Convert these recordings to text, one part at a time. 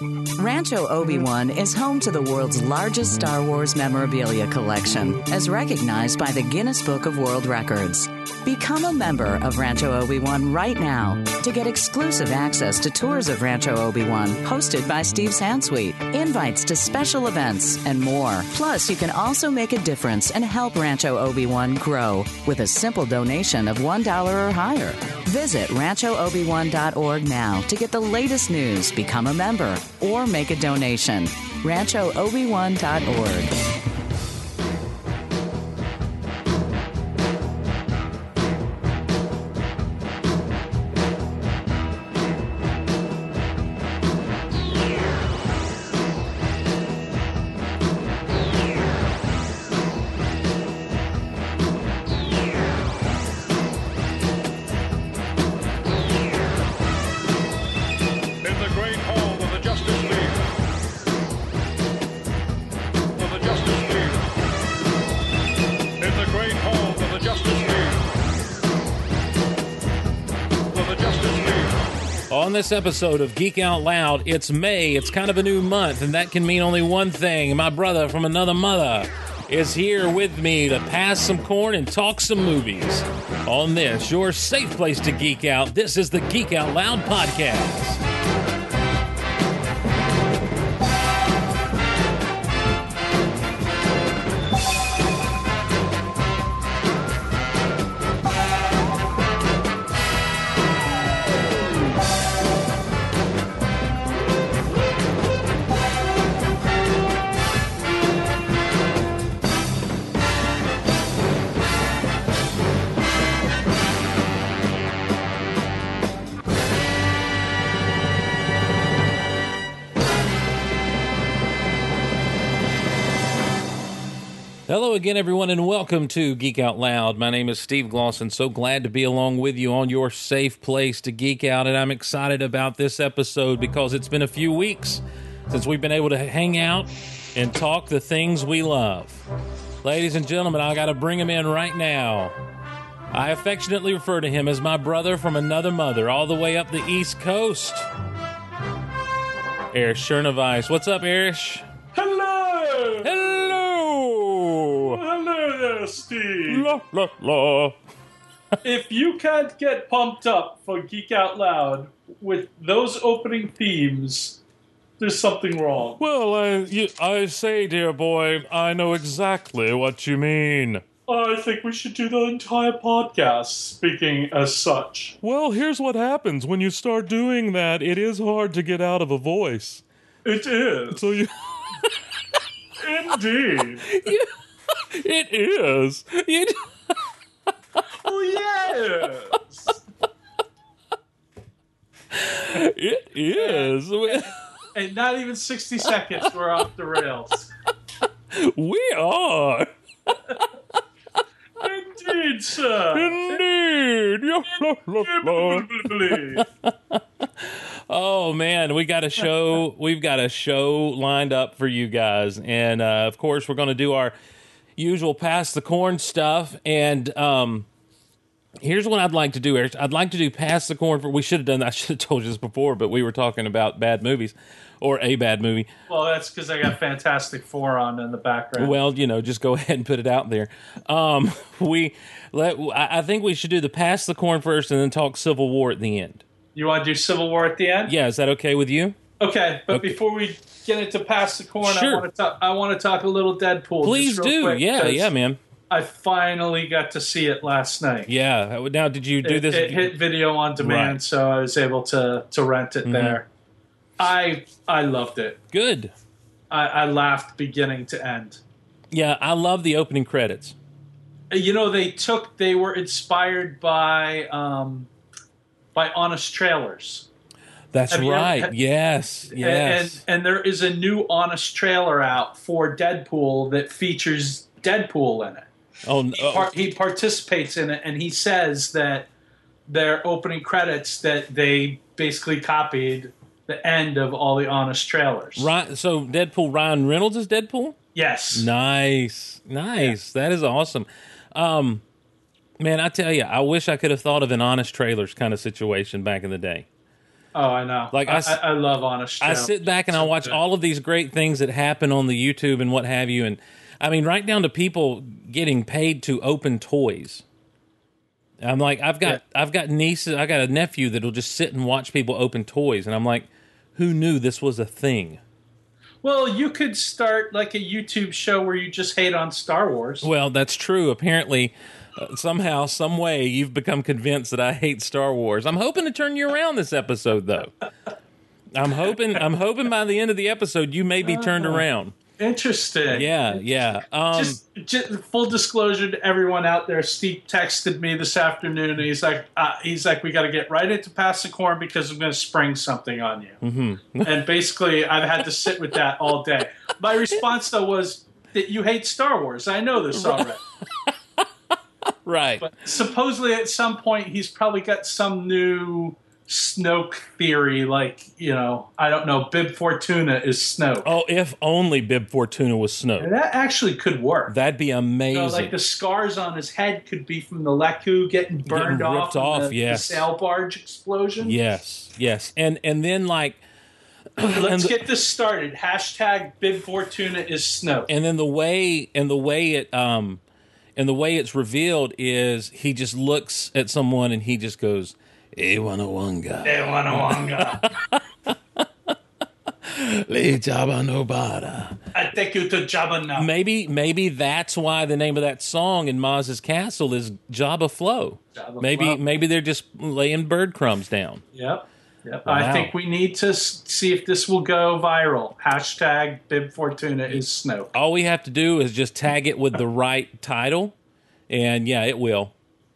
Rancho Obi-Wan is home to the world's largest Star Wars memorabilia collection, as recognized by the Guinness Book of World Records. Become a member of Rancho Obi-Wan right now to get exclusive access to tours of Rancho Obi-Wan hosted by Steve Sansweet, invites to special events, and more. Plus, you can also make a difference and help Rancho Obi-Wan grow with a simple donation of $1 or higher. Visit RanchoObiwan.org now to get the latest news, become a member, or make a donation. RanchoObiwan.org. this episode of Geek Out Loud, it's May. It's kind of a new month, and that can mean only one thing. My brother from another mother is here with me to pass some corn and talk some movies. On this, your safe place to geek out, this is the Geek Out Loud podcast. Again, everyone, and welcome to Geek Out Loud. My name is Steve Glosson. So glad to be along with you on your safe place to geek out, and I'm excited about this episode because it's been a few weeks since we've been able to hang out and talk the things we love. Ladies and gentlemen, I got to bring him in right now. I affectionately refer to him as my brother from another mother, all the way up the East Coast. Erich Chernovice. What's up, Erich? Hello! Hello! Hello there, Steve. La la la. if you can't get pumped up for Geek Out Loud with those opening themes, there's something wrong. Well, I, you, I say, dear boy, I know exactly what you mean. I think we should do the entire podcast speaking as such. Well, here's what happens when you start doing that. It is hard to get out of a voice. It is. So you, Indeed. it is. You, oh, yes. it is. We, And not even 60 seconds, we're off the rails. we are Indeed, sir. indeed. La, la. Oh man, we got a show. We've got a show lined up for you guys, and uh, of course, we're going to do our usual pass the corn stuff. And um, here's what I'd like to do, Erich. I'd like to do pass the corn. For we should have done. That I should have told you this before, but we were talking about bad movies or a bad movie. Well, that's because I got Fantastic Four on in the background. Well, you know, just go ahead and put it out there. Um, we let. I think we should do the pass the corn first, and then talk Civil War at the end. You want to do Civil War at the end? Yeah, is that okay with you? Okay, but Okay. before we get into pass the corn, I Sure. want to talk. I want to talk a little Deadpool. Please do. quick, yeah, yeah, man. I finally got to see it last night. Yeah. Now, did you do it, this? it hit video on demand, Right. Mm-hmm. so I was able to to rent it there. I I loved it. Good. I, I laughed beginning to end. Yeah, I love the opening credits. You know, they took they were inspired by um, by honest trailers. That's Have you ever- right. yes. Yes. And, and there is a new honest trailer out for Deadpool that features Deadpool in it. oh, He, no. par- he participates in it, and he says that their opening credits that they basically copied the end of all the honest trailers. Right. So Deadpool. Ryan Reynolds is Deadpool. Yes. Nice. Nice. That is awesome. Um, man, I tell you, I wish I could have thought of an honest trailers kind of situation back in the day. Oh, I know. Like, I, I I, s- I, I love Honest. I sit back and I watch all of these great things that happen on the YouTube and what have you, and I mean, right down to people getting paid to open toys. I'm like, I've got, I've got nieces, I got a nephew that'll just sit and watch people open toys, and I'm like, who knew this was a thing? Well, you could start like a YouTube show where you just hate on Star Wars. Well, that's true. Apparently, uh, somehow, some way, you've become convinced that I hate Star Wars. I'm hoping to turn you around this episode, though. I'm hoping. I'm hoping by the end of the episode, you may be turned around. Interesting. Yeah, yeah. Um, Just, just full disclosure to everyone out there. Steve texted me this afternoon, and he's like, uh, "He's like, we got to get right into Passicorn because I'm going to spring something on you." Mm-hmm. and basically, I've had to sit with that all day. My response though was that you hate Star Wars. I know this already. right. But supposedly, at some point, he's probably got some new Snoke theory. Like, you know, I don't know. Bib Fortuna is Snoke. oh, if only Bib Fortuna was And that actually could work. That'd be You know, amazing. like the scars on his head could be from the Leku getting burned Getting off, off, the, yes. the sail barge explosion. yes, yes, and and then like, Let's the- get this started. Hashtag Bib Fortuna is Snoke. and then the way and the way it um, and the way it's revealed is he just looks at someone and he just goes, "Ewanawanga, Ewanawanga. le bada." I take you to Jabba now. Maybe maybe that's why the name of that song in Maz's castle is Jabba Flow. Jabba maybe Flow. maybe they're just laying bird crumbs down. Yep. Yep. Wow. I think we need to see if this will go viral. Hashtag Bib Fortuna is Snoke. All we have to do is just tag it with the right title, and yeah, it will.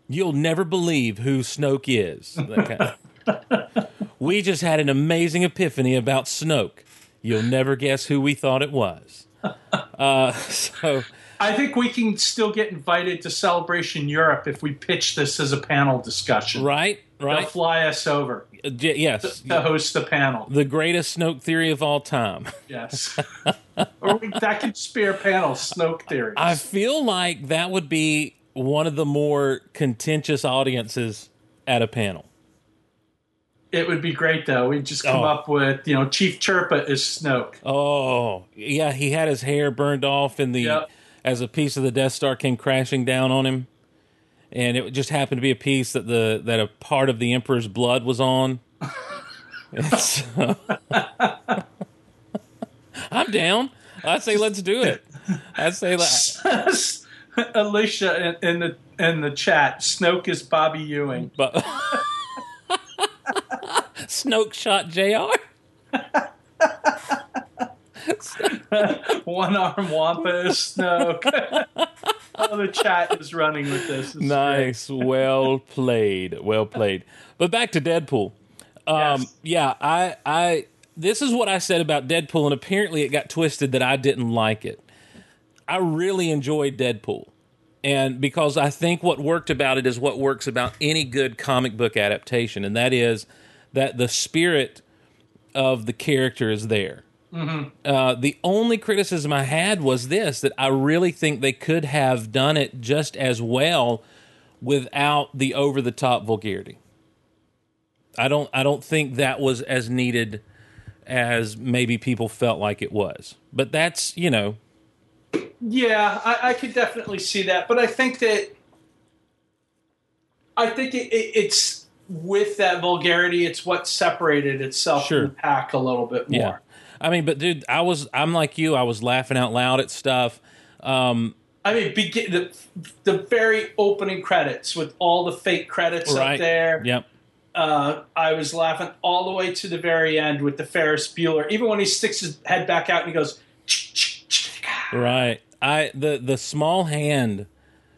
You'll never believe who Snoke is. That we just had an amazing epiphany about Snoke. You'll never guess who we thought it was. Uh, so I think we can still get invited to Celebration Europe if we pitch this as a panel discussion. right, They'll fly us over Uh, yes, to host the panel. the greatest Snoke theory of all time. Yes. or we, that could spare panel, Snoke theories. I feel like that would be one of the more contentious audiences at a panel. it would be great though. We'd just come Oh. up with, you know, Chief Chirpa is Snoke. Oh, yeah, he had his hair burned off in the Yep. as a piece of the Death Star came crashing down on him, and it just happened to be a piece that the that a part of the Emperor's blood was on. So- I'm down. I say let's do it. I say that, Alicia in, in the in the chat, Snoke is Bobby Ewing. but Snoke shot Jr. One arm Wampa is Snoke. oh, the chat is running with this. It's. Nice, well played, well played. But back to Deadpool. Um, Yes. Yeah, I, I. This is what I said about Deadpool, and apparently it got twisted that I didn't like it. I really enjoyed Deadpool, and because I think what worked about it is what works about any good comic book adaptation, and that is that the spirit of the character is there. Uh, the only criticism I had was this that I really think they could have done it just as well without the over the top vulgarity. I don't I don't think that was as needed as maybe people felt like it was. But that's, you know, Yeah, I, I could definitely see that, but I think that I think it, it, it's with that vulgarity, it's what separated itself Sure. from the pack a little bit more. yeah. I mean, but dude, I was I'm like you, I was laughing out loud at stuff. Um, I mean, begin the the very opening credits with all the fake credits right. up there. Yep. Uh, I was laughing all the way to the very end with the Ferris Bueller. Even when he sticks his head back out and he goes, Right. I the the small hand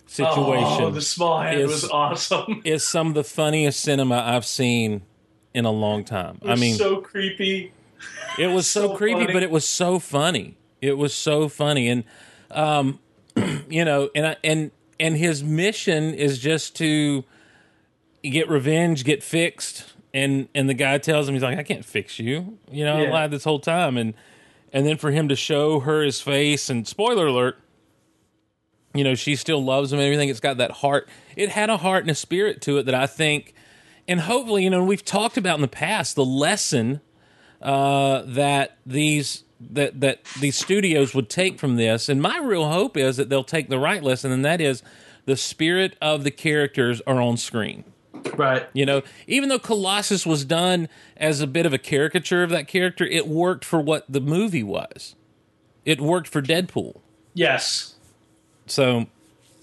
situation "Oh, the small hand is- was awesome." Is some of the funniest cinema I've seen in a long time. I mean, so creepy. It was so, so creepy, funny. but it was so funny. It was so funny, and um, you know, and I, and and his mission is just to get revenge, get fixed, and and the guy tells him he's like, I can't fix you. You know, I lied this whole time, and and then for him to show her his face, and spoiler alert. You know, she still loves him and everything. It's got that heart. It had a heart and a spirit to it that I think and hopefully, you know, we've talked about in the past the lesson uh, that these that that these studios would take from this, and my real hope is that they'll take the right lesson, and that is the spirit of the characters are on screen. Right. You know, even though Colossus was done as a bit of a caricature of that character, it worked for what the movie was. It worked for Deadpool. Yes. So,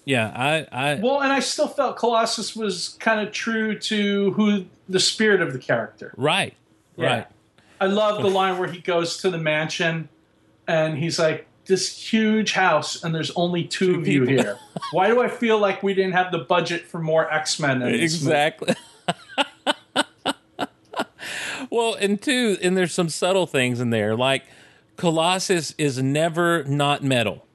yeah, I, I Well, and I still felt Colossus was kind of true to who the spirit of the character. right, Yeah. right. I love the line where he goes to the mansion and he's like, this huge house, and there's only two, of you people. here. Why do I feel like we didn't have the budget for more X Men? Exactly. well, and two, and there's some subtle things in there, like Colossus is never not metal.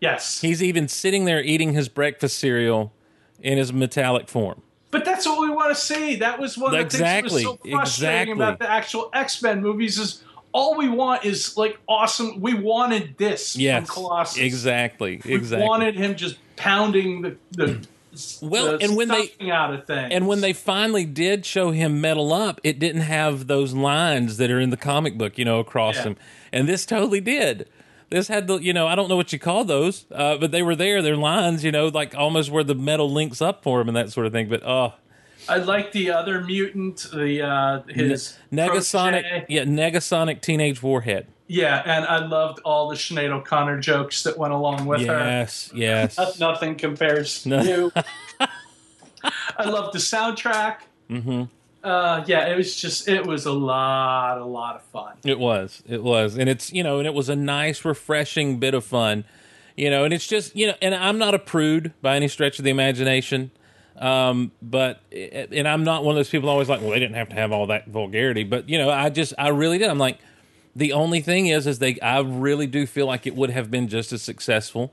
Yes, He's even sitting there eating his breakfast cereal in his metallic form. But that's what we want to see. That was one of the Exactly, things that was so frustrating exactly. about the actual X Men movies. Is all we want is like awesome. We wanted this Yes, from Colossus. exactly, We exactly. wanted him just pounding the the Well, the and when they- out of things. And when they finally did show him metal up, it didn't have those lines that are in the comic book, you know, across Yeah. him. And this totally did. This had the, you know, I don't know what you call those, uh, but they were there. They're lines, you know, like almost where the metal links up for him and that sort of thing. But oh, I like the other mutant, the uh, his Negasonic, protege. yeah, Negasonic Teenage Warhead. Yeah, and I loved all the Sinead O'Connor jokes that went along with her. Yes, yes. Nothing compares No. to. You. I love the soundtrack. Mm-hmm. Uh, yeah, it was just it was a lot, a lot of fun. It was. It was. And it's, you know, and it was a nice, refreshing bit of fun. You know, and it's just, you know, and I'm not a prude by any stretch of the imagination. Um, but, and I'm not one of those people always like, well, they didn't have to have all that vulgarity. But, you know, I just, I really did. I'm like, the only thing is, is they, I really do feel like it would have been just as successful.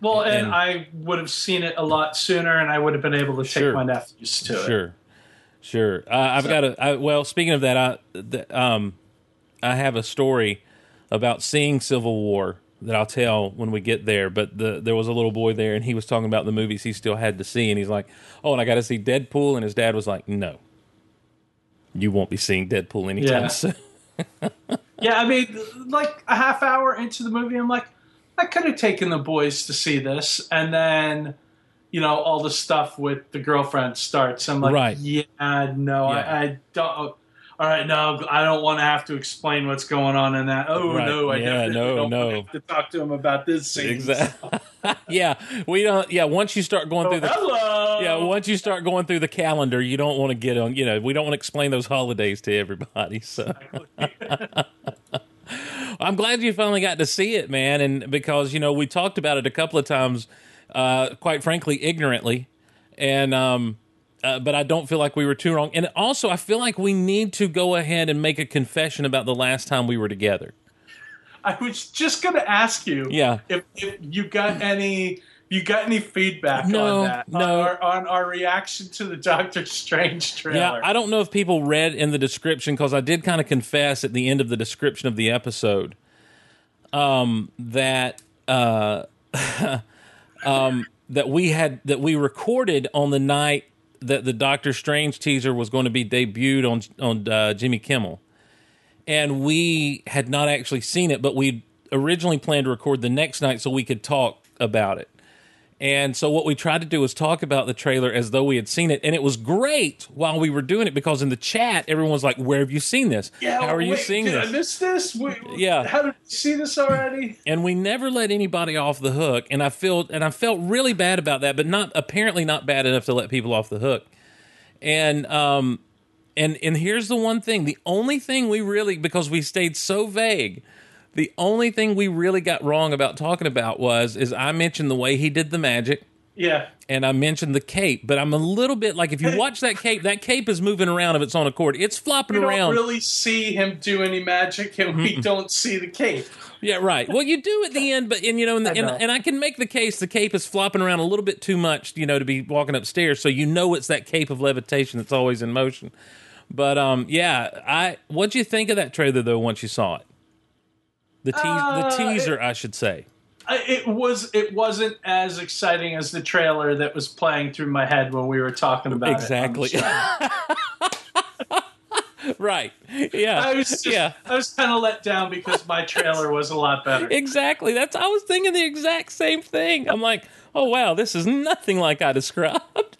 Well, and, And- I would have seen it a lot sooner, and I would have been able to take Sure. my nephews to it. Sure, sure. Uh, I've got a I, well. Speaking of that, I the, um, I have a story about seeing Civil War that I'll tell when we get there. But the there was a little boy there, and he was talking about the movies he still had to see, and he's like, "Oh, and I got to see Deadpool," and his dad was like, "No, you won't be seeing Deadpool anytime Yeah. soon." Yeah, I mean, like a half hour into the movie, I'm like, I could have taken the boys to see this, and then, you know, all the stuff with the girlfriend starts. I'm like, Right. yeah, no, Yeah. I, I don't. All right, no, I don't want to have to explain what's going on in that. Oh Right. no, I Yeah, definitely no, don't no. want to talk to him about this scene. Exactly. yeah, we don't. Yeah, once you start going Oh, through the hello. yeah, once you start going through the calendar, you don't want to get on. You know, we don't want to explain those holidays to everybody. So, I'm glad you finally got to see it, man. And because you know we talked about it a couple of times, uh, quite frankly, ignorantly, and um, uh, but I don't feel like we were too wrong. And also, I feel like we need to go ahead and make a confession about the last time we were together. I was just gonna ask you, Yeah. if, if you got any, you got any feedback No, on that, no. on our, on our reaction to the Doctor Strange trailer. Yeah, I don't know if people read in the description because I did kind of confess at the end of the description of the episode um, that uh, um, that we had that we recorded on the night that the Doctor Strange teaser was going to be debuted on on uh, Jimmy Kimmel, and we had not actually seen it, but we originally planned to record the next night so we could talk about it. And so what we tried to do was talk about the trailer as though we had seen it, and it was great while we were doing it because in the chat everyone was like, "Where have you seen this? Yeah, How are you seeing did I this?" miss this? Wait, Yeah. How did you see this already? and we never let anybody off the hook and i feel and i felt really bad about that but not apparently not bad enough to let people off the hook and um and and here's the one thing the only thing we really because we stayed so vague the only thing we really got wrong about talking about was is i mentioned the way he did the magic Yeah. and I mentioned the cape, but I'm a little bit like if you watch that cape, that cape is moving around of its own accord. It's flopping We don't around. really see him do any magic, and we don't see the cape. Yeah, right. Well, you do at the end, but and you know, and, and, know. and I can make the case the cape is flopping around a little bit too much, you know, to be walking upstairs. So you know it's that cape of levitation that's always in motion. But um, yeah, I what'd you think of that trailer though? Once you saw it, the te- Uh, the teaser, I should say. It was it wasn't as exciting as the trailer that was playing through my head when we were talking about exactly. it. on the show. right. Yeah. I was just, yeah. I was kind of let down because my trailer was a lot better. Exactly. That's I was thinking the exact same thing. I'm like, oh wow, this is nothing like I described.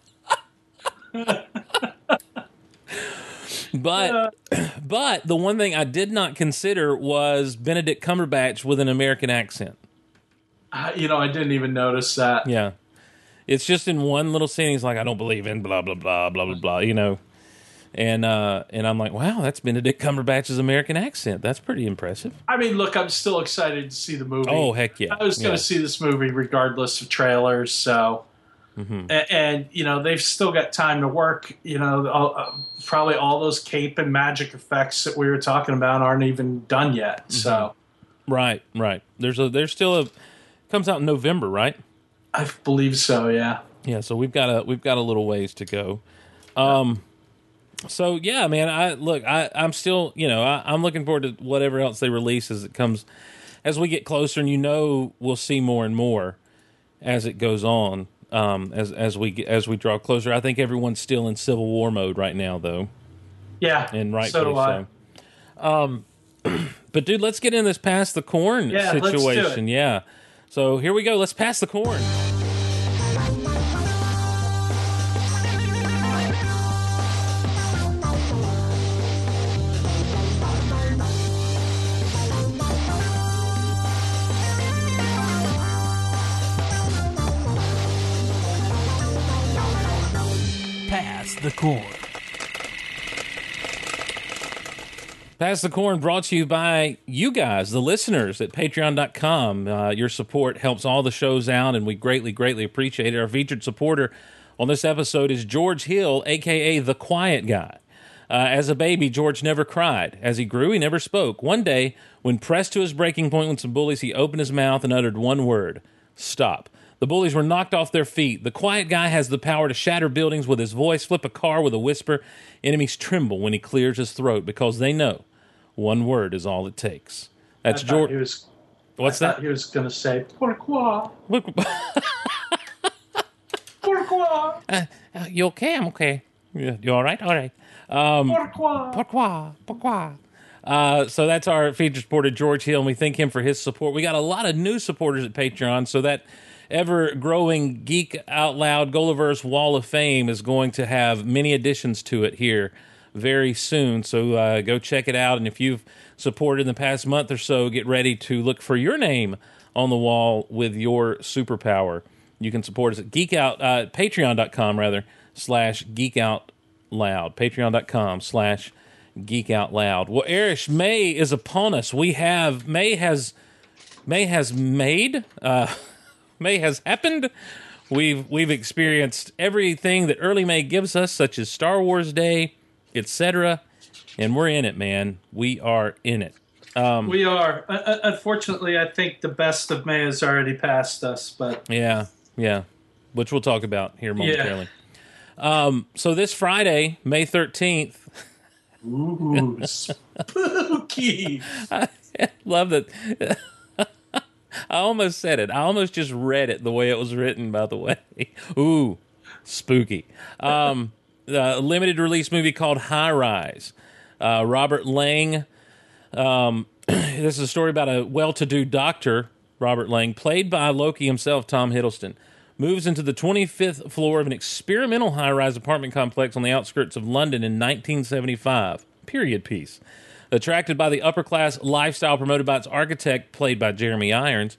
but but the one thing I did not consider was Benedict Cumberbatch with an American accent. Uh, you know, I didn't even notice that. Yeah. It's just in one little scene he's like, I don't believe in blah blah blah blah blah blah, you know. And uh and I'm like, wow, that's Benedict Cumberbatch's American accent. That's pretty impressive. I mean, look, I'm still excited to see the movie. Oh heck yeah. I was going to Yeah. see this movie regardless of trailers. So, Mm-hmm. A- and, you know, they've still got time to work. You know, all, uh, probably all those cape and magic effects that we were talking about aren't even done yet. Mm-hmm. So, Right, right. There's a there's still a comes out in November, right? I believe so. Yeah. Yeah, so we've got a we've got a little ways to go. Um so yeah, man, I look, I I'm still, you know, I, I'm looking forward to whatever else they release as it comes as we get closer and you know we'll see more and more as it goes on. Um as as we as we draw closer. I think everyone's still in civil war mode right now though. Yeah. And so rightfully I. so. Um, but dude, let's get in this pass the corn Yeah, let's do it. situation. Yeah. So here we go. Let's pass the corn. The corn. Pass the Corn brought to you by you guys, the listeners at patreon.com. Uh, your support helps all the shows out, and we greatly, greatly appreciate it. Our featured supporter on this episode is George Hill, aka The Quiet Guy. Uh, as a baby, George never cried. As he grew, he never spoke. One day, when pressed to his breaking point with some bullies, he opened his mouth and uttered one word stop. The bullies were knocked off their feet. The quiet guy has the power to shatter buildings with his voice, flip a car with a whisper. Enemies tremble when he clears his throat because they know one word is all it takes. That's George. Was, What's that? he was going to say, Pourquoi? Pourquoi? uh, you okay? I'm okay. You, you all right? All right. Um, Pourquoi? Pourquoi? Pourquoi? Uh, so that's our feature supporter, George Hill, and we thank him for his support. We got a lot of new supporters at Patreon, so that ever growing Geek Out Loud Goliverse Wall of Fame is going to have many additions to it here very soon. So uh, go check it out. And if you've supported in the past month or so, get ready to look for your name on the wall with your superpower. You can support us at Geek Out, uh, patreon.com rather, slash Geek Out Loud. Patreon.com slash Geek Out Loud. Well, Erich, May is upon us. We have, May has, May has made, uh, May has happened. We've we've experienced everything that early May gives us, such as Star Wars Day, etc. And we're in it, man. We are in it. We are. Uh, uh, unfortunately, I think the best of May has already passed us, but Yeah, yeah. Which we'll talk about here momentarily. Um, so this Friday, May thirteenth, ooh, spooky. I love that. I almost said it. I almost just read it the way it was written. By the way, ooh, spooky. Um, a limited release movie called High Rise. Uh, Robert Lang. Um, this is a story about a well-to-do doctor, Robert Lang, played by Loki himself, Tom Hiddleston, moves into the 25th floor of an experimental high-rise apartment complex on the outskirts of London in 1975. Period piece. Attracted by the upper class lifestyle promoted by its architect, played by Jeremy Irons,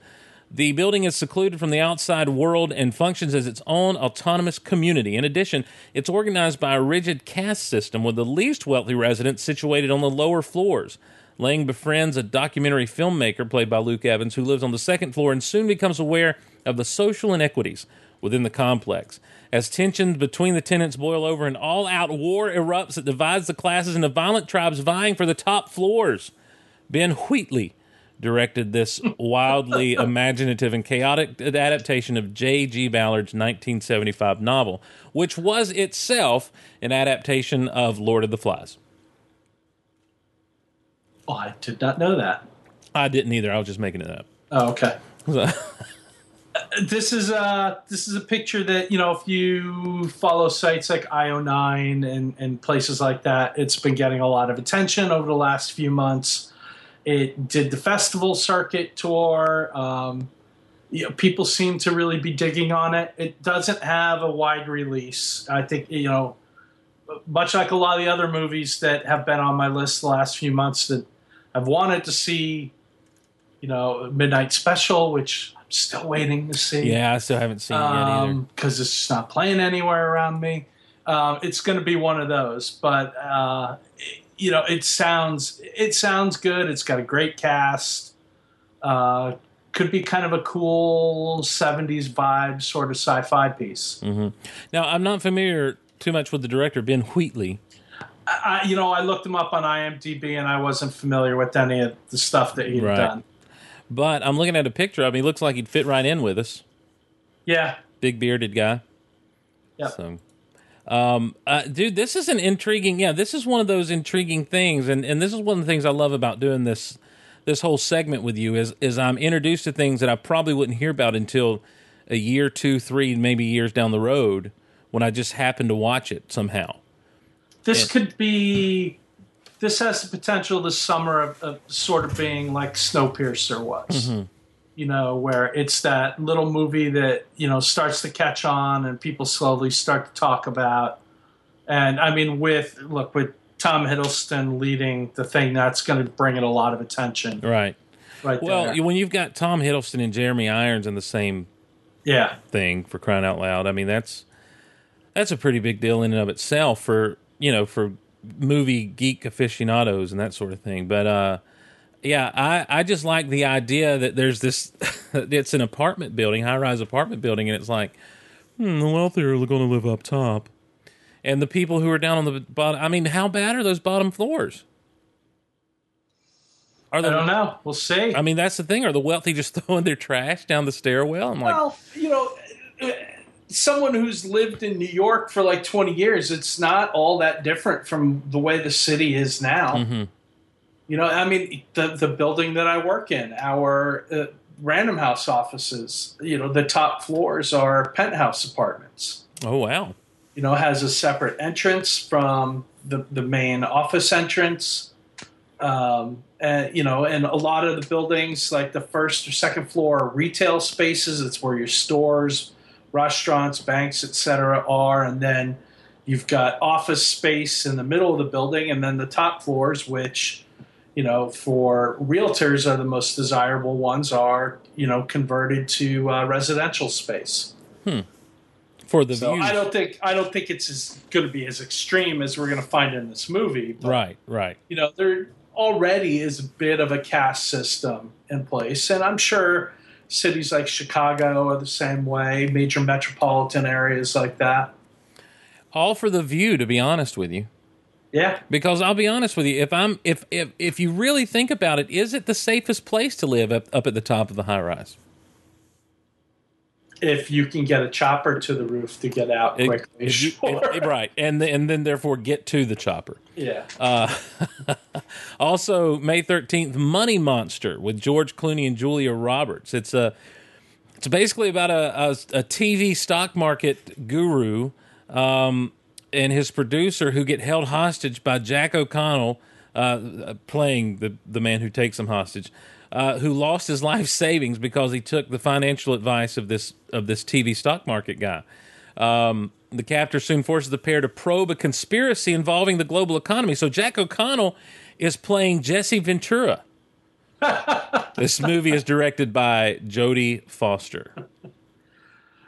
the building is secluded from the outside world and functions as its own autonomous community. In addition, it's organized by a rigid caste system with the least wealthy residents situated on the lower floors. Lang befriends a documentary filmmaker played by Luke Evans who lives on the second floor and soon becomes aware of the social inequities within the complex. As tensions between the tenants boil over, an all out war erupts that divides the classes into violent tribes vying for the top floors. Ben Wheatley directed this wildly imaginative and chaotic adaptation of J.G. Ballard's 1975 novel, which was itself an adaptation of Lord of the Flies. Oh, I did not know that. I didn't either. I was just making it up. Oh, okay. This is a this is a picture that you know if you follow sites like IO9 and and places like that, it's been getting a lot of attention over the last few months. It did the festival circuit tour. Um, you know, people seem to really be digging on it. It doesn't have a wide release. I think you know, much like a lot of the other movies that have been on my list the last few months that I've wanted to see. You know, Midnight Special, which I'm still waiting to see Yeah, I still haven't seen it yet either. because it's just not playing anywhere around me. Um, it's going to be one of those, but uh, it- you know, it sounds it sounds good. It's got a great cast. Uh, could be kind of a cool '70s vibe, sort of sci-fi piece. Now, I'm not familiar too much with the director Ben Wheatley. I, you know, I looked him up on IMDb, and I wasn't familiar with any of the stuff that he'd Right. done. But I'm looking at a picture of him. He looks like he'd fit right in with us. Yeah, Big bearded guy. Yep. So, um, uh, dude, this is an intriguing. Yeah, this is one of those intriguing things, and and this is one of the things I love about doing this this whole segment with you is is I'm introduced to things that I probably wouldn't hear about until a year, two, three, maybe years down the road when I just happen to watch it somehow. this Yeah. could be this has the potential this summer of, of sort of being like snowpiercer was. Mm-hmm. You know where it's that little movie that you know starts to catch on and people slowly start to talk about. And i mean with look with tom hiddleston leading the thing that's going to bring it a lot of attention. Right. right Well, there. when you've got Tom Hiddleston and Jeremy Irons in the same yeah. thing for crying out loud. I mean, that's that's a pretty big deal in and of itself for you know for movie geek aficionados and that sort of thing. But uh, yeah, I I just like the idea that there's this. it's an apartment building, high rise apartment building, and it's like hmm, the wealthy are going to live up top, and the people who are down on the bottom. I mean, how bad are those bottom floors? Are i the, don't know we'll see I mean, that's the thing. Are the wealthy just throwing their trash down the stairwell? I'm like, well, you know, someone who's lived in New York for like 20 years, it's not all that different from the way the city is now. Mm-hmm. You know, I mean, the the building that I work in, our uh, Random House offices, you know, the top floors are penthouse apartments. oh wow, You know, has a separate entrance from the the main office entrance. Um, and you know, and a lot of the buildings, like the first or second floor, are retail spaces. It's where your stores, restaurants, banks, etc., are, and then you've got office space in the middle of the building, and then the top floors, which you know, for realtors are the most desirable ones, are you know converted to uh, residential space. for the So views. I don't think I don't think it's going to be as extreme as we're going to find in this movie. But, Right, right. You know, there already is a bit of a caste system in place, and I'm sure cities like Chicago are the same way. Major metropolitan areas like that. All for the view, to be honest with you. Yeah, Because I'll be honest with you, if I'm if if if you really think about it, is it the safest place to live up, up at the top of the high rise? If you can get a chopper to the roof to get out quickly, you- sure. if- right, and the, and then therefore get to the chopper. yeah. Also, May thirteenth, Money Monster with George Clooney and Julia Roberts. It's a it's basically about a a, a TV stock market guru um, and his producer who get held hostage by Jack O'Connell, uh, playing the the man who takes them hostage. Uh, who lost his life savings because he took the financial advice of this of this TV stock market guy. Um, the captor soon forces the pair to probe a conspiracy involving the global economy. So Jack O'Connell is playing Jesse Ventura. this movie is directed by Jodie Foster.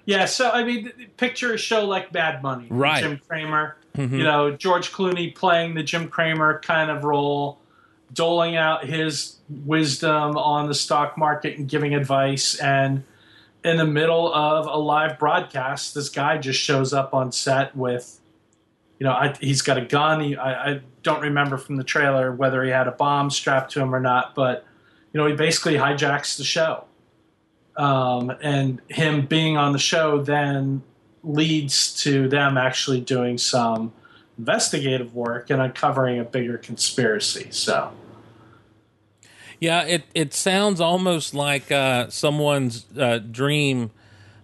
Yeah, so I mean, picture a show like Mad Money, Right. Jim Cramer. You know, George Clooney playing the Jim Cramer kind of role, doling out his wisdom on the stock market and giving advice. And in the middle of a live broadcast, this guy just shows up on set with, you know, I, he's got a gun. He, I, I don't remember from the trailer whether he had a bomb strapped to him or not, but you know, he basically hijacks the show um, and him being on the show then leads to them actually doing some investigative work and uncovering a bigger conspiracy. So Yeah, it it sounds almost like uh, someone's uh, dream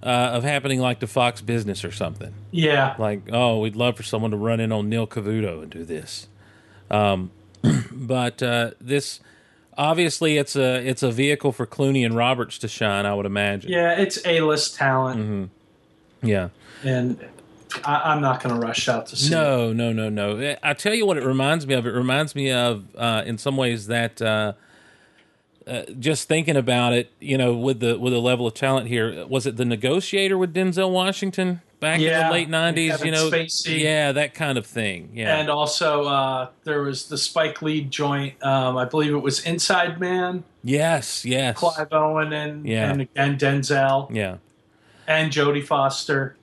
uh, of happening like the Fox business or something. Yeah, Like, oh, we'd love for someone to run in on Neil Cavuto and do this. Um, but uh, this obviously it's a it's a vehicle for Clooney and Roberts to shine. I would imagine. yeah, it's a list talent, Mm-hmm. Yeah. and I, I'm not going to rush out to see. it. No, no, no, no. I tell you what, it reminds me of. It reminds me of, uh, in some ways, that uh, uh, just thinking about it, you know, with the with the level of talent here, was it the Negotiator with Denzel Washington back in the late nineties? You know, Spacey. yeah, that kind of thing. Yeah, And also, uh, there was the Spike Lee joint. Um, I believe it was Inside Man, yes, yes, Clive Owen, and Yeah. and again Denzel yeah, and Jodie Foster.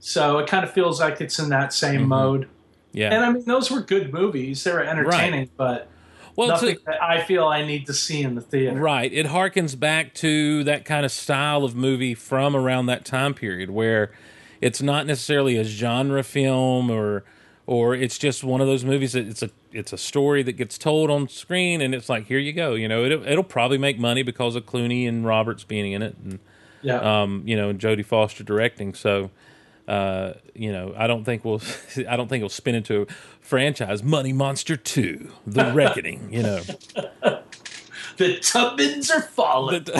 So it kind of feels like it's in that same Mm-hmm. mode. yeah. And I mean, those were good movies. They were entertaining, but well, a- nothing that I feel I need to see in the theater. Right. It harkens back to that kind of style of movie from around that time period where it's not necessarily a genre film or or it's just one of those movies that it's a it's a story that gets told on screen and it's like here you go, you know, it'll, it'll probably make money because of Clooney and Roberts being in it and Yeah. um, you know, Jodie Foster directing. So uh, you know, I don't think we'll I don't think it'll spin into a franchise Money Monster 2, The Reckoning, you know. the Tubmans are falling.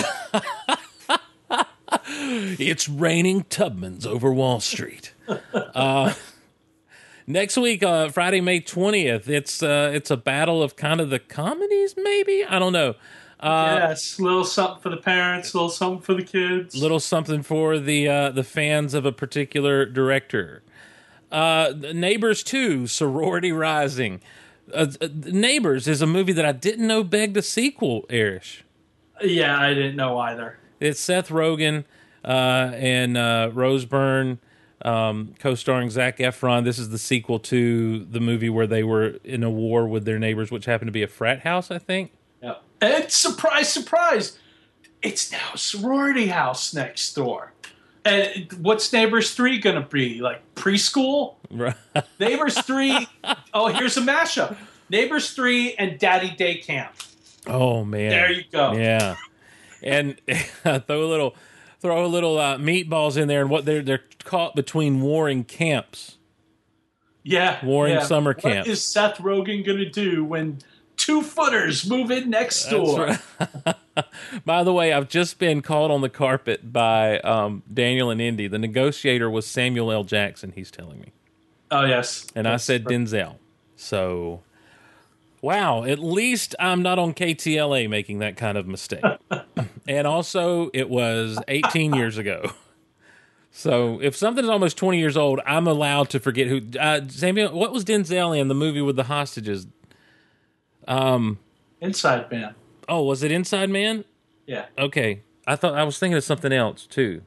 It's raining Tubmans over Wall Street. Uh, next week, uh, Friday, May twentieth, it's uh, it's a battle of kind of the comedies. Maybe I don't know. Uh, yes, little something for the parents, little something for the kids. Little something for the uh, the fans of a particular director. Uh, Neighbors two, Sorority Rising. Uh, uh, Neighbors is a movie that I didn't know begged a sequel. Erich. Yeah, I didn't know either. It's Seth Rogen uh, and uh, Rose Byrne um, co-starring Zac Efron. This is the sequel to the movie where they were in a war with their neighbors, which happened to be a frat house, I think. And surprise, surprise, it's now sorority house next door. And what's Neighbors 3 going to be? Like preschool? Right. Neighbors 3. oh, here's a mashup Neighbors 3 and Daddy Day Camp. Oh man, There you go. Yeah, and throw a little, throw a little uh, meatballs in there, and what they're they're caught between warring camps. Yeah. Warring yeah. summer camp. is Seth Rogen going to do when two footers move in next door? By the way, I've just been called on the carpet by um, Daniel and Indy. The negotiator was Samuel L. Jackson. He's telling me. Oh, yes. and I said Denzel. So, wow, at least I'm not on KTLA making that kind of mistake. and also, it was 18 years ago. So, if something's almost 20 years old, I'm allowed to forget who. Uh, Samuel, what was Denzel in the movie with the hostages? Inside Man. Oh, was it Inside Man? Yeah. Okay, I thought I was thinking of something else too.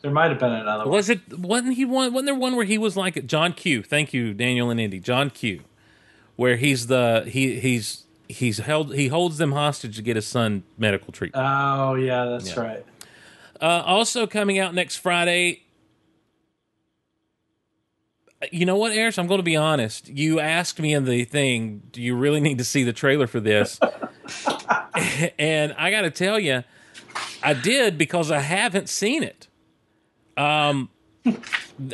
There might have been another one. Was it? Wasn't he one? Wasn't there one where he was like John Q? Thank you, Daniel and Indy. John Q, where he's the he he's he's held he holds them hostage to get his son medical treatment. Oh, yeah, that's right. Uh, also coming out next Friday. You know what, Erich? I'm going to be honest. You asked me in the thing, do you really need to see the trailer for this? and I got to tell you, I did because I haven't seen it. Um,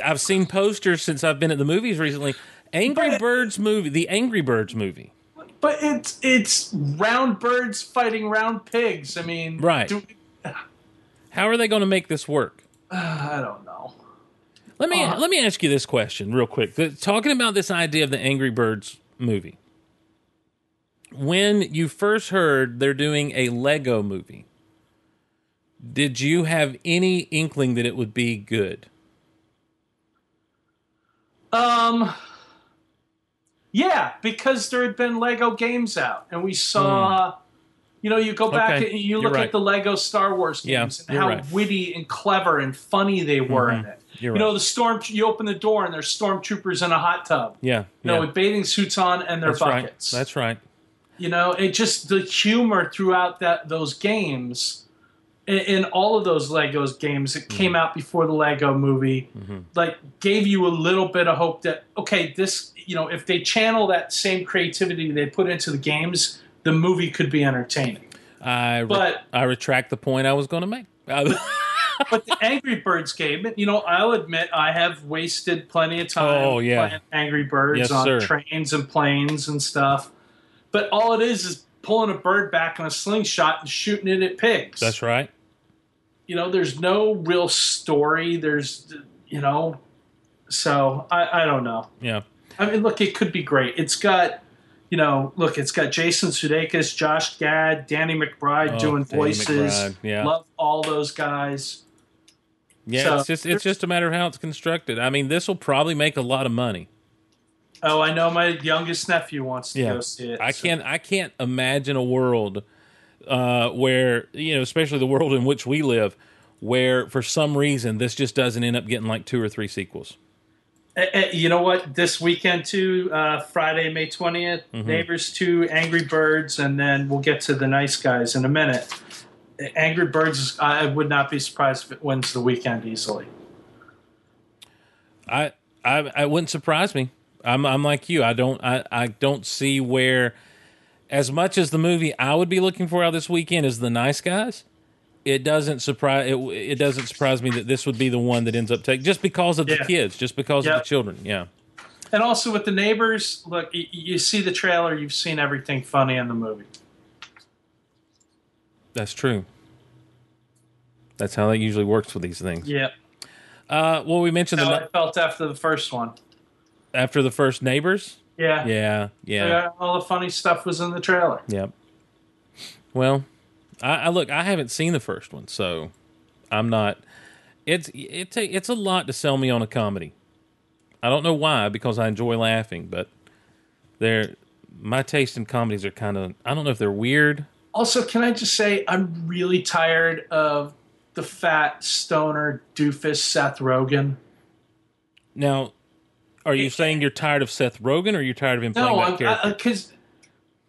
I've seen posters since I've been at the movies recently. Angry But- Birds movie, the Angry Birds movie. But it's it's round birds fighting round pigs. I mean, Right. do- How are they going to make this work? I don't know. Let me Uh, let me ask you this question real quick. The- talking about this idea of the Angry Birds movie. When you first heard they're doing a Lego movie, did you have any inkling that it would be good? Um, yeah, because there had been Lego games out, and we saw. You know, you go back. Okay, and you look right. at the Lego Star Wars Yeah, games and how right. Mm-hmm. witty and clever and funny they were in it. You're you know, right. the storm. You open the door and there's stormtroopers in a hot tub. Yeah, You know, yeah. with bathing suits on and their That's buckets. right. That's right. you know it just the humor throughout that those games in, in all of those legos games that came mm-hmm. out before the lego movie mm-hmm. like gave you a little bit of hope that okay this you know if they channel that same creativity they put into the games the movie could be entertaining I re- But- I retract the point I was going to make. But the Angry Birds game, you know, I'll admit I have wasted plenty of time Oh, yeah. playing Angry Birds Yes, on sir. trains and planes and stuff. But all it is is pulling a bird back in a slingshot and shooting it at pigs. That's right. You know, there's no real story. There's, you know, so I, I don't know. Yeah. I mean, look, it could be great. It's got, you know, look, it's got Jason Sudeikis, Josh Gad, Danny McBride Oh, doing Danny voices. McBride, yeah. Love all those guys. Yeah, So- it's just it's just a matter of how it's constructed. I mean, this will probably make a lot of money. Oh, I know my youngest nephew wants to Yeah. go see it. I so- can't I can't imagine a world uh, where you know, especially the world in which we live, where for some reason this just doesn't end up getting like two or three sequels. Eh, eh, you know what? This weekend too, uh, Friday, May 20th, Mm-hmm. Neighbors 2, Angry Birds, and then we'll get to the Nice Guys in a minute. Angry Birds, is, I would not be surprised if it wins the weekend easily. I I I wouldn't surprise me. I'm I'm like you. I don't I, I don't see where as much as the movie I would be looking for out this weekend is the nice guys. It doesn't surprise it, it doesn't surprise me that this would be the one that ends up taking just because of the kids, just because of the children. Yeah. And also with the Neighbors, look, you see the trailer, you've seen everything funny in the movie. That's true. That's how that usually works with these things. Yeah. Uh, well, we mentioned How the, I felt after the first one. after the first neighbors. Yeah. Yeah, yeah, Yeah, All the funny stuff was in the trailer. yep. Well, I, I look. I haven't seen the first one, so I'm not. It's it's a it's a lot to sell me on a comedy. I don't know why, because I enjoy laughing, but they're my taste in comedies are kind of. I don't know if they're weird. Also, can I just say I'm really tired of the fat stoner doofus Seth Rogen. Now, are you saying you're tired of Seth Rogen, or you're tired of him playing that I'm character? because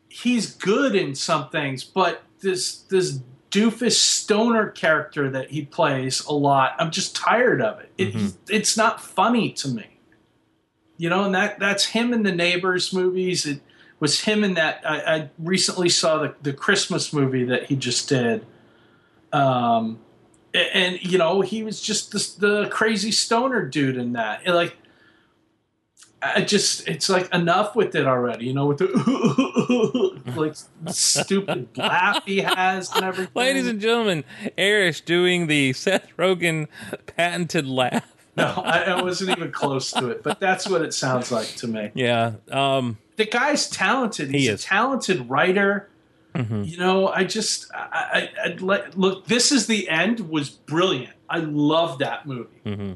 he's good in some things, but this this doofus stoner character that he plays a lot, I'm just tired of it. it Mm-hmm. It's not funny to me, you know. And that that's him in the Neighbors movies. It was him in that. I, I recently saw the the Christmas movie that he just did. Um, and you know he was just this, the crazy stoner dude in that. And, like I just it's like enough with it already, you know, with the like stupid laugh he has and everything. Ladies and gentlemen, Erich doing the Seth Rogen patented laugh. no, I, I wasn't even close to it, but that's what it sounds like to me. Yeah. Um, The guy's talented. He's He a talented writer. Mm-hmm. You know, I just I, I, I'd let, look. This is the end was brilliant. I love that movie. Mm-hmm.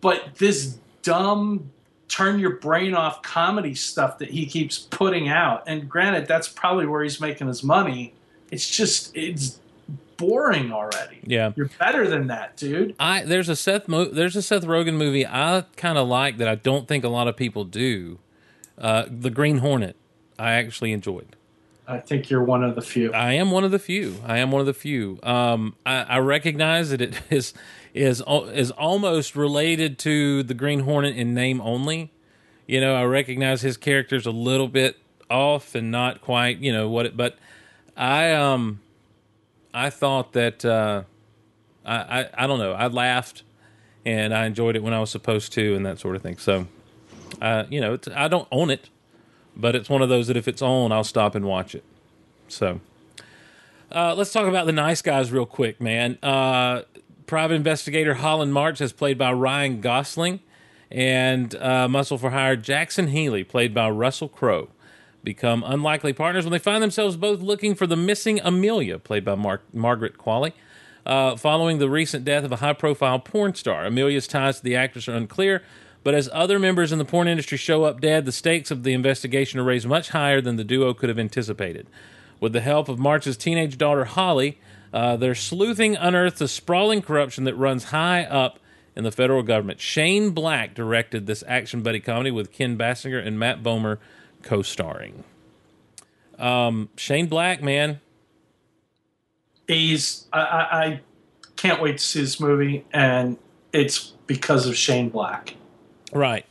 But this dumb turn your brain off comedy stuff that he keeps putting out, and granted, that's probably where he's making his money. It's just it's boring already. yeah. You're better than that, dude. I there's a Seth mo- there's a Seth Rogen movie I kind of like that I don't think a lot of people do. Uh, the Green Hornet. I actually enjoyed. I think you're one of the few. I am one of the few. I am one of the few. Um, I, I recognize that it is is is almost related to the Green Hornet in name only. You know, I recognize his character's a little bit off and not quite. You know what? It, but I um I thought that uh, I, I I don't know. I laughed and I enjoyed it when I was supposed to and that sort of thing. So, uh, you know, I don't own it, but it's one of those that if it's on, I'll stop and watch it. So, uh, let's talk about the nice guys real quick, man. Uh, private investigator Holland March, as played by Ryan Gosling, and uh, Muscle for Hire Jackson Healy, played by Russell Crowe, become unlikely partners when they find themselves both looking for the missing Amelia, played by Mar- Margaret Qualley. Uh, following the recent death of a high profile porn star, Amelia's ties to the actress are unclear, but as other members in the porn industry show up dead, the stakes of the investigation are raised much higher than the duo could have anticipated. With the help of March's teenage daughter Holly, uh, their sleuthing unearths a sprawling corruption that runs high up in the federal government. Shane Black directed this action buddy comedy with Kim Basinger and Matt Bomer co-starring. Um, Shane Black, man, He's I, I, I can't wait to see this movie, and it's because of Shane Black. Right.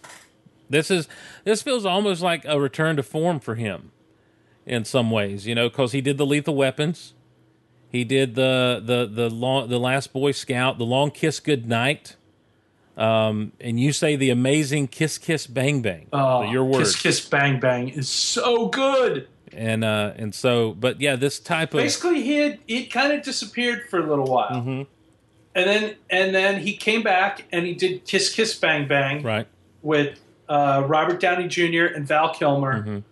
This is this feels almost like a return to form for him. in some ways, you know, because he did the Lethal Weapons, he did the the the long the Last Boy Scout, the Long Kiss Goodnight, um, and you say the amazing Kiss Kiss Bang Bang. Oh, your words, Kiss Kiss Bang Bang is so good. and uh, and so, but yeah, this type of Basically, he had he kind of disappeared for a little while, Mhm. And then and then he came back and he did Kiss Kiss Bang Bang right, with uh, Robert Downey Jr. and Val Kilmer, Mhm.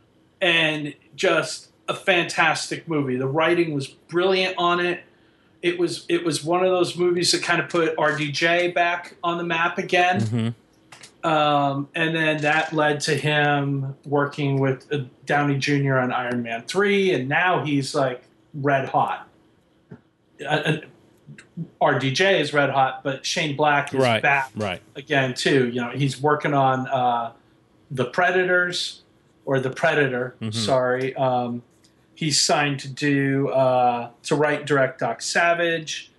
and just a fantastic movie. The writing was brilliant on it. It was it was one of those movies that kind of put RDJ back on the map again. Mhm. Um, and then that led to him working with uh, Downey Jr. on Iron Man 3, and now he's like red hot. Uh, RDJ is red hot, but Shane Black is right, back right, again too. You know, he's working on uh, the Predators or the Predator. Mhm. Sorry, um, he's signed to do uh, to write direct Doc Savage.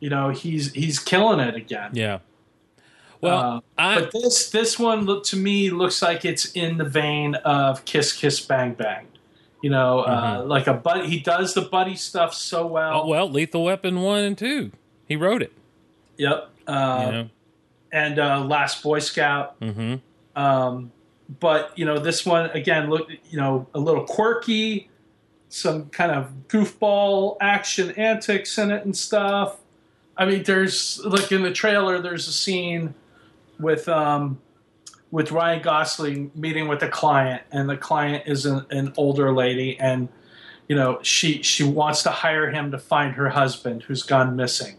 You know, he's he's killing it again. yeah. Well, Uh, I but this this one look to me looks like it's in the vein of Kiss Kiss Bang Bang. You know, uh, like a buddy. He does the buddy stuff so well. Mm-hmm. oh, well, Lethal Weapon one and two, he wrote it. Yep. Uh, You know, And uh, Last Boy Scout. hmm Um, but you know, this one again looked you know a little quirky, some kind of goofball action antics in it and stuff. I mean, there's like in the trailer, there's a scene with um, with Ryan Gosling meeting with a client, and the client is an, an older lady, and you know she she wants to hire him to find her husband who's gone missing,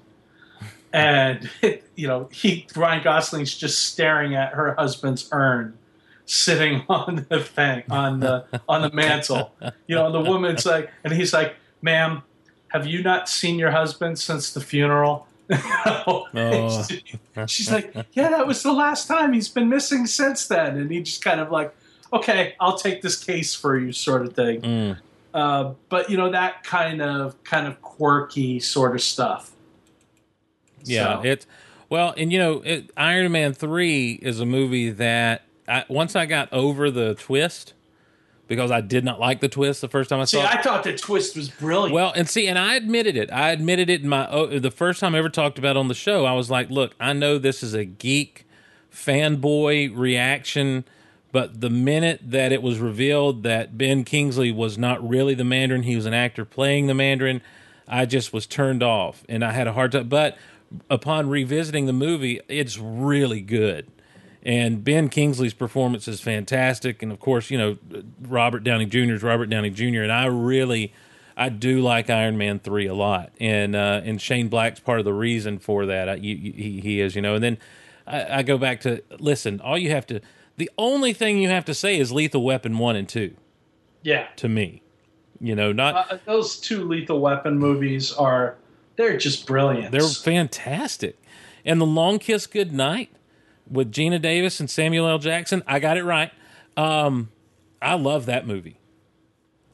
and you know he Ryan Gosling's just staring at her husband's urn sitting on the thing on the on the mantle, you know, and the woman's like, and he's like, "Ma'am, have you not seen your husband since the funeral?" Oh. She's like, yeah, that was the last time. He's been missing since then. And he just kind of like, okay, I'll take this case for you, sort of thing. Mm. Uh, but you know that kind of kind of quirky sort of stuff. Yeah, So- it's well, and you know, it, Iron Man three is a movie that I, once I got over the twist because I did not like the twist the first time I See, saw it. See, I thought the twist was brilliant. Well, and see, and I admitted it. I admitted it in my oh, the first time I ever talked about it on the show. I was like, "Look, I know this is a geek fanboy reaction, but the minute that it was revealed that Ben Kingsley was not really the Mandarin, he was an actor playing the Mandarin, I just was turned off, and I had a hard time. But upon revisiting the movie, it's really good. And Ben Kingsley's performance is fantastic, and of course, you know Robert Downey Jr. is Robert Downey Jr. And I really, I do like Iron Man three a lot, and uh, and Shane Black's part of the reason for that. I, you, you- he he is, you know. And then I, I go back to listen. All you have to, the only thing you have to say is Lethal Weapon one and two yeah, to me. You know, not uh, those two Lethal Weapon movies are they're just brilliant. They're fantastic. And the Long Kiss Goodnight with Geena Davis and Samuel L. Jackson, I got it right. Um, I love that movie.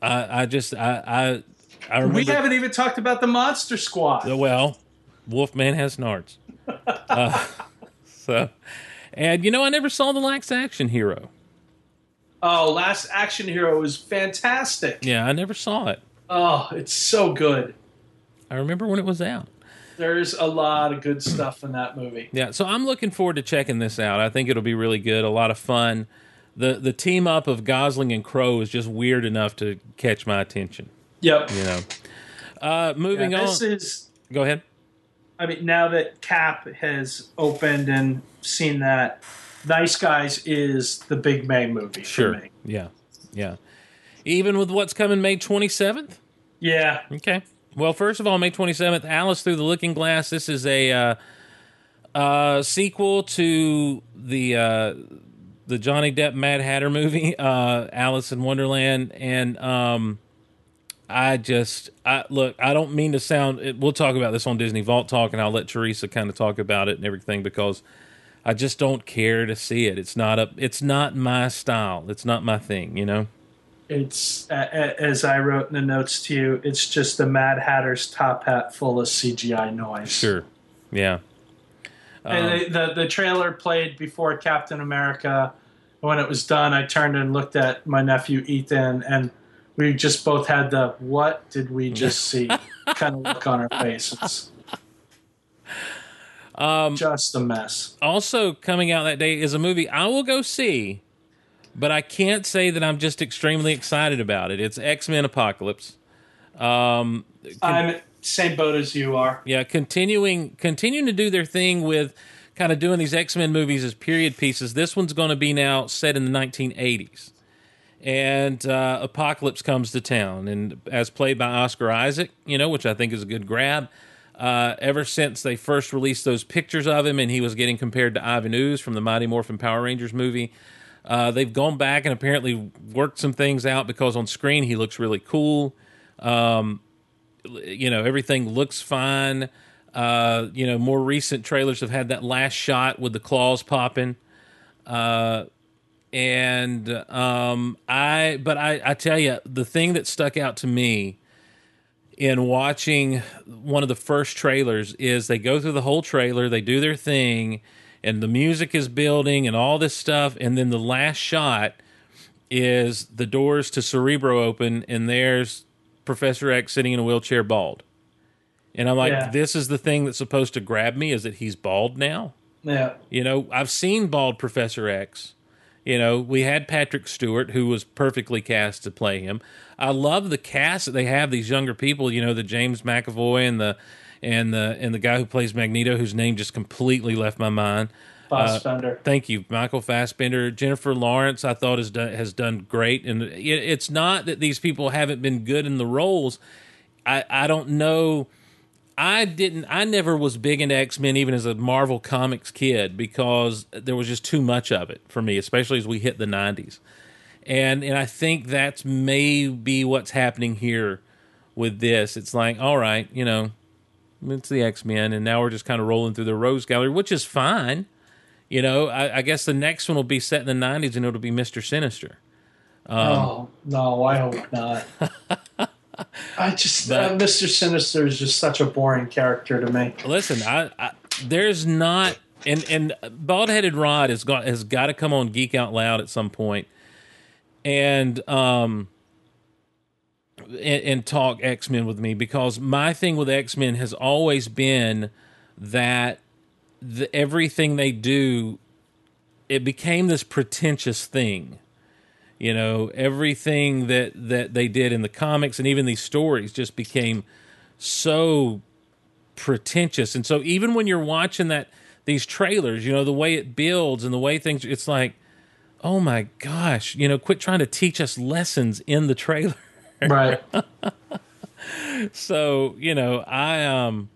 I, I just I I, I remember we haven't even talked about the Monster Squad. well, Wolfman has nards. uh, so, and you know, I never saw the Last Action Hero. Oh, Last Action Hero is fantastic. Yeah, I never saw it. Oh, it's so good. I remember when it was out. There's a lot of good stuff in that movie. Yeah, so I'm looking forward to checking this out. I think it'll be really good, a lot of fun. The the team up of Gosling and Crowe is just weird enough to catch my attention. Yep. You know. Uh, moving Yeah, on. this is Go ahead. I mean, now that Cap has opened and seen that, Nice Guys is the big May movie Sure. for me. Yeah. Yeah. Even with what's coming May 27th? Yeah, Okay. Well, first of all, May 27th, Alice Through the Looking Glass. This is a uh, uh, sequel to the uh, the Johnny Depp Mad Hatter movie, uh, Alice in Wonderland, and um, I just I look. I don't mean to sound. We'll talk about this on Disney Vault Talk, and I'll let Teresa kind of talk about it and everything because I just don't care to see it. It's not a. It's not my style. It's not my thing. You know. It's as I wrote in the notes to you. It's just the Mad Hatter's top hat full of CGI noise. Sure. Yeah. And the, the the trailer played before Captain America. When it was done, I turned and looked at my nephew Ethan, and we just both had the "What did we just see?" kind of look on our faces. Um, just a mess. Also, coming out that day is a movie I will go see, but I can't say that I'm just extremely excited about it. It's X Men Apocalypse. Um, I'm same boat as you are. yeah, continuing continuing to do their thing with kind of doing these X Men movies as period pieces. This one's going to be now set in the 1980s, and uh, Apocalypse comes to town, and as played by Oscar Isaac, you know, which I think is a good grab. Uh, ever since they first released those pictures of him, and he was getting compared to Ivan Ooze from the Mighty Morphin Power Rangers movie, uh, they've gone back and apparently worked some things out because on screen he looks really cool. Um, you know everything looks fine. Uh, you know, more recent trailers have had that last shot with the claws popping. Uh, and um, I, but I, I tell you, the thing that stuck out to me in watching one of the first trailers is they go through the whole trailer, they do their thing, and the music is building and all this stuff, and then the last shot is the doors to Cerebro open, and there's Professor X sitting in a wheelchair, bald. And I'm like, Yeah. this is the thing that's supposed to grab me is that he's bald now. Yeah. You know, I've seen bald Professor X. You know, we had Patrick Stewart, who was perfectly cast to play him. I love the cast that they have. These younger people, you know, the James McAvoy and the and the and the guy who plays Magneto, whose name just completely left my mind. Uh, Fassbender. Thank you, Michael Fassbender, Jennifer Lawrence. I thought has done has done great, and it, it's not that these people haven't been good in the roles. I I don't know. I didn't. I never was big into X Men, even as a Marvel Comics kid, because there was just too much of it for me, especially as we hit the '90s. And and I think that's maybe what's happening here with this. It's like, all right, you know, it's the X Men, and now we're just kind of rolling through the Rogues Gallery, which is fine. You know, I, I guess the next one will be set in the '90s, and it'll be Mister Sinister. oh no, I hope not. I just But- uh, Mr. Sinister is just such a boring character to me. Listen, I, I there's not and and bald headed Rod has got has got to come on Geek Out Loud at some point, and um and, and talk X Men with me because my thing with X Men has always been that the, everything they do it became this pretentious thing. You know everything that that they did in the comics and even these stories just became so pretentious. And so even when you're watching that these trailers you know the way it builds and the way things it's like oh my gosh you know quit trying to teach us lessons in the trailer Right. so you know i um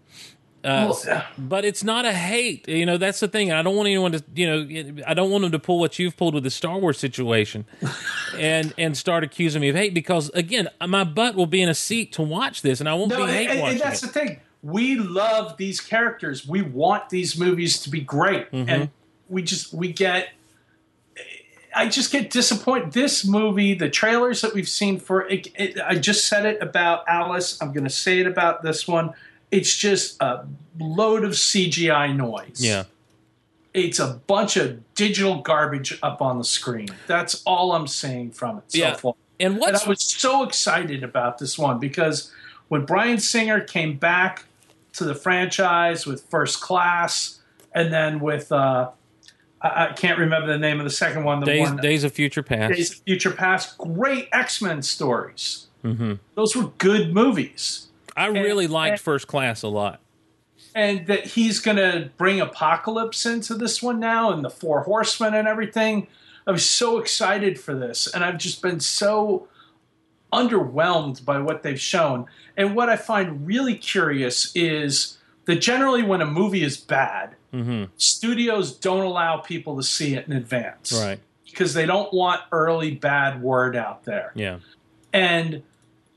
uh, Well, but it's not a hate you know that's the thing i don't want anyone to you know i don't want them to pull what you've pulled with the star wars situation and and start accusing me of hate because again my butt will be in a seat to watch this and i won't No, be and, hate and- and that's it. the thing. We love these characters. We want these movies to be great, Mm-hmm. and we just we get. I just get disappointed. This movie, the trailers that we've seen for it, it I just said it about Alice. I'm going to say it about this one. It's just a load of CGI noise. yeah it's a bunch of digital garbage up on the screen. That's all I'm saying from it so Yeah. far. and And what's I was so excited about this one because when Bryan Singer came back to the franchise with First Class, and then with uh, I, I can't remember the name of the second one. The days one days of future past Days of Future Past, great X Men stories. Mm-hmm. Those were good movies, i really liked and- first class a lot and that he's going to bring Apocalypse into this one now, and the Four Horsemen and everything. I was so excited for this, and I've just been so underwhelmed by what they've shown. And what I find really curious is that generally, when a movie is bad, Mm-hmm. studios don't allow people to see it in advance, right Because they don't want early bad word out there. yeah And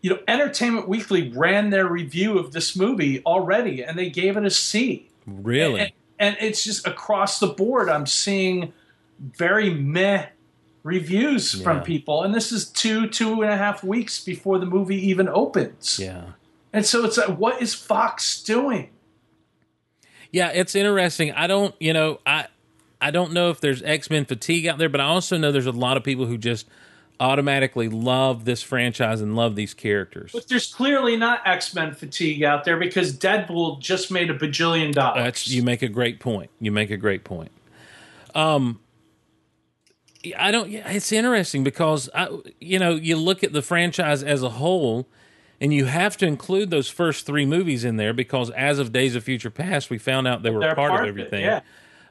you know, Entertainment Weekly ran their review of this movie already, and they gave it a C. really And, and it's just across the board. I'm seeing very meh reviews Yeah. from people, and this is two two and a half weeks before the movie even opens. yeah And so it's like, what is Fox doing? Yeah, it's interesting. I don't, you know, I I don't know if there's X Men fatigue out there, but I also know there's a lot of people who just automatically love this franchise and love these characters. But there's clearly not X Men fatigue out there because Deadpool just made a bajillion dollars. That's you make a great point. You make a great point. Um, I don't. It's interesting because I, you know, you look at the franchise as a whole, and you have to include those first three movies in there because as of Days of Future Past, we found out they were They're part, of it, everything. yeah.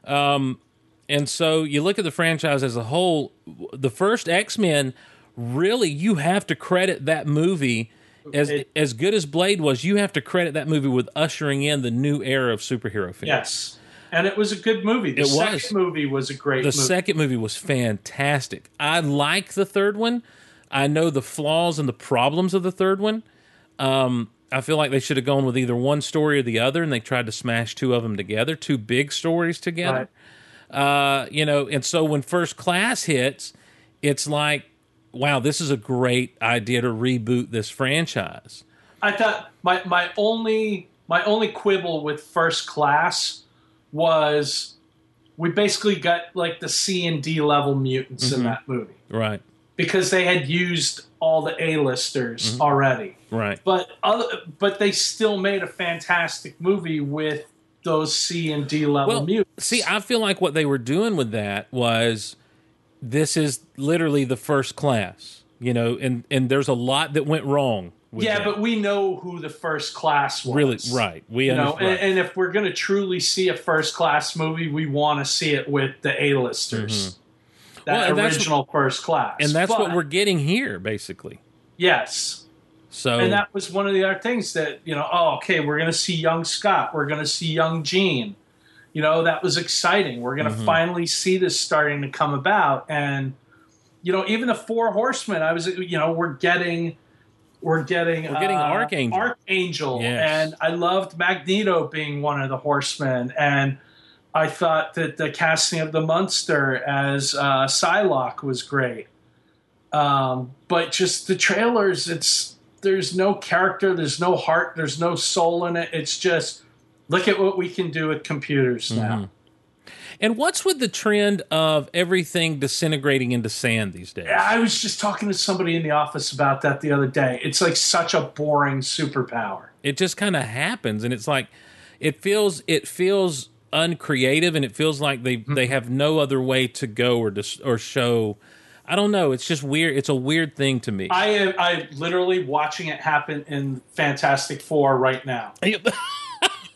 Um, and so you look at the franchise as a whole, the first X Men, really, you have to credit that movie. As, It- as good as Blade was, you have to credit that movie with ushering in the new era of superhero films. Yes. And it was a good movie. The It second was. movie was a great movie. The movie. second movie was fantastic. I like the third one. I know the flaws and the problems of the third one. Um, I feel like they should have gone with either one story or the other, and they tried to smash two of them together, two big stories together. Uh, you know, and so when First Class hits, it's like, wow, this is a great idea to reboot this franchise. I thought my my only my only quibble with First Class was we basically got like the C and D level mutants Mm-hmm. in that movie Right, because they had used all the A-listers Mm-hmm. already. right. But other, but they still made a fantastic movie with those C and D level Well, see, I feel like what they were doing with that was this is literally the first class, you know, and and there's a lot that went wrong. With yeah, that. but we know who the first class was. really, right? We You know, and, and if we're going to truly see a first class movie, we want to see it with the A-listers. Well, That that's- original first class. and that's what we're getting here, basically. Yes. So And that was one of the other things that, you know, oh, okay, we're going to see young Scott. We're going to see young Jean. You know, that was exciting. We're going to Mm-hmm. finally see this starting to come about. And, you know, even the Four Horsemen, I was, you know, we're getting. We're getting We're getting uh, Archangel. Archangel, Yes. and I loved Magneto being one of the Horsemen, and I thought that the casting of the Munster as uh, Psylocke was great. Um, but just the trailers, it's there's no character, there's no heart, there's no soul in it. It's just look at what we can do with computers Mm-hmm. now. and what's with the trend of everything disintegrating into sand these days? I was just talking to somebody in the office about that the other day. It's like such a boring superpower. it just kind of happens and it's like it feels it feels uncreative and it feels like they Mm-hmm. they have no other way to go or to, or show i don't know it's just weird it's a weird thing to me I am I literally watching it happen in Fantastic Four right now.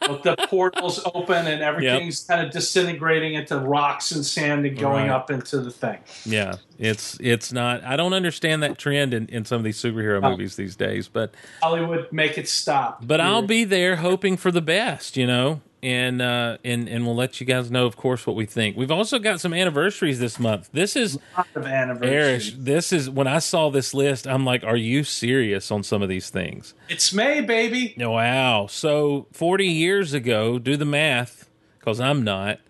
With the portals open and everything's kind of disintegrating into rocks and sand and going Right. up into the thing. yeah it's it's not i don't understand that trend in, in some of these superhero Oh. movies these days but Hollywood, make it stop. but i'll be there hoping for the best you know and uh and and we'll let you guys know of course what we think we've also got some anniversaries this month this is lot of anniversary. Erich, this is when I saw this list, I'm like, are you serious on some of these things? It's May, baby. Wow. So 40 years ago, do the math, because I'm not.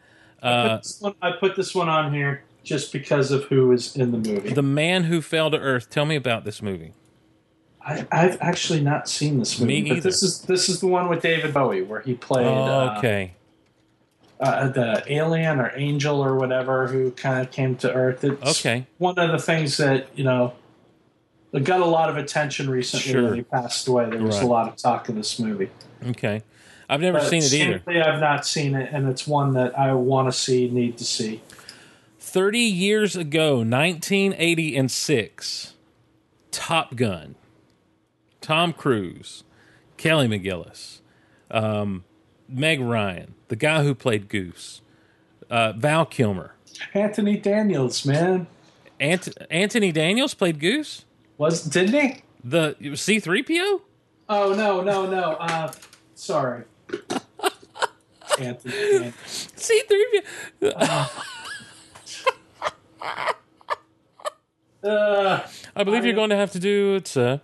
Uh, This one- I put this one on here just because of who is in the movie. the Man Who Fell to Earth. Tell me about this movie. I, I've actually not seen this movie, Me but this is this is the one with David Bowie where he played uh, okay. uh, the alien or angel or whatever who kind of came to Earth. It's Okay. one of the things that you know got a lot of attention recently Sure. when he passed away. There was Right. a lot of talk of this movie. Okay. I've never But seen it either. I've not seen it, and it's one that I want to see, need to see. 30 years ago, 1986, Top Gun, Tom Cruise, Kelly McGillis, um, Meg Ryan, the guy who played Goose, uh, Val Kilmer. Anthony Daniels, man, Ant- Anthony Daniels played Goose? was didn't he? The C3PO? Oh no, no, no. Uh, sorry, Anthony. Daniels. C3PO. Uh, I believe you're going to have to do it, sir.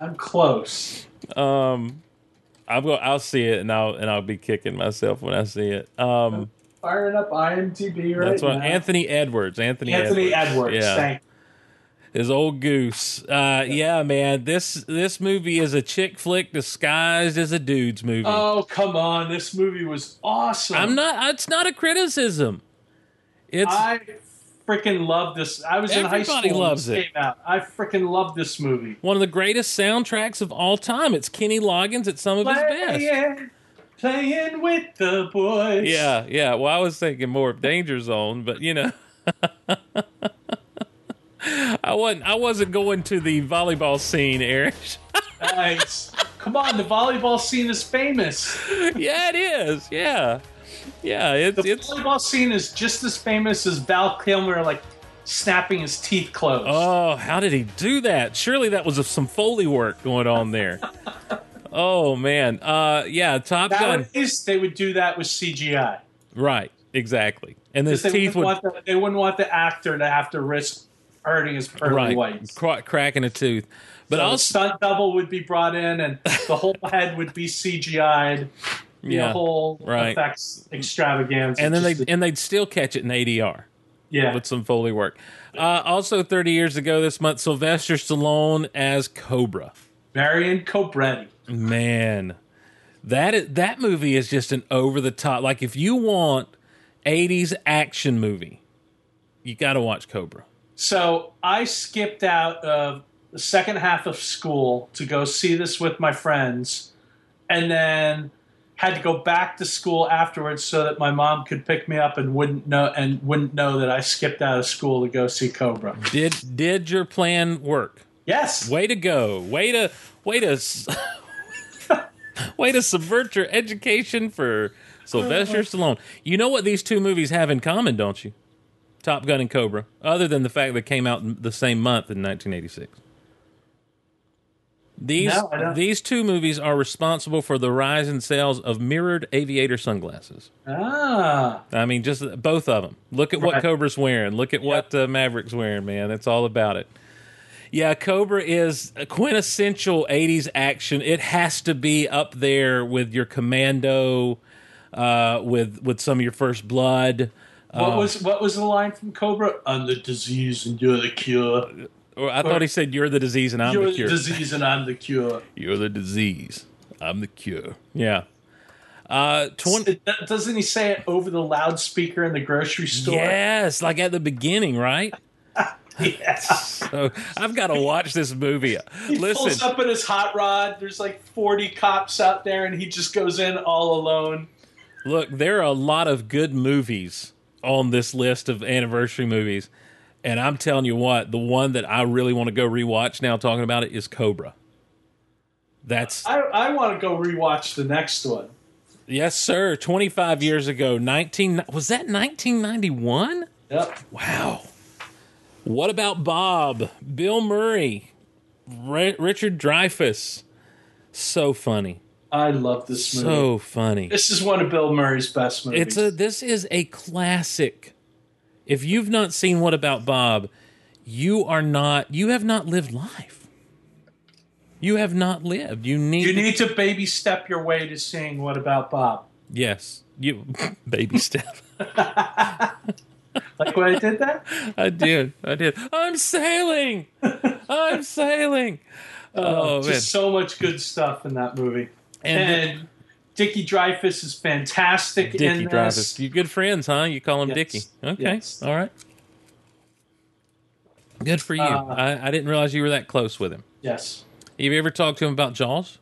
I'm close. Um, I'm go. I'll see it, and I'll and I'll be kicking myself when I see it. Um, Firing up IMDb right that's what now. Anthony Edwards. Anthony. Anthony Edwards. Edwards. Yeah, Thank his old goose. Uh, yeah, man. This this movie is a chick flick disguised as a dude's movie. Oh come on! This movie was awesome. I'm not. It's not a criticism. It's I freaking love this. I was in high Everybody school. when loves it. Came out. I freaking love this movie. One of the greatest soundtracks of all time. It's Kenny Loggins at some of his best. Playing, playing with the boys. Yeah, yeah. Well, I was thinking more of Danger Zone, but you know, I wasn't. I wasn't going to the volleyball scene, Erich. Nice. Come on, the volleyball scene is famous. yeah, it is. Yeah, yeah. It's The it's. volleyball scene is just as famous as Val Kilmer, like snapping his teeth closed. Oh, how did he do that? Surely that was some foley work going on there. oh man. Uh, yeah. Top Gun. Nowadays, they would do that with CGI. Right. Exactly. And his They teeth wouldn't, would want the, they wouldn't want the actor to have to risk hurting his pearly right whites. cra- cracking a tooth. But So also, stunt double would be brought in, and the whole head would be CGI'd. The yeah. whole right. effects extravaganza. And then they and they'd still catch it in ADR. yeah. with some Foley work. Uh, also, 30 years ago this month, Sylvester Stallone as Cobra. Marion Cobretti. Man, that is, that movie is just an over the top. Like if you want 80s action movie, you got to watch Cobra. So I skipped out of the second half of school to go see this with my friends, and then had to go back to school afterwards so that my mom could pick me up and wouldn't know and wouldn't know that I skipped out of school to go see Cobra. Did did your plan work? Yes. Way to go! Way to way to way to subvert your education for Sylvester Stallone. You know what these two movies have in common, don't you? Top Gun and Cobra, other than the fact that they came out the same month in 1986. These No, these two movies are responsible for the rise in sales of mirrored aviator sunglasses. Ah. I mean, just both of them. Look at what Right. Cobra's wearing. Look at what uh, Maverick's wearing, man. That's all about it. Yeah, Cobra is a quintessential 80s action. It has to be up there with your Commando, uh, with with some of your First Blood. What was what was the line from Cobra? I'm the disease and you're the cure. Or I thought he said, "You're the disease and I'm you're the the cure." disease and I'm the cure. You're the disease. I'm the cure. Yeah. Uh, 20, Doesn't he say it over the loudspeaker in the grocery store? yes, like at the beginning, right? Yeah. So I've got to watch this movie. He pulls up in his hot rod. There's like 40 cops out there, and he just goes in all alone. Look, there are a lot of good movies on this list of anniversary movies. And I'm telling you what, the one that I really want to go rewatch now talking about it is Cobra. That's I, I want to go rewatch the next one. yes, sir. 25 years ago, 19 was that 1991? Yep. Wow. What about Bob, Bill Murray, Ri Richard Dreyfuss? So funny. I love this movie. So funny. this is one of Bill Murray's best movies. It's a this is a classic. If you've not seen What About Bob, you are not you have not lived life. You have not lived. You need, you need to baby step your way to seeing What About Bob. yes. You baby step. Like when I did that? I did. I did. I'm sailing. I'm sailing. Oh, oh man. Just so much good stuff in that movie. And, And, Dickie Dreyfuss is fantastic Dickie this. You good friends, huh? You call him Yes. Dickie. Okay. Yes. All right. Good for you. Uh, I, I didn't realize you were that close with him. Yes. Have you ever talked to him about Jaws?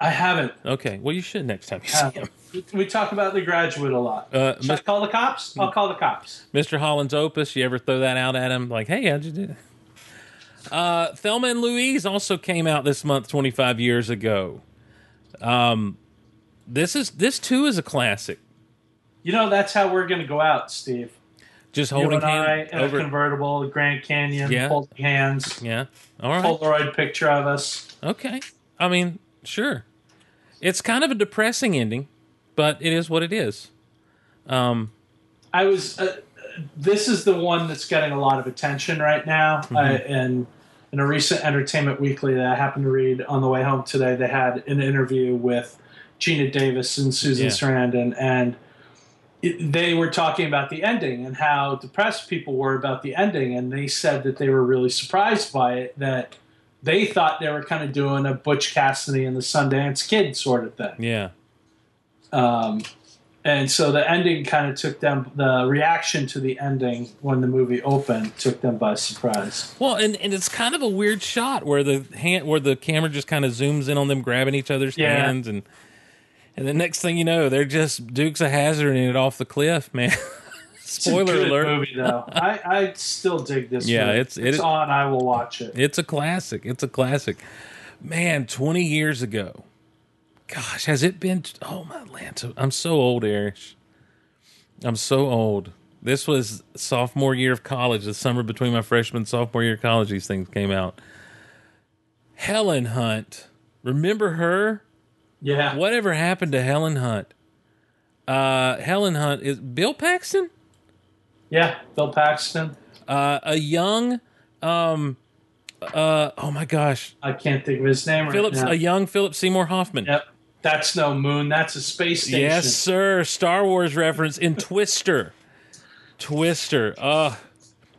I haven't. Okay. Well, you should next time you see him. we talk about The Graduate a lot. Uh, Should I call the cops? I'll call the cops. Mr. Holland's Opus, you ever throw that out at him? Like, hey, how'd you do? Uh, Thelma and Louise also came out this month, 25 years ago. Um, this is this too is a classic. You know, that's how we're going to go out, Steve. Just You holding and I hands in a over. convertible, Grand Canyon, Yeah. holding hands, Yeah. All right. Polaroid picture of us. Okay. I mean, sure. It's kind of a depressing ending, but it is what it is. Um, I was. Uh, this is the one that's getting a lot of attention right now. Mm-hmm. I, and in a recent Entertainment Weekly that I happened to read on the way home today, they had an interview with Geena Davis and Susan Yeah. Sarandon, and it, they were talking about the ending and how depressed people were about the ending, and they said that they were really surprised by it. That they thought they were kind of doing a Butch Cassidy and the Sundance Kid sort of thing. yeah. Um, and so the ending kind of took them. The reaction to the ending when the movie opened took them by surprise. Well, and, and it's kind of a weird shot where the hand where the camera just kind of zooms in on them grabbing each other's Yeah. hands and and the next thing you know, they're just Dukes of Hazarding it off the cliff, man. Spoiler alert. movie though. I, I still dig this. Yeah, movie. it's- it it's on. I will watch it. It's a classic. It's a classic. Man, 20 years ago. Gosh, has it been? Oh, my Lanta. I'm so old, Erich. I'm so old. This was sophomore year of college, the summer between my freshman and sophomore year of college, these things came out. Helen Hunt. Remember her? Yeah. Whatever happened to Helen Hunt? Uh, Helen Hunt is Bill Paxton? Yeah. Bill Paxton. Uh, a young, um, uh, oh my gosh, I can't think of his name right Phillips, now. a young Philip Seymour Hoffman. Yep. That's no moon. That's a space station. Yes, sir. Star Wars reference in Twister. Twister. Uh,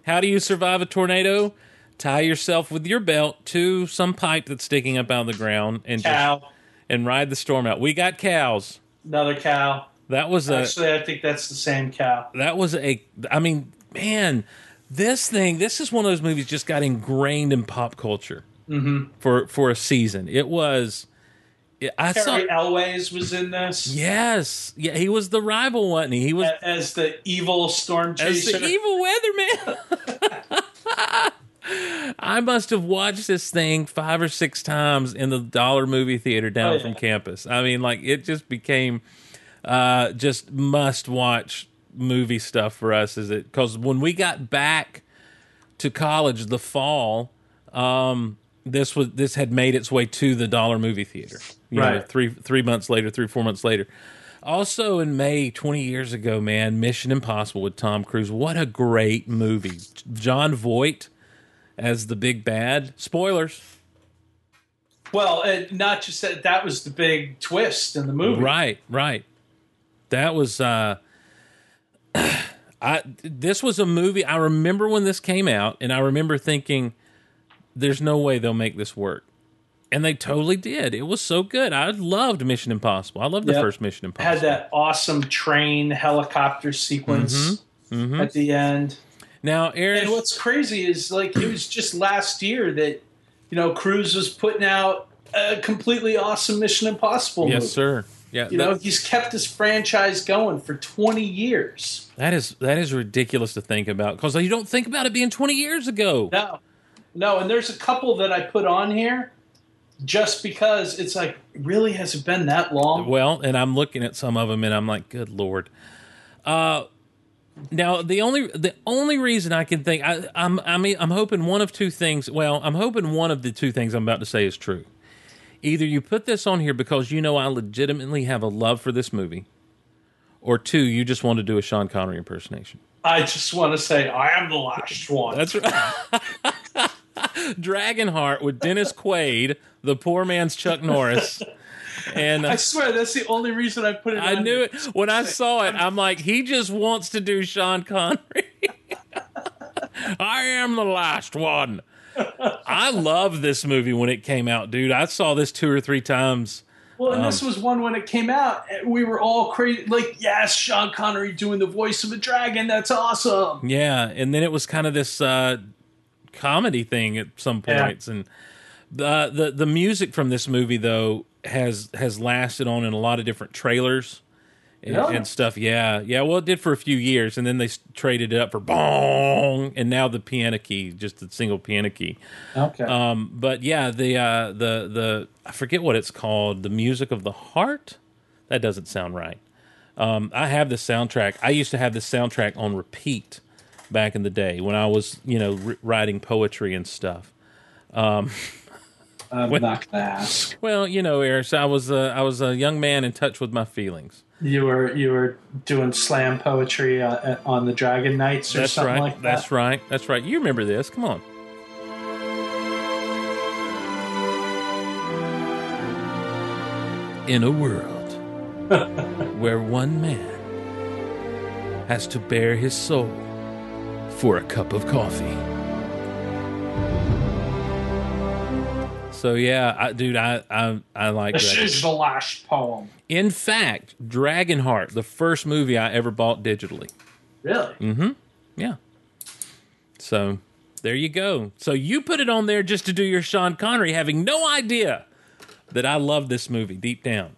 how do you survive a tornado? Tie yourself with your belt to some pipe that's sticking up out of the ground and just. And ride the storm out. We got cows. Another cow. That was a Actually, I think that's the same cow. that was a I mean, man, this thing this is one of those movies just got ingrained in pop culture mm-hmm. for for a season. It was I saw Elwes was in this Yes. Yeah, he was the rival, wasn't he? He was as the evil storm chaser, as the evil weatherman. I must have watched this thing five or six times in the dollar movie theater down Oh, yeah. from campus. I mean, like it just became uh, just must watch movie stuff for us. Is it because when we got back to college the fall, um, this was this had made its way to the dollar movie theater. You know, Right. three three months later, three four months later. Also in May, 20 years ago, man, Mission Impossible with Tom Cruise. What a great movie. Jon Voight as the big bad. Spoilers. well, and not just that. That was the big twist in the movie. Right, right. That was uh I this was a movie I remember when this came out and I remember thinking there's no way they'll make this work. And they totally did. It was so good. I loved Mission Impossible. I loved the Yep. first Mission Impossible. Had that awesome train helicopter sequence Mm-hmm. at the end. Now, Aaron, And what's crazy is like it was just last year that you know Cruise was putting out a completely awesome Mission Impossible movie. yes, sir. Yeah, You know, he's kept his franchise going for 20 years. That is that is ridiculous to think about because you don't think about it being 20 years ago. No, no, and there's a couple that I put on here just because it's like, really, has it been that long? Well, and I'm looking at some of them and I'm like, good lord. Uh, now the only the only reason I can think I, I'm I mean I'm hoping one of two things. Well, I'm hoping one of the two things I'm about to say is true. Either you put this on here because you know I legitimately have a love for this movie, or two, you just want to do a Sean Connery impersonation. I just want to say, I am the last one. That's right. Dragonheart with Dennis Quaid, the poor man's Chuck Norris. And uh, I swear, that's the only reason I put it in. I knew it when I saw it. I'm like, he just wants to do Sean Connery. I am the last one. I love this movie when it came out, dude. I saw this two or three times. Well, and Um, this was one when it came out. We were all crazy. Like, yes, Sean Connery doing the voice of a dragon. That's awesome. Yeah, and then it was kind of this uh, comedy thing at some Yeah. points, and the the the music from this movie though has has lasted on in a lot of different trailers and, Yeah. and stuff. Yeah, yeah. Well, it did for a few years, and then they traded it up for bong, and now the piano key, just the single piano key. Okay. Um, but yeah, the uh, the the I forget what it's called. The music of the heart. That doesn't sound right. Um, I have the soundtrack. I used to have the soundtrack on repeat back in the day when I was, you know, r- writing poetry and stuff. I'm not going to ask. Well, you know, Erich, I was uh, I was a young man in touch with my feelings. You were you were doing slam poetry uh, on the Dragon Knights or That's something right. like that. That's right. That's right. You remember this? Come on. In a world where one man has to bare his soul for a cup of coffee. So yeah, I, dude, I I, I like This that. is the last poem. In fact, Dragonheart, the first movie I ever bought digitally. Really? Mm. Hmm. Yeah. So there you go. So you put it on there just to do your Sean Connery, having no idea that I love this movie deep down.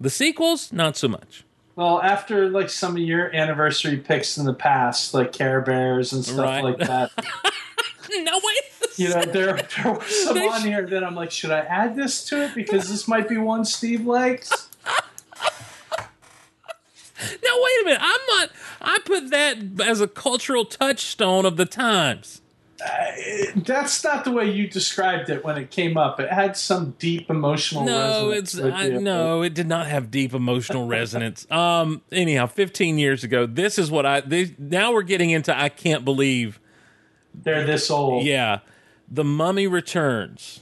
The sequels, not so much. Well, after like some of your anniversary picks in the past, like Care Bears and stuff Right. like that, No way. You know, there there was some They on here that I'm like, should I add this to it because this might be one Steve likes? No, wait a minute. I'm not. I put that as a cultural touchstone of the times. That's not the way you described it when it came up. It had some deep emotional. No, resonance it's I, no, it did not have deep emotional resonance. Um, anyhow, 15 years ago, this is what I. This, now we're getting into. I can't believe. they're this old. Yeah, the Mummy Returns.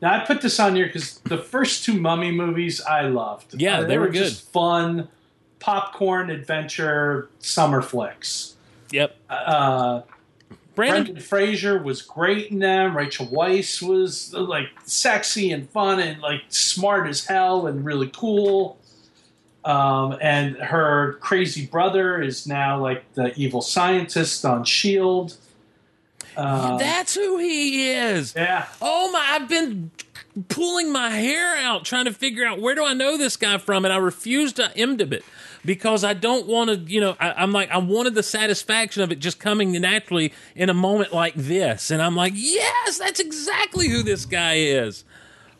Now I put this on here because the first two Mummy movies I loved. Yeah, Uh, they were good. just fun popcorn adventure summer flicks. Yep. Uh, Brandon. Brendan Fraser was great in them. Rachel Weisz was like sexy and fun and like smart as hell and really cool. Um, and her crazy brother is now like the evil scientist on Shield. Um, That's who he is. yeah, Oh my! I've been pulling my hair out trying to figure out where do I know this guy from, and I refuse to IMDb it because I don't want to. You know, I, I'm like I wanted the satisfaction of it just coming naturally in a moment like this, and I'm like, yes, that's exactly who this guy is.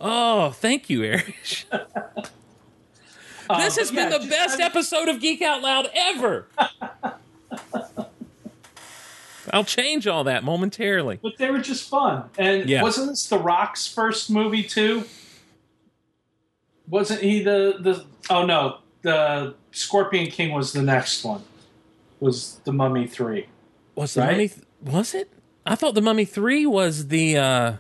Oh, thank you, Erich. this has Um, yeah, been the best I mean- episode of Geek Out Loud ever. I'll change all that momentarily. but they were just fun. And Yeah. wasn't this The Rock's first movie too? Wasn't he the the? Oh no, the Scorpion King was the next one. Was the Mummy three? Was the Right? mummy? Was it? I thought the Mummy Three was the uh,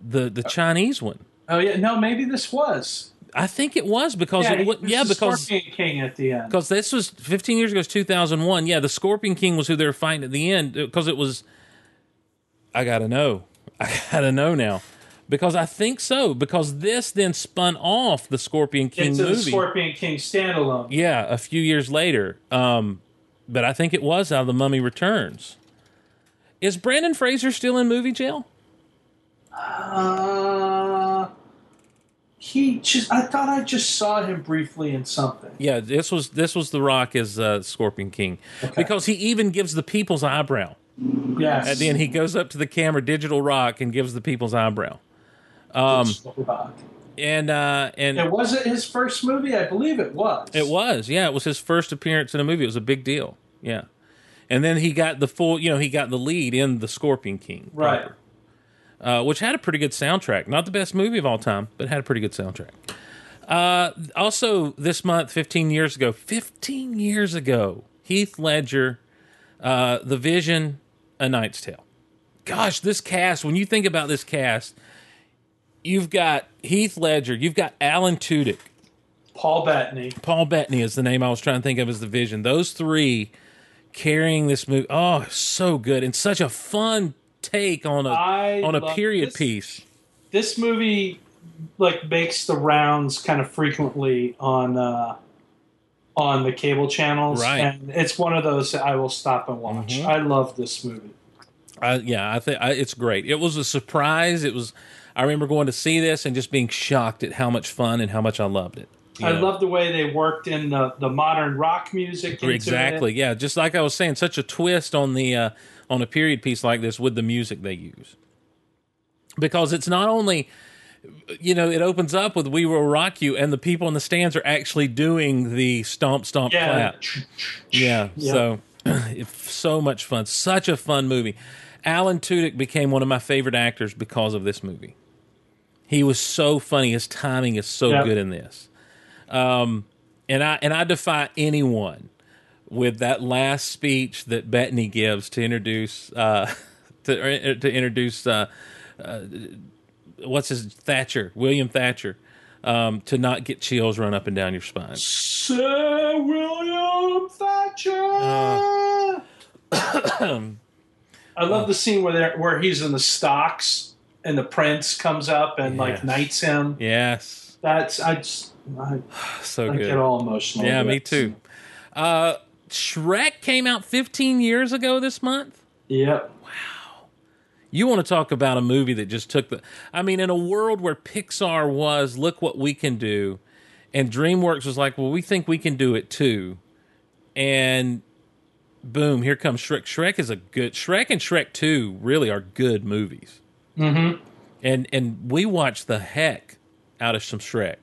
the the Chinese one. Oh yeah, no, maybe this was. I think it was because Yeah, it, wa- was yeah the because Scorpion King at the end. because this was 15 years ago. It's 2001. Yeah, the Scorpion King was who they were fighting at the end because it was. I gotta know. I gotta know now because I think so because this then spun off the Scorpion King into the movie. Scorpion King standalone. yeah, a few years later. Um, but I think it was out of the Mummy Returns. Is Brandon Fraser still in movie jail? Uh, he just. I thought I just saw him briefly in something. Yeah, this was this was The Rock as uh, Scorpion King because he even gives the people's eyebrow. Yes. At the end, he goes up to the camera, digital rock, and gives the people's eyebrow. um, And uh, and it was it his first movie. I believe it was. it was yeah, it was his first appearance in a movie. It was a big deal. Yeah, and then he got the full, you know, he got the lead in the Scorpion King, Right. proper. Uh, which had a pretty good soundtrack. Not the best movie of all time, but had a pretty good soundtrack. Uh, also, this month, 15 years ago, 15 years ago, Heath Ledger, uh, The Vision, A Knight's Tale. Gosh, this cast, when you think about this cast, you've got Heath Ledger, you've got Alan Tudyk, Paul Bettany. Paul Bettany is the name I was trying to think of as the Vision. Those three carrying this movie. Oh, so good and such a fun take on a I on a period this. piece. This movie like makes the rounds kind of frequently on uh, on the cable channels, Right. and it's one of those that I will stop and watch. I love this movie. I, yeah, I think it's great. It was a surprise. It was. I remember going to see this and just being shocked at how much fun and how much I loved it. You I know? love the way they worked in the, the modern rock music. Into exactly. It. Yeah, just like I was saying, such a twist on the uh, on a period piece like this with the music they use, because it's not only you know it opens up with "We Will Rock You" and the people in the stands are actually doing the stomp stomp Yeah. clap. Yeah. Yeah. So it's so much fun. Such a fun movie. Alan Tudyk became one of my favorite actors because of this movie. He was so funny. His timing is so Yeah. good in this. Um, and I and I defy anyone with that last speech that Bettany gives to introduce uh, to to introduce uh, uh, what's his Thatcher William Thatcher um, to not get chills run up and down your spine. Sir William Thatcher. Uh. I love the scene where they're, where he's in the stocks and the prince comes up and like knights him. Yes. That's I just I, So I good. get all emotional. Yeah, me it. too. Uh, Shrek came out 15 years ago this month. Yep. Wow. You want to talk about a movie that just took the. I mean, in a world where Pixar was, look what we can do, and DreamWorks was like, well, we think we can do it too. And boom, here comes Shrek. Shrek is a good. Shrek and Shrek 2 really are good movies. Mm-hmm. And, and we watched the heck out of some Shrek.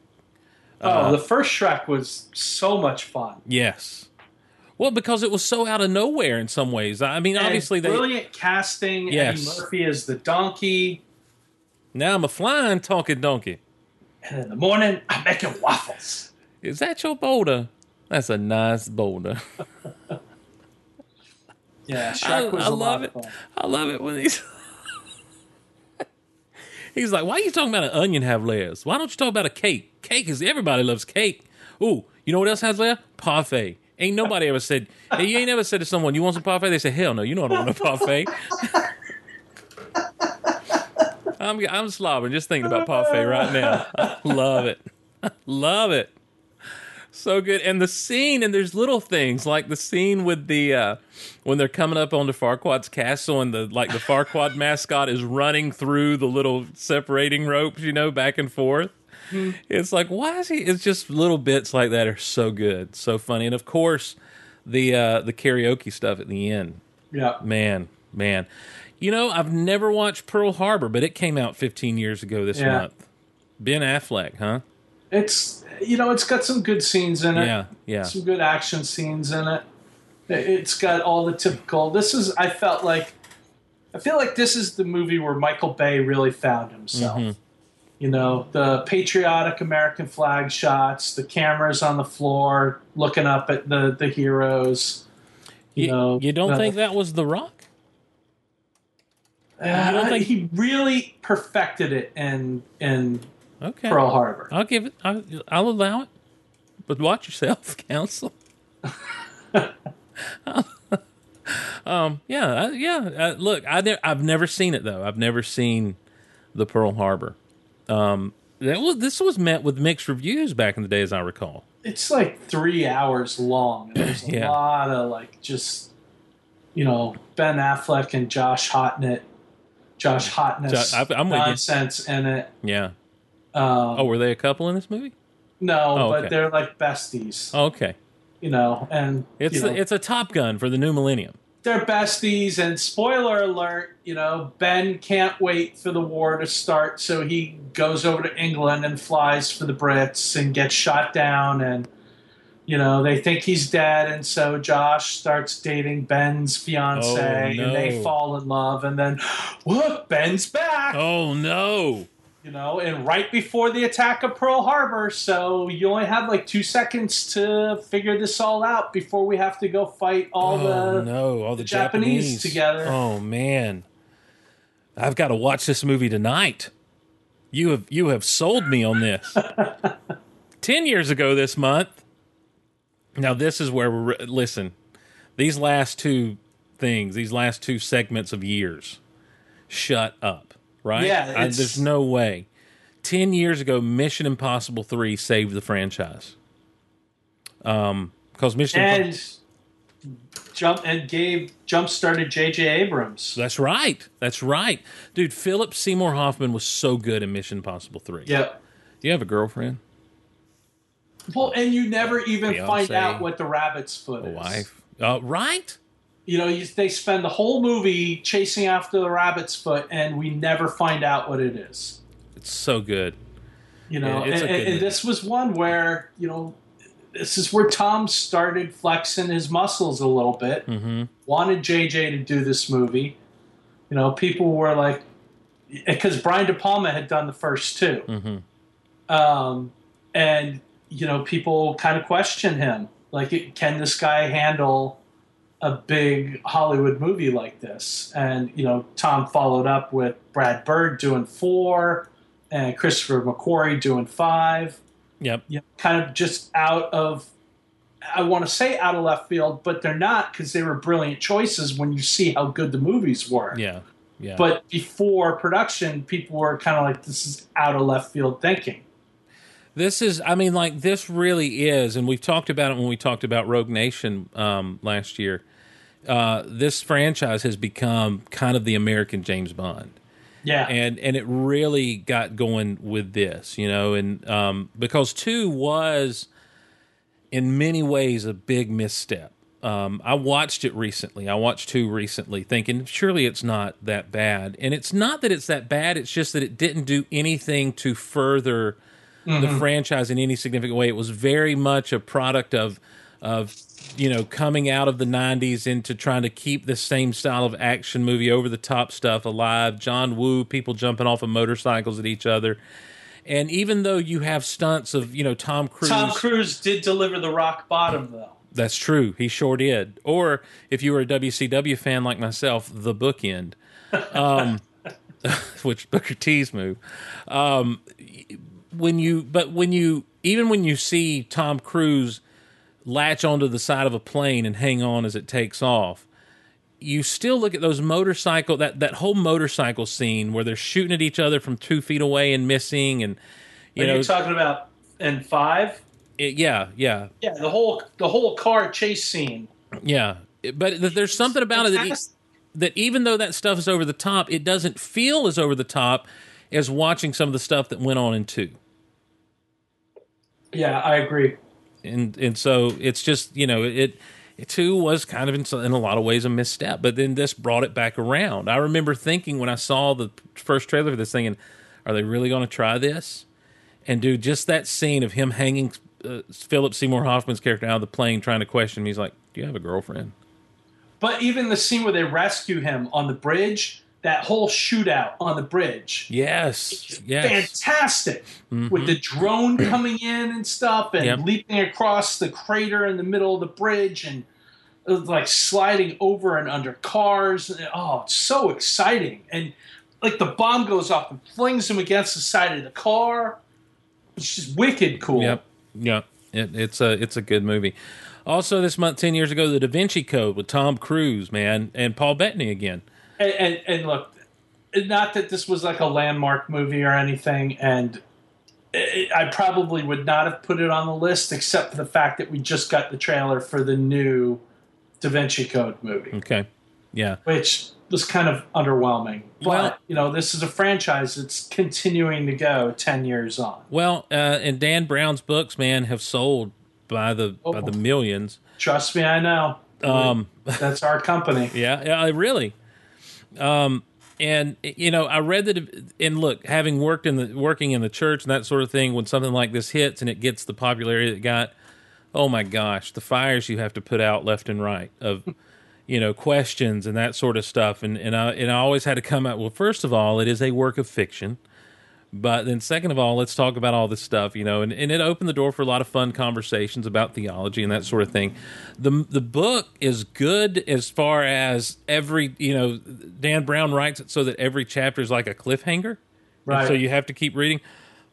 Uh, Oh, the first Shrek was so much fun. Yes. Well, because it was so out of nowhere in some ways. I mean, And obviously they. brilliant casting. Yes. Eddie Murphy as the donkey, Now I'm a flying talking donkey. and in the morning I'm making waffles. Is that your boulder? That's a nice boulder. Yeah, I, Shrek was I love it. I love it when he's. he's like, why are you talking about an onion have layers? Why don't you talk about a cake? Cake is everybody loves cake. Ooh, you know what else has layers? Parfait. Ain't nobody ever said. Hey, you ain't ever said to someone, "You want some parfait?" They say, "Hell no, you know I don't want a parfait." I'm I'm slobbering just thinking about parfait right now. I love it, love it, so good. And the scene, and there's little things like the scene with the uh, when they're coming up onto Farquaad's castle, and the like the Farquaad mascot is running through the little separating ropes, you know, back and forth. It's like, why is he? It's just little bits like that are so good, so funny, and of course, the uh, the karaoke stuff at the end. Yeah. Man, man, you know, I've never watched Pearl Harbor, but it came out 15 years ago this Yeah. month. Ben Affleck, huh? It's you know it's got some good scenes in it. Yeah, yeah. Some good action scenes in it. It's got all the typical. This is I felt like I feel like this is the movie where Michael Bay really found himself. Mm-hmm. You know, the patriotic American flag shots, the cameras on the floor looking up at the the heroes. You, You, know, you don't the- think that was The Rock? Uh, don't think- he really perfected it in in Okay, Pearl Harbor? I'll give it. I'll, I'll allow it. But watch yourself, counsel. um. Yeah. Yeah. Uh, look, I I've never seen it though. I've never seen the Pearl Harbor. Um. That was, this was met with mixed reviews back in the day, as I recall. it's like three hours long. There's a Yeah. lot of like just you know Ben Affleck and Josh Hartnett, Josh Hotness I- you. nonsense in it. Yeah. Um, Oh, were they a couple in this movie? no, oh, but they're like besties, Oh, okay. you know, and It's you know, it's a Top Gun for the new millennium. They're besties. And spoiler alert, you know, Ben can't wait for the war to start, so he goes over to England and flies for the Brits and gets shot down and. You know, they think he's dead, and so Josh starts dating Ben's fiance, Oh, and they fall in love, and then, whoop, Ben's back. Oh no! You know, and right before the attack of Pearl Harbor, so you only have like two seconds to figure this all out before we have to go fight all oh the. no! All the, the Japanese Japanese, together. Oh man, I've got to watch this movie tonight. You have you have sold me on this. Ten years ago this month. Now this is where we're listen. These last two things, these last two segments of years, shut up. Right? Yeah, I- there's no way. Ten years ago, Mission Impossible Three saved the franchise. Um, because Mission Impossible. And jump and gave jump started J.J. Abrams. That's right. That's right. Dude, Philip Seymour Hoffman was so good in Mission Impossible 3. Yep. Do you have a girlfriend? Well, and you never even find out what the rabbit's foot is. wife? Uh, right? You know, you, they spend the whole movie chasing after the rabbit's foot, and we never find out what it is. It's so good. You know, Yeah, and, and- and this was one where you know, this is where Tom started flexing his muscles a little bit. Mm-hmm. Wanted JJ to do this movie. You know, people were like, because Brian De Palma had done the first 2 Mm-hmm. um, and you know, people kind of question him, like, can this guy handle a big Hollywood movie like this? And you know, Tom followed up with Brad Bird doing four, and Christopher McQuarrie doing five. Yep. You know, kind of just out of, I want to say out of left field, but they're not because they were brilliant choices when you see how good the movies were. Yeah. Yeah. But before production, people were kind of like, "This is out of left field thinking." This is, I mean, like this really is, and we've talked about it when we talked about Rogue Nation um, last year. Uh, this franchise has become kind of the American James Bond, Yeah, and and it really got going with this, you know, and um, because two was in many ways a big misstep. Um, I watched it recently. I watched two recently, thinking surely it's not that bad, and it's not that it's that bad. It's just that it didn't do anything to further the franchise in any significant way. It was very much a product of of you know coming out of the 90s into trying to keep the same style of action movie over the top stuff alive. John woo people jumping off of motorcycles at each other. And even though you have stunts of you know tom cruise Tom Cruise did deliver the rock bottom though. that's true. He sure did. Or if you were a wcw fan like myself the bookend um, which booker t's move. Um, when you but when you even when you see Tom Cruise latch onto the side of a plane and hang on as it takes off you still look at those motorcycle that that whole motorcycle scene where they're shooting at each other from two feet away and missing and you Are know you talking about in five? it- yeah yeah Yeah, the whole the whole car chase scene. yeah but there's something about it that, e- that even though that stuff is over the top it doesn't feel as over the top as watching some of the stuff that went on in two Yeah, I agree. And and so it's just you know it, it too was kind of in, in a lot of ways a misstep but then this brought it back around. I remember thinking when i saw the first trailer for this thing and are they really going to try this? And do just that scene of him hanging uh, philip seymour hoffman's character out of the plane trying to question him he's like do you have a girlfriend? But even the scene where they rescue him on the bridge, that whole shootout on the bridge, yes yes Mm-hmm. fantastic. With the drone coming in and stuff, and Yep. leaping across the crater in the middle of the bridge, and uh, like sliding over and under cars. Oh, it's so exciting! And like the bomb goes off and flings him against the side of the car. It's just wicked cool. Yep. Yep. It, it's a it's a good movie. Also, this month, ten years ago, The Da Vinci Code with Tom Cruise, man, and Paul Bettany again. And, and, and look, not that this was like a landmark movie or anything, and it, I probably would not have put it on the list except for the fact that we just got the trailer for the new Da Vinci Code movie, Okay. Yeah. which was kind of underwhelming. But Well- you know, this is a franchise that's continuing to go ten years on. Well, uh, and Dan Brown's books, man, have sold by the by Oh. the millions. Trust me, I know. Um, That's our company. yeah, yeah, really. Um, and you know, I read that, and look, having worked in the working in the church and that sort of thing, when something like this hits and it gets the popularity it got, oh my gosh, the fires you have to put out left and right of, you know, questions and that sort of stuff, and and I and I always had to come out. Well, first of all, it is a work of fiction. But then, second of all, let's talk about all this stuff, you know, and, and it opened the door for a lot of fun conversations about theology and that sort of thing. The the book is good as far as every, you know, Dan Brown writes it so that every chapter is like a cliffhanger, Right. so you have to keep reading.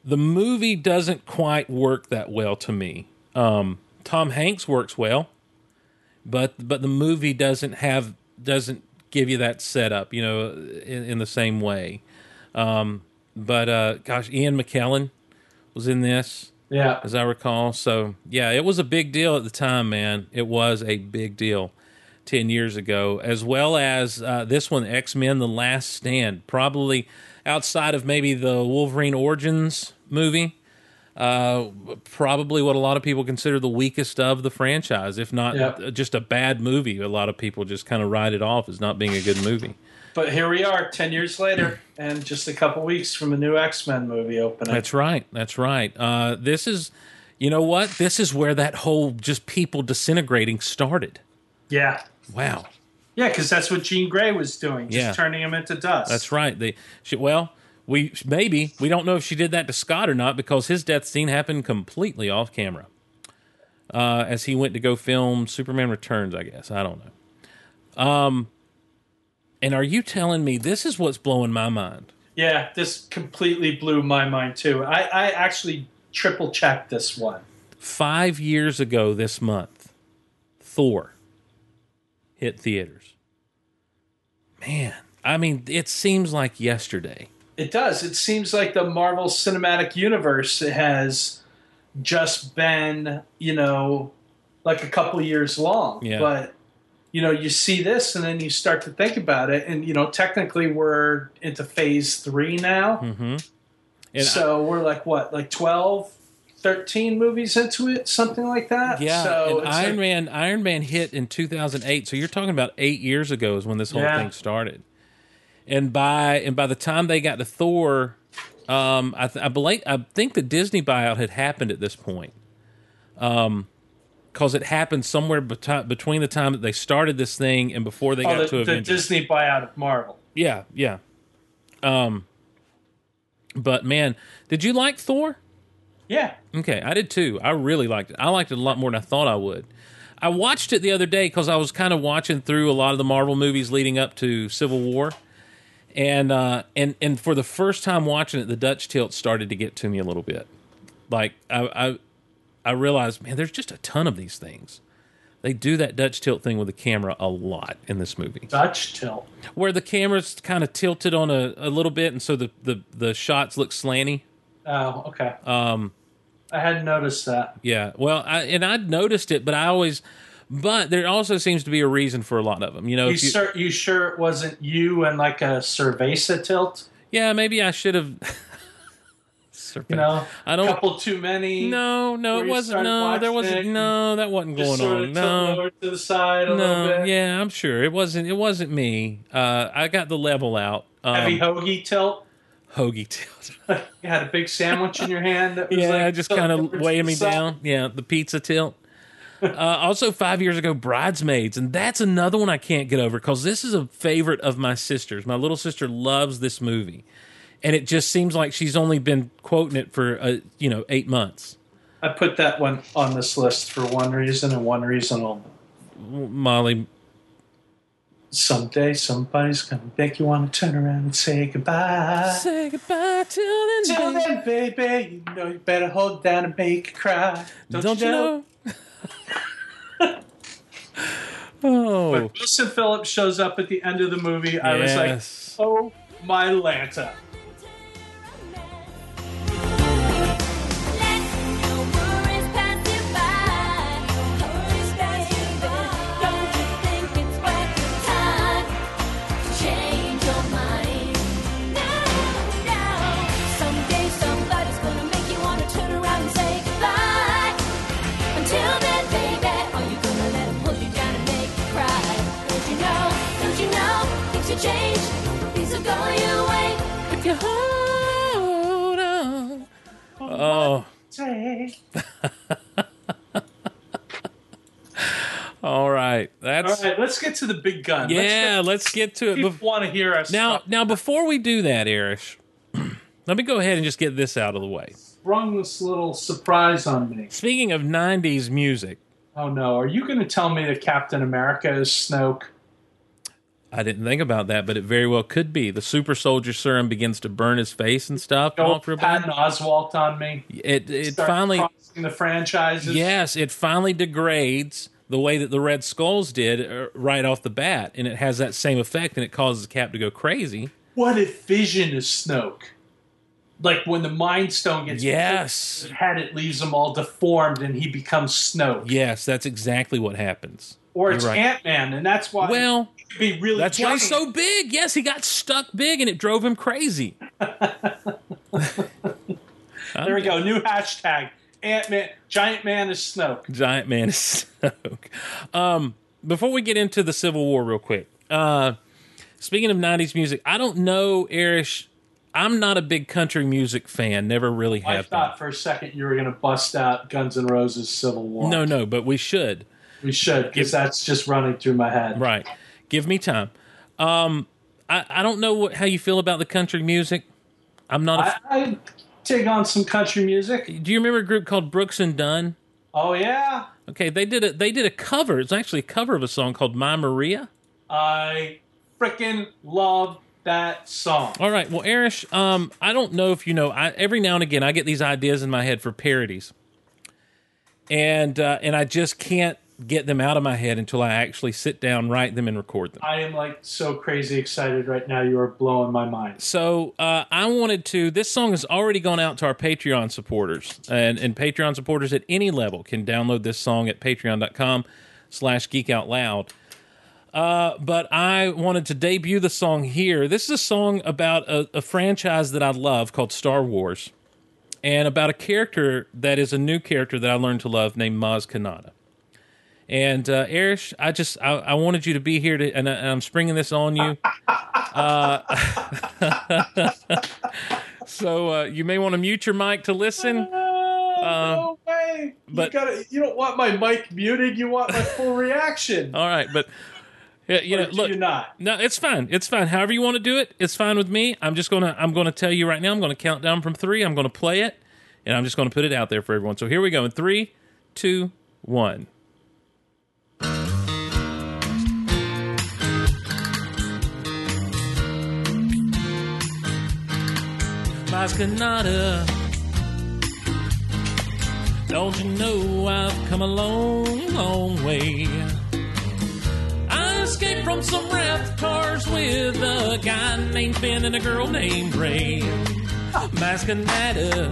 The movie doesn't quite work that well to me. Um, Tom Hanks works well, but but the movie doesn't have doesn't give you that setup, you know, in, in the same way. Um, but uh, gosh, Ian McKellen was in this, Yeah. as I recall. So yeah, it was a big deal at the time, man. It was a big deal ten years ago, as well as uh, this one, X Men: The Last Stand. Probably outside of maybe the Wolverine Origins movie, uh, probably what a lot of people consider the weakest of the franchise, if not just a bad movie. A lot of people just kind of write it off as not being a good movie. But here we are, ten years later, and just a couple weeks from a new X Men movie opening. That's right. That's right. Uh, this is, you know what? This is where that whole just people disintegrating started. yeah. Wow. Yeah, because that's what Jean Grey was doing, just Yeah. turning him into dust. That's right. They, she, well, we maybe we don't know if she did that to Scott or not because his death scene happened completely off camera. Uh, as he went to go film Superman Returns, I guess I don't know. Um, and are you telling me this is what's blowing my mind? Yeah, this completely blew my mind too. I, I actually triple checked this one. Five years ago this month, Thor hit theaters. Man, I mean, it seems like yesterday. It does. It seems like the Marvel Cinematic Universe has just been, you know, like a couple years long. Yeah. But you know, you see this and then you start to think about it, and you know, technically we're into phase three now. Mm-hmm. And so we're like what, like 12, 13 movies into it, something like that. Yeah, So and Iron like- Man Iron Man hit in 2008. So you're talking about 8 years ago is when this whole Yeah. thing started. And by and by the time they got to Thor, um I th- I believe I think the Disney buyout had happened at this point. Um cuz it happened somewhere beti- between the time that they started this thing and before they Oh, got the, to the Avengers. Disney buyout of Marvel. yeah, yeah. Um but man, did you like Thor? Yeah. Okay, I did too. I really liked it. I liked it a lot more than I thought I would. I watched it the other day because I was kind of watching through a lot of the Marvel movies leading up to Civil War, and uh, and and for the first time watching it, the Dutch tilt started to get to me a little bit. Like I I, I realized, man, there's just a ton of these things. They do that Dutch tilt thing with the camera a lot in this movie, Dutch tilt. where the camera's kind of tilted on a, a little bit, and so the, the the shots look slanty. Oh, okay. Um, I hadn't noticed that. Yeah, well, I, and I'd noticed it, but I always, but there also seems to be a reason for a lot of them. You know, You, if you, sure, you sure it wasn't you and like a Cerveza tilt? yeah, maybe I should have. You know, I don't- couple too many. No, no, it wasn't. No, there wasn't. No, that wasn't going on. No, to the side a little no, yeah, I'm sure it wasn't. It wasn't me. Uh, I got the level out. Um, Heavy hoagie tilt. hoagie tilt. You had a big sandwich in your hand. That was yeah, like just kind of weighing me side. down. Yeah, the pizza tilt. uh, also, five years ago, Bridesmaids, and that's another one I can't get over because this is a favorite of my sister's. My little sister loves this movie, and it just seems like she's only been quoting it for uh, you know eight months. I put that one on this list for one reason and one reason only. Molly, Someday somebody's gonna make you want to turn around and say goodbye. say goodbye till then. Till baby. then, baby, you know you better hold down and make it cry. Don't, Don't, you know? oh, When Wilson Phillips shows up at the end of the movie, I was like, "Oh my Lanta!" Oh. All right. All That's right, let's get to the big gun. yeah. Let's get to it. Let's Bef- get, want to hear us now, now, before we do that, Erich, let me go ahead and just get this out of the way. sprung this little surprise on me. Speaking of '90s music, Oh no, are you going to tell me that Captain America is Snoke? I didn't think about that, but it very well could be. The super soldier serum begins to burn his face and stuff. Go Patton Oswalt on me. it it Start finally the franchises. Yes, it finally degrades the way that the Red Skulls did uh, right off the bat, and it has that same effect, and it causes Cap to go crazy. What if Vision is Snoke? Like when the Mind Stone gets Yes, in it leaves him all deformed, and he becomes Snoke. yes, that's exactly what happens. Or it's right. Ant Man, and that's why. Well, be really. that's why he's so big. Yes, he got stuck big, and it drove him crazy. There we go. New hashtag. Ant Man, Giant Man is Snoke. Giant Man is Snoke. Um, before we get into the Civil War, real quick. Uh, speaking of '90s music, I don't know, Erich. I'm not a big country music fan. Never really I have been. thought for a second you were going to bust out Guns N' Roses Civil War. No, no, but we should. we should because that's just running through my head. Right. Give me time. Um, I, I don't know what, how you feel about the country music. I'm not. a I, I take on some country music. do you remember a group called Brooks and Dunn? Oh yeah, Okay, they did a they did a cover. It's actually a cover of a song called "My Maria." I freaking love that song. All right. Well, Erich, um, I don't know if you know. I, every now and again, I get these ideas in my head for parodies, and uh, and I just can't get them out of my head until I actually sit down, write them, and record them. I am like so crazy excited right now. You are blowing my mind. So uh, I wanted to. This song has already gone out to our Patreon supporters, and, and Patreon supporters at any level can download this song at Patreon.com/slash Geek Out Loud. Uh, but I wanted to debut the song here. This is a song about a, a franchise that I love called Star Wars, and about a character that is a new character that I learned to love named Maz Kanata. And uh, Erich, I just I, I wanted you to be here to, and, I, and I'm springing this on you. Uh, so uh, you may want to mute your mic to listen. no way. but- you, gotta, you don't want my mic muted. You want my full reaction. All right, but yeah, you know, look, not? no, it's fine. It's fine. However you want to do it, it's fine with me. I'm just gonna I'm gonna tell you right now. I'm gonna count down from three. I'm gonna play it, and I'm just gonna put it out there for everyone. So here we go. In three, two, one. Maz Kanata. Don't you know I've come a long, long way? I escaped from some Rathtars with a guy named Finn and a girl named Rey. Mascanada.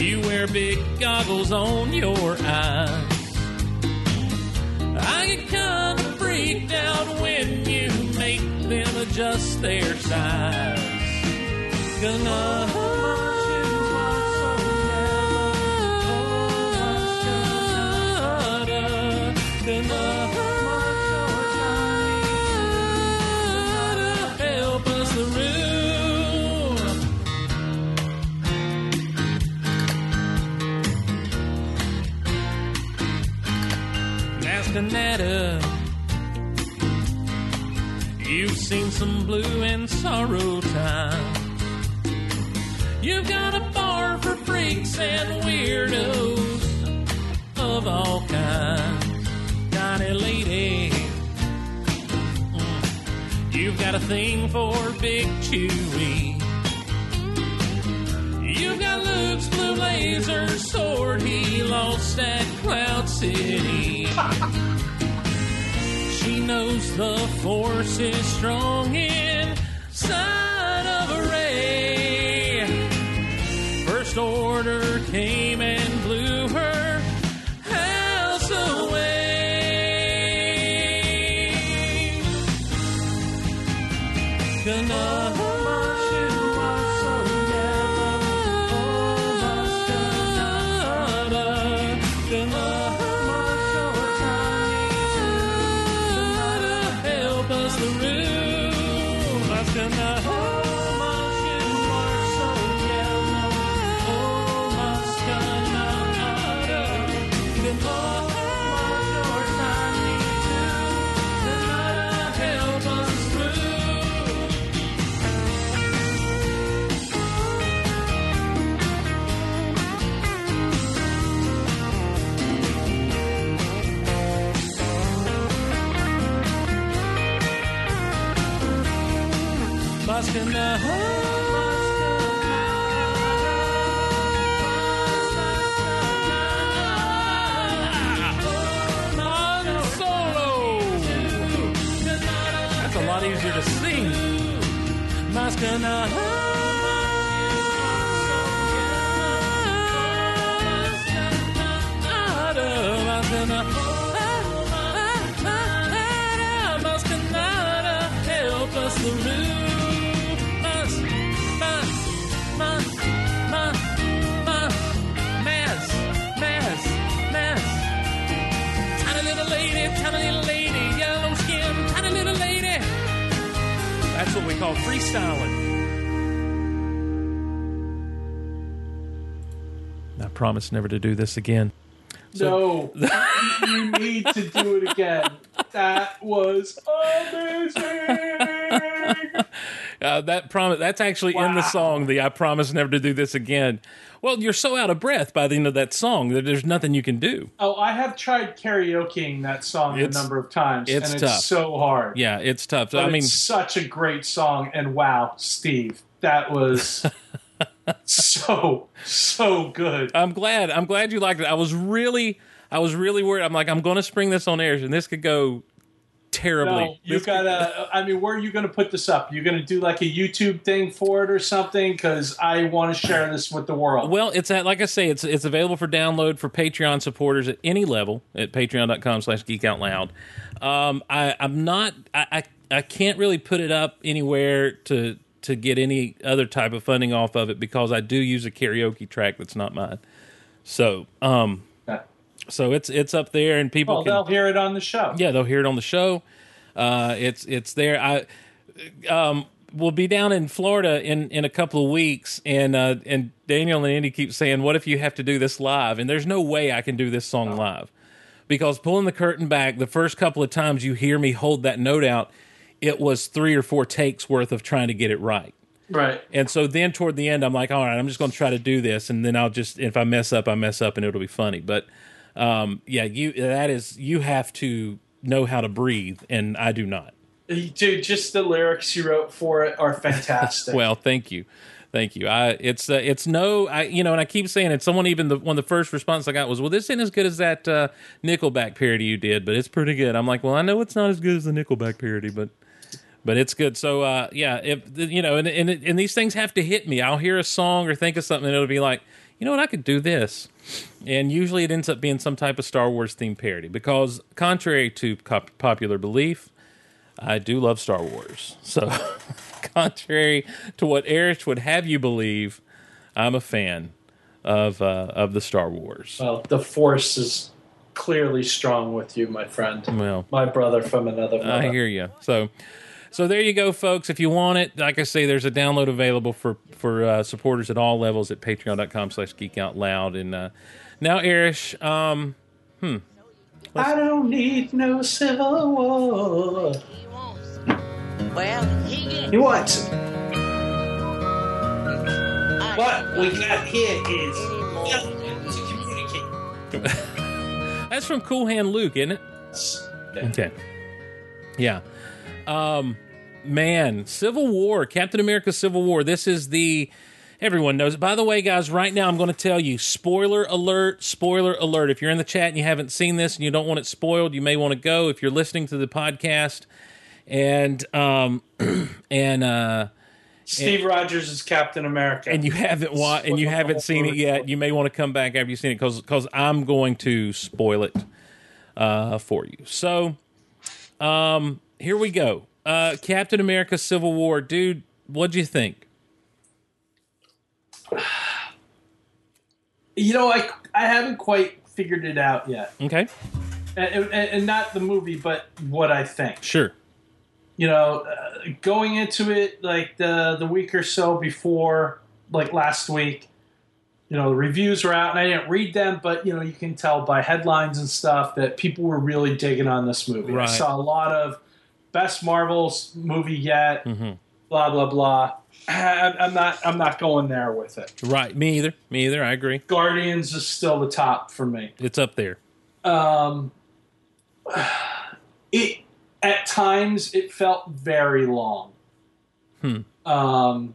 You wear big goggles on your eyes. I get kind of freaked out when you make them adjust their size. Us through. Maz Kanata. You've seen some blue and sorrow time. You've got a bar for freaks and weirdos of all kinds. Tiny lady. Mm. You've got a thing for Big Chewy. You've got Luke's blue laser sword he lost at Cloud City. knows the force is strong inside of a ray. First order came Help That's what we call freestyling. I promise never to do this again. no, you, you need to do it again. That was amazing. Uh, that promise that's actually in the song. The I promise never to do this again. Well, you're so out of breath by the end of that song that there's nothing you can do. Oh, I have tried karaokeing that song It's- a number of times, it's and tough. it's so hard. Yeah, it's tough. I mean, it's such a great song, and wow, Steve, that was so so good. I'm glad. I'm glad you liked it. I was really I was really worried. I'm like, I'm going to spring this on air, and this could go terribly. No, you gotta. I mean, where are you gonna put this up? You're gonna do like a YouTube thing for it or something? Because I want to share this with the world. Well, it's at like I say, it's it's available for download for Patreon supporters at any level at patreon.com slash geek out loud. Um, I, I'm not I, I I can't really put it up anywhere to to get any other type of funding off of it because I do use a karaoke track that's not mine. So um. So it's it's up there and people well, can they'll hear it on the show. yeah, they'll hear it on the show. Uh, it's it's there. I um, we'll be down in Florida in, in a couple of weeks, and uh, and Daniel and Andy keep saying, "What if you have to do this live?" And there's no way I can do this song live because pulling the curtain back, the first couple of times you hear me hold that note out, it was three or four takes worth of trying to get it right. Right. And so then toward the end, I'm like, all right, I'm just going to try to do this, and then I'll just if I mess up, I mess up, and it'll be funny. But um, yeah, you that is you have to know how to breathe, and I do not. Dude, just the lyrics you wrote for it are fantastic. Well, thank you, thank you. I it's uh, it's no, I you know, and I keep saying it. Someone even the one of the first response I got was, "Well, this ain't as good as that uh, Nickelback parody you did, but it's pretty good." I'm like, "Well, I know it's not as good as the Nickelback parody, but." But it's good. So uh, yeah, if you know, and, and and these things have to hit me. I'll hear a song or think of something, and it'll be like, you know what, I could do this. And usually, it ends up being some type of Star Wars themed parody because, contrary to cop- popular belief, I do love Star Wars. So, contrary to what Erich would have you believe, I'm a fan of uh, of the Star Wars. well, the force is clearly strong with you, my friend. Well, My brother from another mother. I hear you. So, so there you go, folks. If you want it, like I say, there's a download available for for uh, supporters at all levels at Patreon.com/slash Geek Out Loud. And uh, now, Erich, um, hmm. I don't need no civil war. Well, he get He wants. What we got here is to communicate. that's from Cool Hand Luke, isn't it? Okay. Yeah. Um man, Civil War, Captain America Civil War. This is the everyone knows. it. By the way, guys, right now I'm going to tell you spoiler alert, spoiler alert. If you're in the chat and you haven't seen this and you don't want it spoiled, you may want to go if you're listening to the podcast and um and uh Steve Rogers is Captain America. and you haven't wa- and you haven't seen it yet, you may want to come back after you've seen it because because I'm going to spoil it uh, for you. So, um, here we go. Uh, Captain America: Civil War, dude. What'd you think? you know, I I haven't quite figured it out yet, Okay, and, and, and not the movie, but what I think. sure. you know, uh, going into it like the the week or so before, like last week, you know, the reviews were out, and I didn't read them, but you know, you can tell by headlines and stuff that people were really digging on this movie. Right. I saw a lot of best Marvel's movie yet, blah blah blah. I, I'm not I'm not going there with it. Right, me either. Me either. I agree. Guardians is still the top for me. It's up there. Um, it at times it felt very long. Hmm. Um,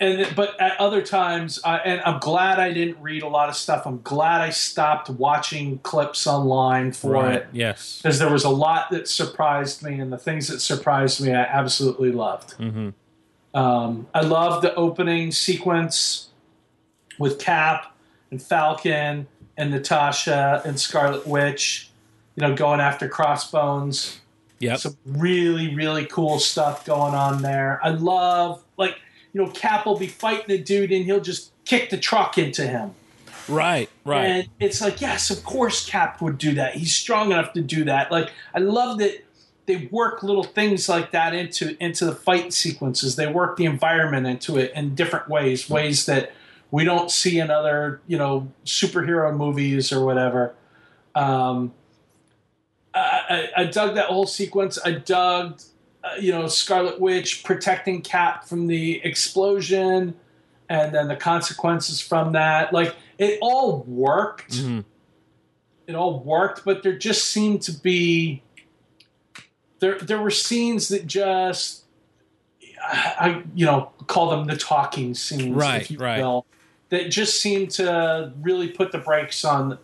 and but at other times, I, and I'm glad I didn't read a lot of stuff. I'm glad I stopped watching clips online for right. it Yes. because there was a lot that surprised me, and the things that surprised me, I absolutely loved. Mhm. Um, I loved the opening sequence with Cap and Falcon and Natasha and Scarlet Witch, you know, going after Crossbones. Yeah, Some really, really cool stuff going on there. I love, like, you know, Cap will be fighting a dude and he'll just kick the truck into him. Right. Right. And it's like, yes, of course Cap would do that. He's strong enough to do that. Like, I love that they work little things like that into into the fight sequences. They work the environment into it in different ways, ways that we don't see in other, you know, superhero movies or whatever. Um, I, I, I dug that whole sequence. I dug, you know, Scarlet Witch protecting Cap from the explosion, and then the consequences from that. Like it all worked. Mhm. It all worked, but there just seemed to be there. There were scenes that just I, I you know call them the talking scenes, Right, if you right. will. that just seemed to really put the brakes on.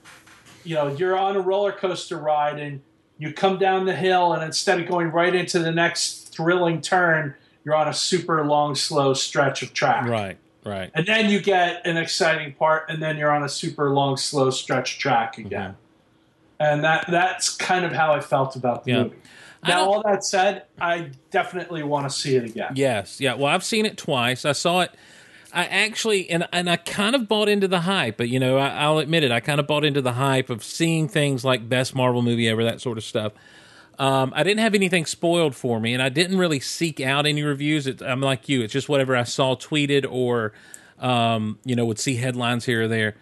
You know, you're on a roller coaster ride and you come down the hill, and instead of going right into the next thrilling turn, you're on a super long, slow stretch of track. Right, right. And then you get an exciting part, and then you're on a super long, slow stretch track again. Mm-hmm. And that that's kind of how I felt about the Yeah. movie. Now, all that said, I definitely want to see it again. Yes, yeah. Well, I've seen it twice. I saw it. I actually, and and I kind of bought into the hype, but you know, I, I'll admit it. I kind of bought into the hype of seeing things like best Marvel movie ever, that sort of stuff. Um, I didn't have anything spoiled for me, and I didn't really seek out any reviews. It, I'm like you; it's just whatever I saw tweeted or, um, you know, would see headlines here or there.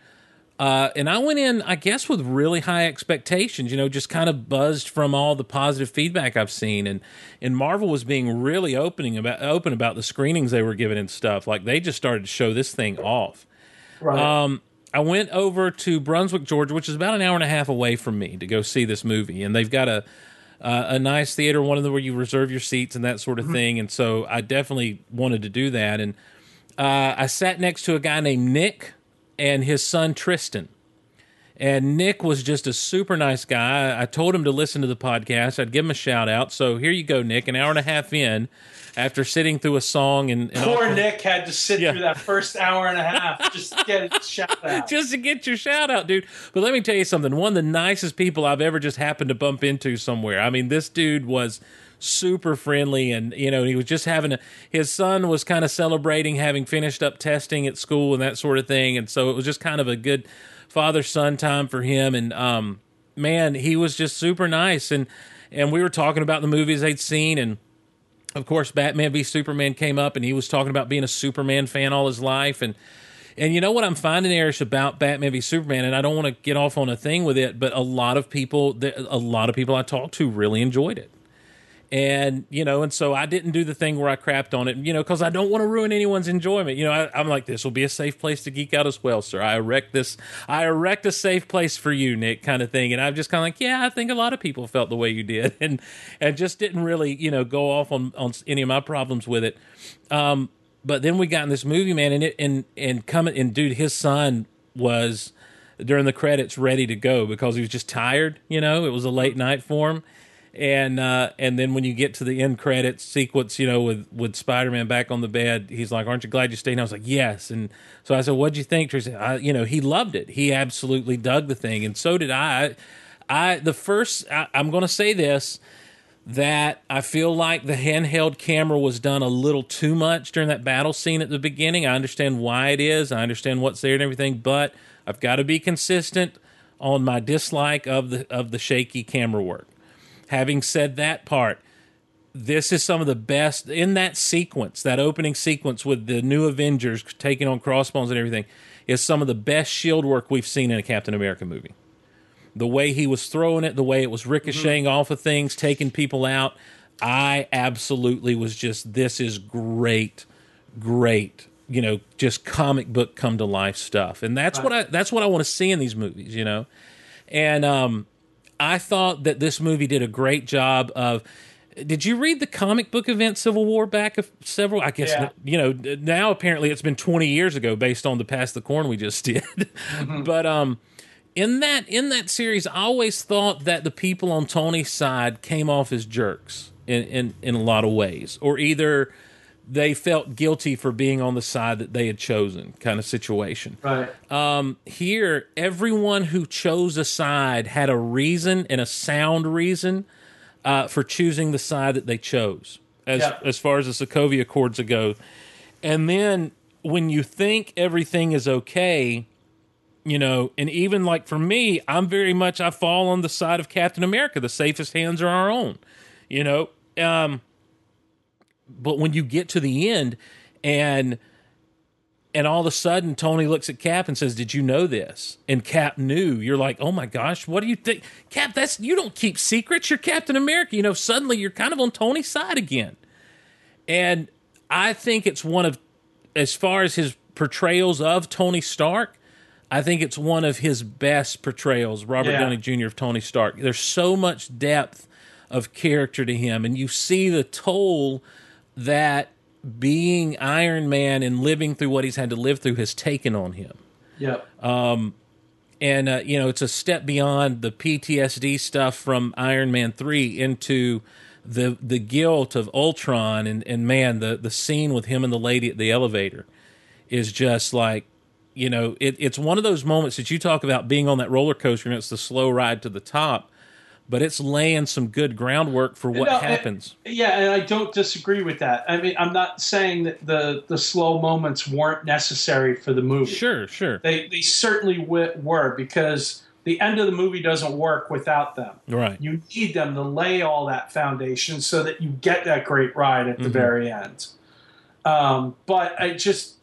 Uh, and I went in, I guess, with really high expectations. You know, just kind of buzzed from all the positive feedback I've seen, and and Marvel was being really opening about open about the screenings they were giving and stuff. Like they just started to show this thing off. Right. Um, I went over to Brunswick, Georgia, which is about an hour and a half away from me, to go see this movie, and they've got a uh, a nice theater, one of them where you reserve your seats and that sort of thing. And so I definitely wanted to do that. And uh, I sat next to a guy named Nick and his son Tristan. And Nick was just a super nice guy. I told him to listen to the podcast. I'd give him a shout out. So here you go, Nick. An hour and a half in, after sitting through a song and, and Poor all- Nick had to sit Yeah. through that first hour and a half just to get it shout out. just to get your shout out, dude. But let me tell you something. One of the nicest people I've ever just happened to bump into somewhere. I mean, this dude was super friendly and you know he was just having a his son was kind of celebrating having finished up testing at school and that sort of thing. And so it was just kind of a good father son time for him. And um man he was just super nice. And and we were talking about the movies they'd seen. And of course batman v superman came up and he was talking about being a superman fan all his life. And and you know what I'm finding, Erich, about Batman v Superman, and I don't want to get off on a thing with it, but a lot of people, a lot of people I talked to really enjoyed it. And you know, and so I didn't do the thing where I crapped on it, you know, because I don't want to ruin anyone's enjoyment. You know, I, I'm like, this will be a safe place to geek out as well, sir. I erect this, I erect a safe place for you, Nick, kind of thing. And I'm just kind of like, yeah, I think a lot of people felt the way you did, and and just didn't really, you know, go off on on any of my problems with it. Um, but then we got in this movie, man, and it and and coming and dude, his son was during the credits ready to go because he was just tired. You know, it was a late night for him, and uh, and then when you get to the end credits sequence, you know, with with Spider Man back on the bed, he's like, "Aren't you glad you stayed?" And I was like, "Yes." And so I said, "What'd you think?" Tristan? I, you know, he loved it. He absolutely dug the thing, and so did I. I the first I, I'm going to say this that I feel like the handheld camera was done a little too much during that battle scene at the beginning. I understand why it is. I understand what's there and everything, but I've got to be consistent on my dislike of the of the shaky camera work. Having said that part, this is some of the best in that sequence, that opening sequence with the new Avengers taking on crossbones and everything, is some of the best shield work we've seen in a Captain America movie the way he was throwing it, the way it was ricocheting off of things, taking people out. I absolutely was just, this is great, great, you know, just comic book come to life stuff. And that's what I, that's what I want to see in these movies, you know? And, um, I thought that this movie did a great job of, did you read the comic book event Civil War back of several? I guess Yeah. you know now. Apparently, it's been twenty years ago, based on the Past the Corn we just did. But um, in that in that series, I always thought that the people on Tony's side came off as jerks in in, in a lot of ways, or either they felt guilty for being on the side that they had chosen, kind of situation Right. Um, here everyone who chose a side had a reason and a sound reason uh, for choosing the side that they chose as Yeah. as far as the Sokovia Accords go and then when you think everything is okay you know and even like for me I'm very much I fall on the side of Captain America the safest hands are our own you know um but when you get to the end and and all of a sudden Tony looks at Cap and says, "Did you know this?" And Cap knew. You're like, "Oh my gosh, what do you think?" Cap, that's you don't keep secrets. You're Captain America. You know, suddenly you're kind of on Tony's side again. And I think it's one of as far as his portrayals of Tony Stark, I think it's one of his best portrayals, Robert Yeah. Downey Jr. of Tony Stark. There's so much depth of character to him and you see the toll that being Iron Man and living through what he's had to live through has taken on him. Yep. and uh, you know it's a step beyond the PTSD stuff from Iron Man three into the the guilt of Ultron and and man the the scene with him and the lady at the elevator is just like you know it, it's one of those moments that you talk about being on that roller coaster and it's the slow ride to the top but it's laying some good groundwork for what No, happens and- yeah, and I don't disagree with that. I mean, I'm not saying that the the slow moments weren't necessary for the movie. sure sure They they certainly w- were because the end of the movie doesn't work without them. right You need them to lay all that foundation so that you get that great ride at the Mm-hmm. very end. Um, but I just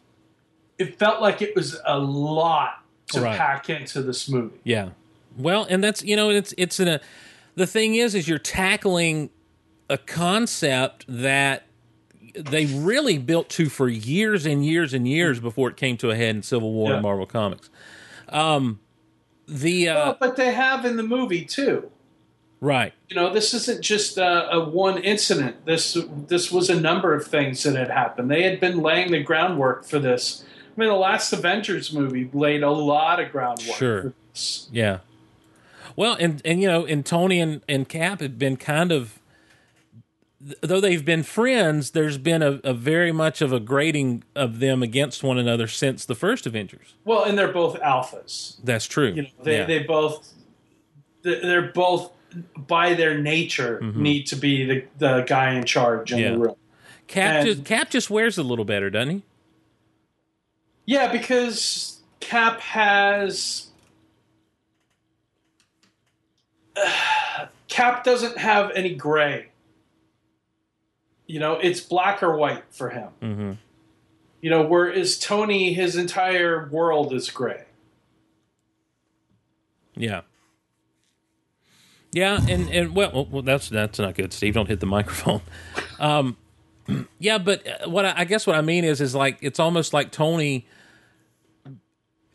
it felt like it was a lot to Right. pack into this movie. Yeah. Well, and that's you know it's it's in a the thing is is you're tackling a concept that they really built to for years and years and years before it came to a head in Civil War Yeah. and Marvel Comics. Um the uh Well, but they have in the movie too. right. you know this isn't just a, a one incident this this was a number of things that had happened they had been laying the groundwork for this i mean the last avengers movie laid a lot of groundwork Sure. for this. Yeah. Well, and and you know, and Tony and, and Cap have been kind of though they've been friends, there's been a, a very much of a grading of them against one another since the first Avengers. well and they're both alphas That's true. you know they, Yeah. they both they- they're both by their nature need to be the, the guy in charge in Mm-hmm. Yeah. the room Cap and- just Cap just wears a little better, doesn't he? Yeah, because Cap has. Cap doesn't have any gray. You know, it's black or white for him. Mm-hmm. You know, whereas Tony, his entire world is gray. Yeah. Yeah, and and well, well, that's that's not good. Steve, don't hit the microphone. Um, yeah, but uh, what I, I guess what I mean is is like it's almost like Tony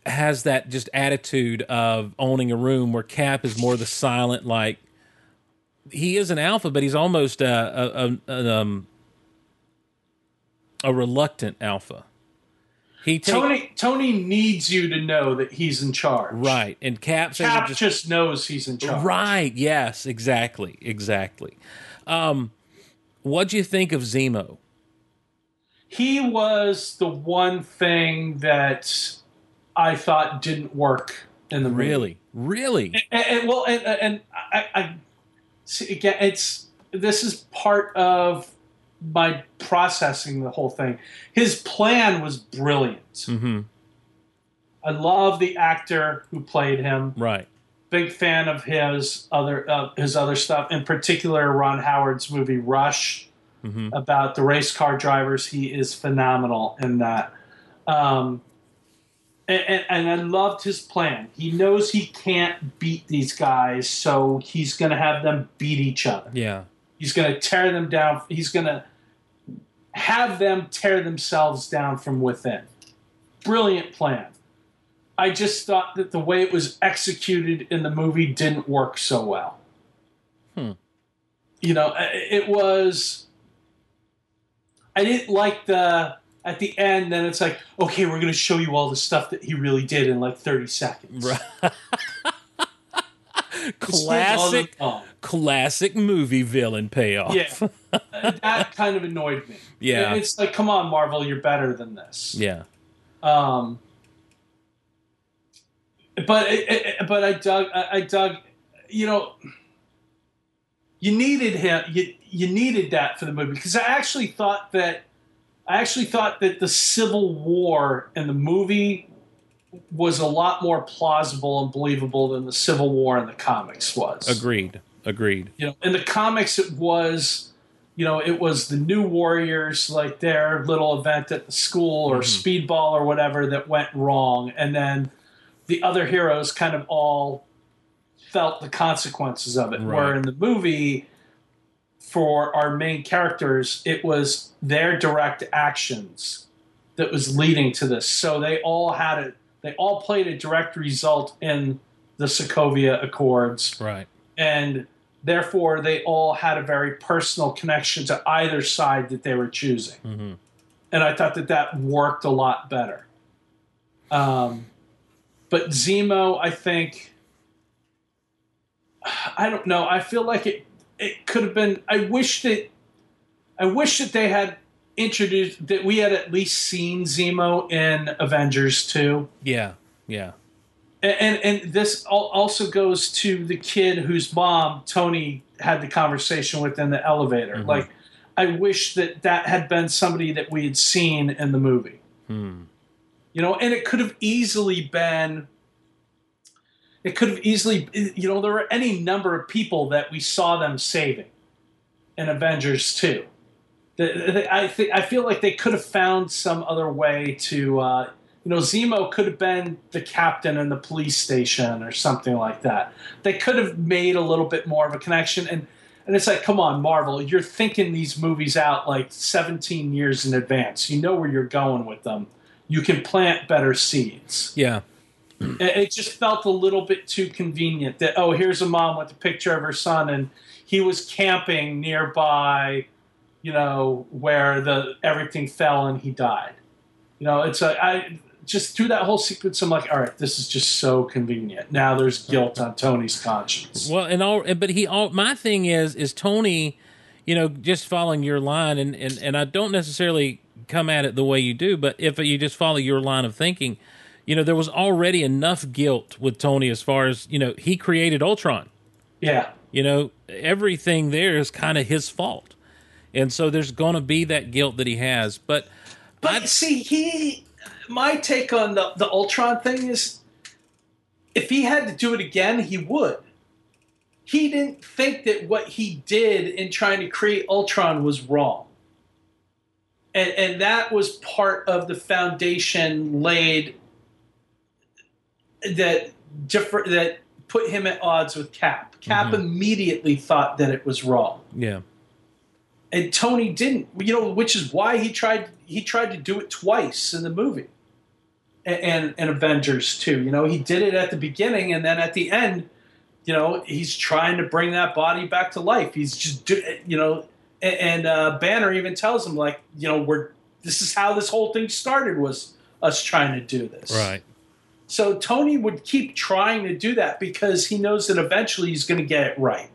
has that just attitude of owning a room, where Cap is more the silent, like he is an alpha, but he's almost a a, a, um, a reluctant alpha. He take, Tony Tony needs you to know that he's in charge. right, and Cap Cap just just, knows he's in charge. Right. Yes. Exactly. Exactly. Um, what do you think of Zemo? He was the one thing that I thought didn't work in the movie. Really? Really? and, and well, and, and I, I see, again, it's this is part of my processing the whole thing. His plan was brilliant. Mm-hmm. I love the actor who played him. Right. Big fan of his other uh, his other stuff, in particular Ron Howard's movie Rush Mhm. about the race car drivers. He is phenomenal in that. Um, and, and, and I loved his plan. He knows he can't beat these guys, so he's going to have them beat each other. Yeah. He's going to tear them down. He's going to have them tear themselves down from within. Brilliant plan. I just thought that the way it was executed in the movie didn't work so well. Hmm. You know, it was. I didn't like the at the end. Then it's like, okay, we're going to show you all the stuff that he really did in like thirty seconds. Right. Classic, classic movie villain payoff. Yeah, that kind of annoyed me. Yeah. it's like, come on, Marvel, you're better than this. Yeah. Um, but it, it, but I dug I, I dug, you know, you needed him. You you needed that for the movie because I actually thought that I actually thought that the Civil War in the movie was a lot more plausible and believable than the Civil War in the comics was. Agreed. Agreed. You know, in the comics, it was, you know, it was the New Warriors, like their little event at the school or mm-hmm. speedball or whatever that went wrong, and then the other heroes kind of all felt the consequences of it. Right. Where in the movie, for our main characters, it was their direct actions that was leading to this. So they all had it. They all played a direct result in the Sokovia Accords Right. and therefore they all had a very personal connection to either side that they were choosing. and I thought that that worked a lot better. Um, but Zemo, I think, I don't know. I feel like it it could have been. I wish that I wish that they had introduced that we had at least seen Zemo in Avengers two. Yeah, yeah, And, and and this also goes to the kid whose mom Tony had the conversation with in the elevator. Mm-hmm. Like, I wish that that had been somebody that we had seen in the movie. Hmm. You know, and it could have easily been. It could have easily, you know, there were any number of people that we saw them saving in Avengers two. The- the- I think I feel like they could have found some other way to, uh, you know, Zemo could have been the captain in the police station or something like that. They could have made a little bit more of a connection, and and it's like, come on, Marvel, you're thinking these movies out like 17 years in advance. You know where you're going with them. You can plant better seeds. yeah. It just felt a little bit too convenient that oh here's a mom with a picture of her son and he was camping nearby you know where the everything fell and he died you know it's a i just through that whole sequence i'm like all right this is just so convenient now there's guilt on tony's conscience Well, and all, but he all. My thing is, is Tony, you know, just following your line, and and and I don't necessarily come at it the way you do, but if you just follow your line of thinking, you know, there was already enough guilt with Tony as far as you know he created Ultron. yeah You know, everything there is kind of his fault, and so there's going to be that guilt that he has. But But see, he my take on the the Ultron thing is, if he had to do it again, he would. He didn't think that what he did in trying to create Ultron was wrong, and and that was part of the foundation laid that different that put him at odds with Cap. Cap immediately thought that it was wrong yeah, and Tony didn't. You know, which is why he tried. He tried to do it twice in the movie, and and, and Avengers too. You know, he did it at the beginning, and then at the end, you know, he's trying to bring that body back to life. He's just, do, you know, and, and uh, Banner even tells him like, you know, we're this is how this whole thing started was us trying to do this. right. So Tony would keep trying to do that because he knows that eventually he's going to get it right.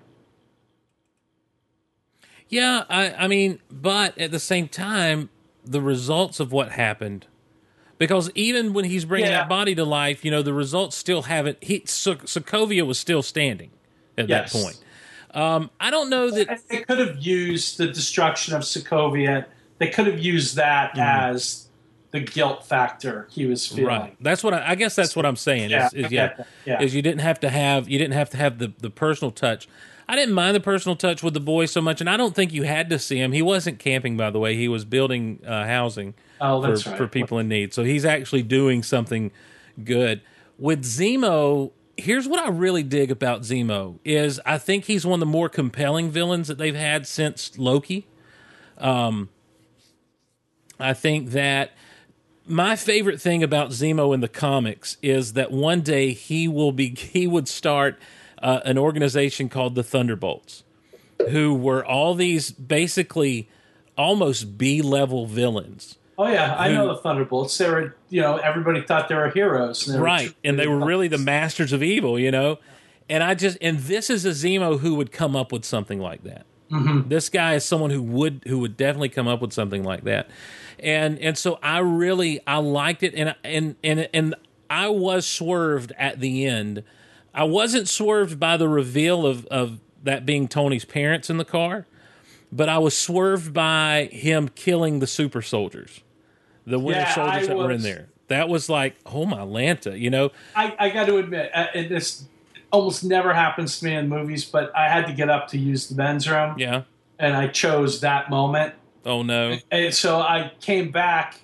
Yeah, I, I mean, but at the same time, the results of what happened, because even when he's bringing Yeah. that body to life, you know, the results still haven't. He Sok- Sokovia was still standing at Yes. that point. Um, I don't know that. they could have used the destruction of Sokovia. They could have used that as the guilt factor he was feeling. Right. That's what I, I guess. That's what I'm saying. Yeah, Is, is yeah, yeah. is you didn't have to have you didn't have to have the the personal touch. I didn't mind the personal touch with the boy so much, and I don't think you had to see him. He wasn't camping, by the way. He was building uh, housing Oh, that's for, right. for people in need. So he's actually doing something good. With Zemo, here's what I really dig about Zemo is I think he's one of the more compelling villains that they've had since Loki. Um, I think that my favorite thing about Zemo in the comics is that one day he will be he would start uh, an organization called the Thunderbolts, who were all these basically almost B level villains. Oh yeah, I know the Thunderbolts. They were, you know, everybody thought they were heroes, and they right truly and they were really the masters of evil you know and i just and this is a zemo who would come up with something like that this guy is someone who would who would definitely come up with something like that. And and so i really i liked it. And and and and i was swerved at the end. I wasn't swerved by the reveal of of that being tony's parents in the car but i was swerved by him killing the super soldiers. The winter Yeah, soldiers I that were in there. That was like oh my lanta you know? I, I got to admit, uh, this almost never happens to me in movies, but I had to get up to use the men's room, yeah and I chose that moment. oh no And so I came back.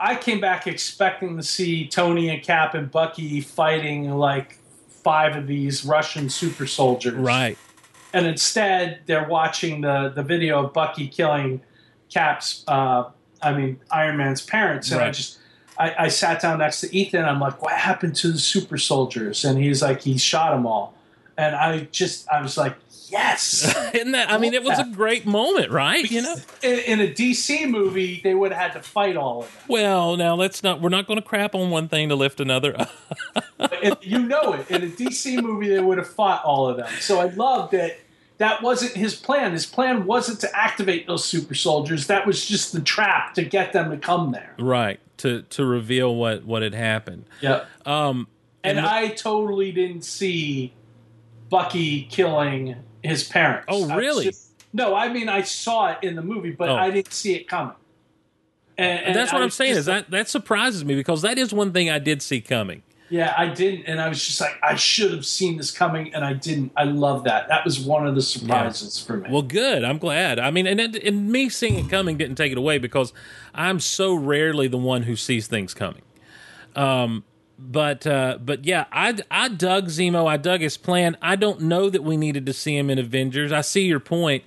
I came back expecting to see Tony and Cap and Bucky fighting like five of these Russian super soldiers. right And instead, they're watching the, the video of Bucky killing Cap's, uh, I mean, Iron Man's parents. And I just, I, I sat down next to Ethan. I'm like, what happened to the super soldiers? And he's like, he shot them all. And I just, I was like, yes. Isn't that? I mean, it was a great moment, right? You know. in, in a DC movie, they would have had to fight all of them. Well, now let's not. We're not going to crap on one thing to lift another. You know it. In a DC movie, they would have fought all of them. So I love that that wasn't his plan. His plan wasn't to activate those super soldiers. That was just the trap to get them to come there. right. To to reveal what what had happened. Yeah. Um. And I totally didn't see Bucky killing his parents. Oh, I really? just- no, I mean I saw it in the movie, but Oh. I didn't see it coming. And, and that's what I I'm saying. Is that that surprises me because that is one thing I did see coming. Yeah, I didn't, and I was just like, I should have seen this coming, and I didn't. I love that. That was one of the surprises for me. Well, good. I'm glad. I mean, and, it- and me seeing it coming didn't take it away because I'm so rarely the one who sees things coming. Um, but uh, but yeah, I I dug Zemo. I dug his plan. I don't know that we needed to see him in Avengers. I see your point.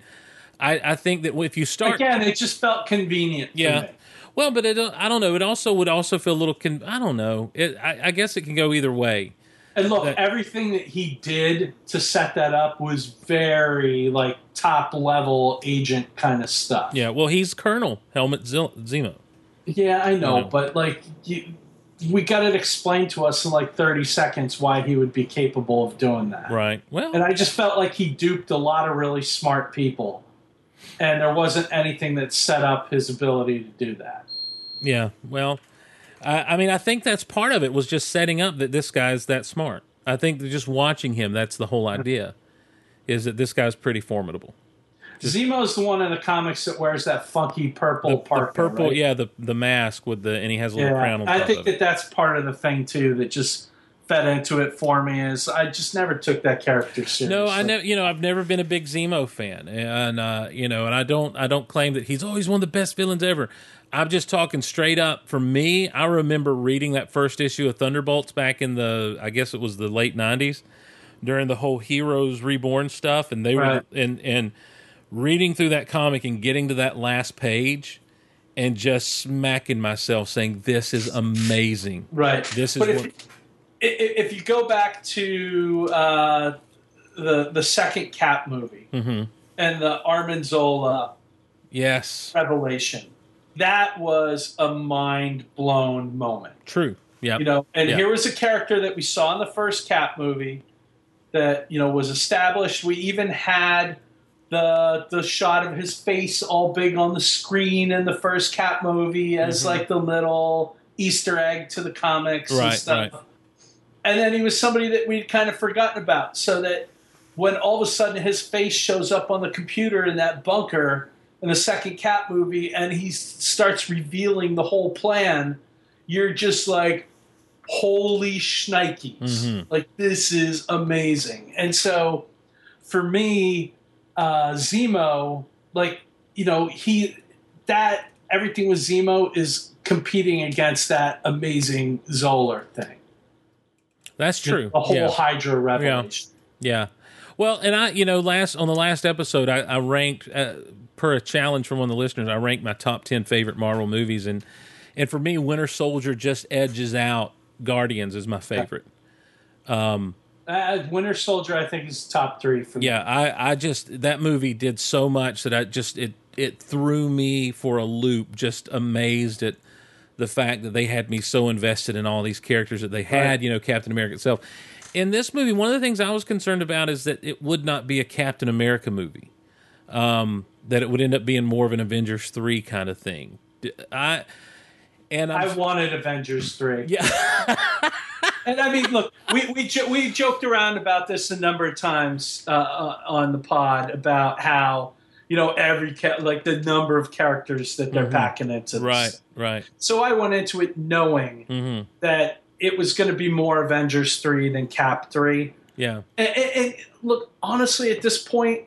I, I think that if you start, Again, it just felt convenient. yeah. Well, but it, I don't know. It also would also feel a little. Con- I don't know. It, I, I guess it can go either way. And look, That- everything that he did to set that up was very like top level agent kind of stuff. Yeah. Well, he's Colonel Helmut Zemo. Yeah, I know, but like you, we got it explained to us in like 30 seconds why he would be capable of doing that. Right. Well, And I just felt like he duped a lot of really smart people. And there wasn't anything that set up his ability to do that. Yeah, well, I, I mean, I think that's part of it was just setting up that this guy's that smart. I think just watching him, that's the whole idea, is that this guy's pretty formidable. Zemo's the one in the comics that wears that funky purple The, the purple, right? yeah, the the mask with the and he has a little Yeah, crown on I think that it. that's part of the thing too that just fed into it for me is I just never took that character seriously. No, I know. You know, I've never been a big Zemo fan, and uh, you know, and I don't, I don't claim that he's always one of the best villains ever. I'm just talking straight up. For me, I remember reading that first issue of Thunderbolts back in the, I guess it was the late '90s, during the whole Heroes Reborn stuff, and they were and and reading through that comic and getting to that last page, and just smacking myself, saying, "This is amazing." Right. This is but what- if you go back to uh, the the second Cap movie Mm-hmm. and the Arnim Zola Yes, revelation, that was a mind blown moment. true. Yeah, You know, and Yeah. here was a character that we saw in the first Cap movie that you know was established. We even had the the shot of his face all big on the screen in the first Cap movie as like the little Easter egg to the comics and Mm-hmm. Stuff. right. And then he was somebody that we'd kind of forgotten about, so that when all of a sudden his face shows up on the computer in that bunker in the second Cap movie, and he starts revealing the whole plan, you're just like, holy shnikes. Mhm. Like, this is amazing. And so for me, uh, Zemo, like, you know, he, that, everything with Zemo is competing against that amazing Zola thing. That's true. The whole yeah. Hydra revelation. Yeah. yeah. Well, and I, you know, last on the last episode, I, I ranked uh, per a challenge from one of the listeners. I ranked my top ten favorite Marvel movies, and and for me, Winter Soldier just edges out Guardians as my favorite. Um, Uh, Winter Soldier, I think, is top three for me. Yeah, I, I just that movie did so much that I just it it threw me for a loop. Just amazed at the fact that they had me so invested in all these characters that they had. Right. You know, Captain America itself. In this movie, one of the things I was concerned about is that it would not be a Captain America movie. Um, that it would end up being more of an Avengers three kind of thing. I and I'm, I wanted Avengers three. yeah. And I mean, look, we we jo- we joked around about this a number of times uh, uh, on the pod about how you know every ca- like the number of characters that they're packing into this. Mm-hmm. right, right. So I went into it knowing hmm that it was going to be more Avengers three than Cap three. Yeah, And, and, and look, honestly, at this point,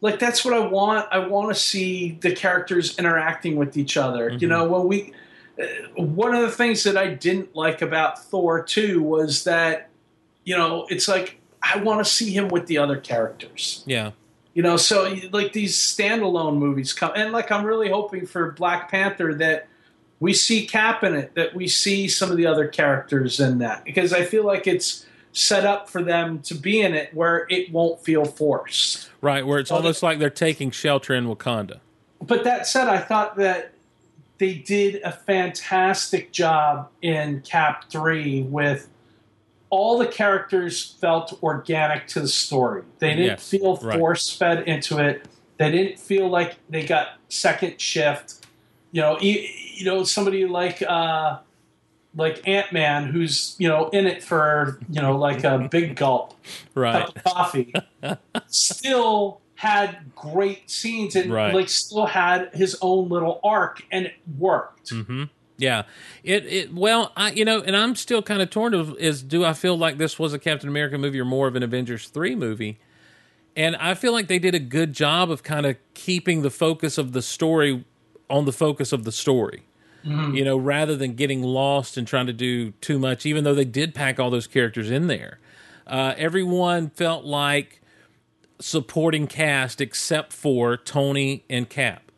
like that's what I want. I want to see the characters interacting with each other. You know, when we, uh, one of the things that I didn't like about Thor two was that, you know, it's like I want to see him with the other characters. yeah. You know, so like these standalone movies come, and like I'm really hoping for Black Panther that we see Cap in it, that we see some of the other characters in that, because I feel like it's set up for them to be in it where it won't feel forced. Right, where it's almost like they're taking shelter in Wakanda. But that said, I thought that they did a fantastic job in Cap 3 with all the characters felt organic to the story. They didn't Yes, feel right. force fed into it. They didn't feel like they got second shift. You know, you, you know somebody like uh, like Ant Man, who's you know in it for you know like a big gulp Right. cup of coffee, still had great scenes and Right. like still had his own little arc, and it worked. Mm-hmm. Yeah, it it well, I you know, and I'm still kind of torn of is do I feel like this was a Captain America movie or more of an Avengers three movie? And I feel like they did a good job of kind of keeping the focus of the story on the focus of the story. You know, rather than getting lost and trying to do too much, even though they did pack all those characters in there. Uh, everyone felt like supporting cast except for Tony and Cap.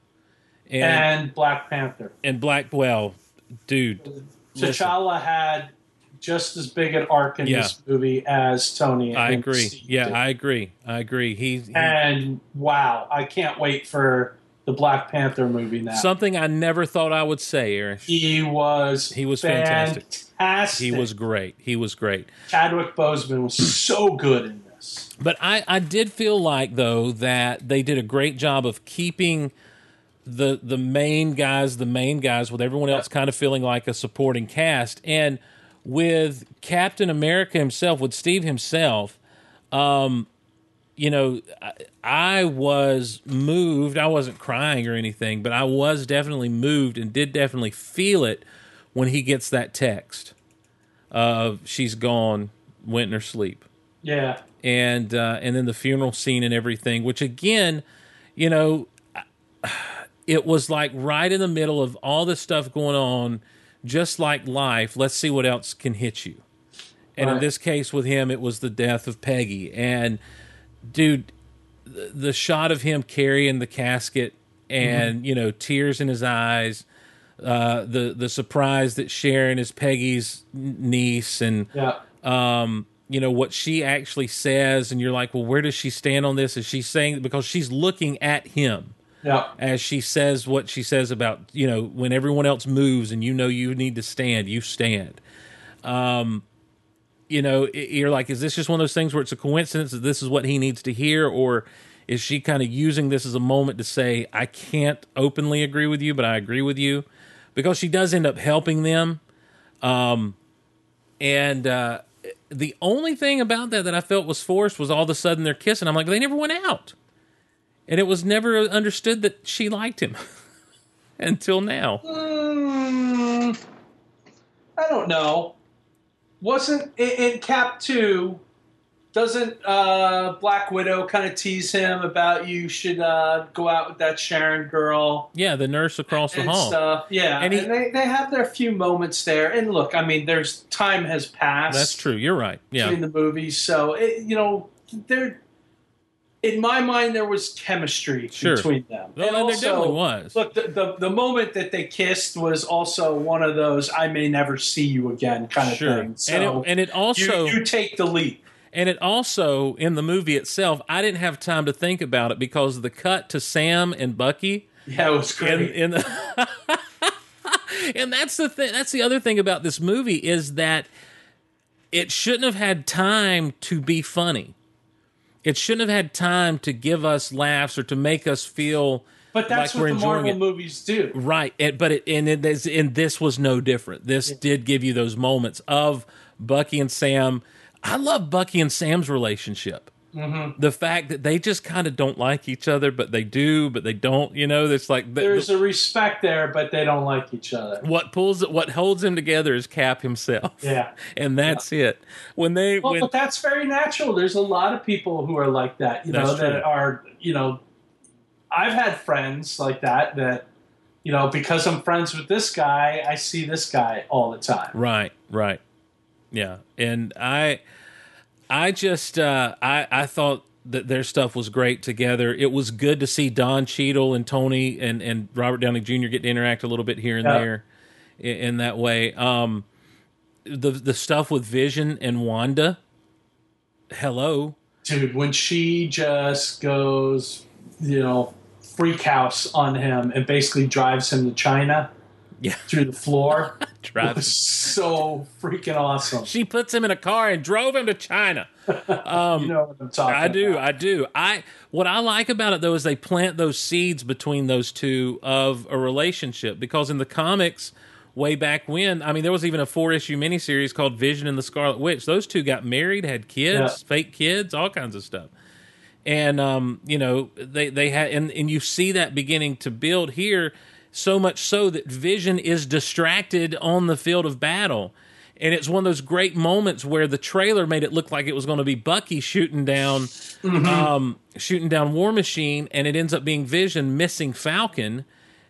And Black Panther, and Black. Well, dude, listen, T'Challa had just as big an arc in Yeah. this movie as Tony. I agree. Steve Yeah, did. I agree. I agree. He, he and wow, I can't wait for the Black Panther movie now. something I never thought I would say, Erich. he was He was fantastic. fantastic. He was great. He was great. Chadwick Boseman was so good in this. But I, I did feel like though that they did a great job of keeping the the main guys the main guys with everyone else kind of feeling like a supporting cast. And with Captain America himself with Steve himself um you know I, I was moved. I wasn't crying or anything but I was definitely moved and did definitely feel it when he gets that text of she's gone went in her sleep. Yeah, and uh, and then the funeral scene and everything, which again, you know, it was like right in the middle of all this stuff going on, just like life. Let's see what else can hit you. And in this case, with him, it was the death of Peggy. And dude, the, the shot of him carrying the casket and you know tears in his eyes. Uh, the the surprise that Sharon is Peggy's niece and yeah. um, you know what she actually says, and you're like, well, where does she stand on this? Is she saying because she's looking at him Yeah. as she says what she says about you know when everyone else moves and you know you need to stand, you stand. Um, you know, i- you're like, is this just one of those things where it's a coincidence that this is what he needs to hear, or is she kind of using this as a moment to say, I can't openly agree with you, but I agree with you, because she does end up helping them. Um, and uh, the only thing about that that I felt was forced was all of a sudden they're kissing. I'm like, they never went out, and it was never understood that she liked him until now. Mm, I don't know. Wasn't in, in Cap Two? Doesn't uh, Black Widow kind of tease him about you should uh, go out with that Sharon girl Yeah, the nurse across the hall. stuff? Yeah, And and, they, they have their few moments there. And look, I mean, there's time has passed. That's true. You're right. Yeah. between the movies, so it, you know, there. In my mind, there was chemistry Sure. between them. Well, and there definitely was. Look, the, the the moment that they kissed was also one of those "I may never see you again" kind of Sure. thing. So and it, and it also you, you take the leap. and it also in the movie itself, I didn't have time to think about it because of the cut to Sam and Bucky. Yeah, it was great. in, in the and that's the thing that's the other thing about this movie is that it shouldn't have had time to be funny it shouldn't have had time to give us laughs or to make us feel but that's like we're what the enjoying Marvel it. movies do. right. And, but it and, it, is- and this was no different. This did give you those moments of bucky and sam. I love bucky and sam's relationship Mm-hmm. the fact that they just kind of don't like each other but they do but they don't you know it's like the- There's a respect there, but they don't like each other. what pulls what holds them together is Cap himself. Yeah. and that's it. When they Well, when but that's very natural. There's a lot of people who are like that, you know, true. that are, you know, I've had friends like that that, you know, because I'm friends with this guy, I see this guy all the time. right, right, yeah, and I, I just uh, I I thought that their stuff was great together. It was good to see Don Cheadle and Tony and and Robert Downey Jr. get to interact a little bit here and Yeah. there, in, in that way. Um, the the stuff with Vision and Wanda hello. dude, when she just goes, you know, freak house on him and basically drives him to China Yeah. through the floor, it was so freaking awesome. She puts him in a car and drove him to China. you know what I'm talking I do, about. I do. I what I like about it though is they plant those seeds between those two of a relationship because in the comics way back when, I mean there was even a four issue miniseries called Vision and the Scarlet Witch. Those two got married, had kids, Yeah. fake kids, all kinds of stuff. And um, you know, they they had and, and you see that beginning to build here so much so that Vision is distracted on the field of battle. And it's one of those great moments where the trailer made it look like it was going to be Bucky shooting down, um, shooting down War Machine, and it ends up being Vision missing Falcon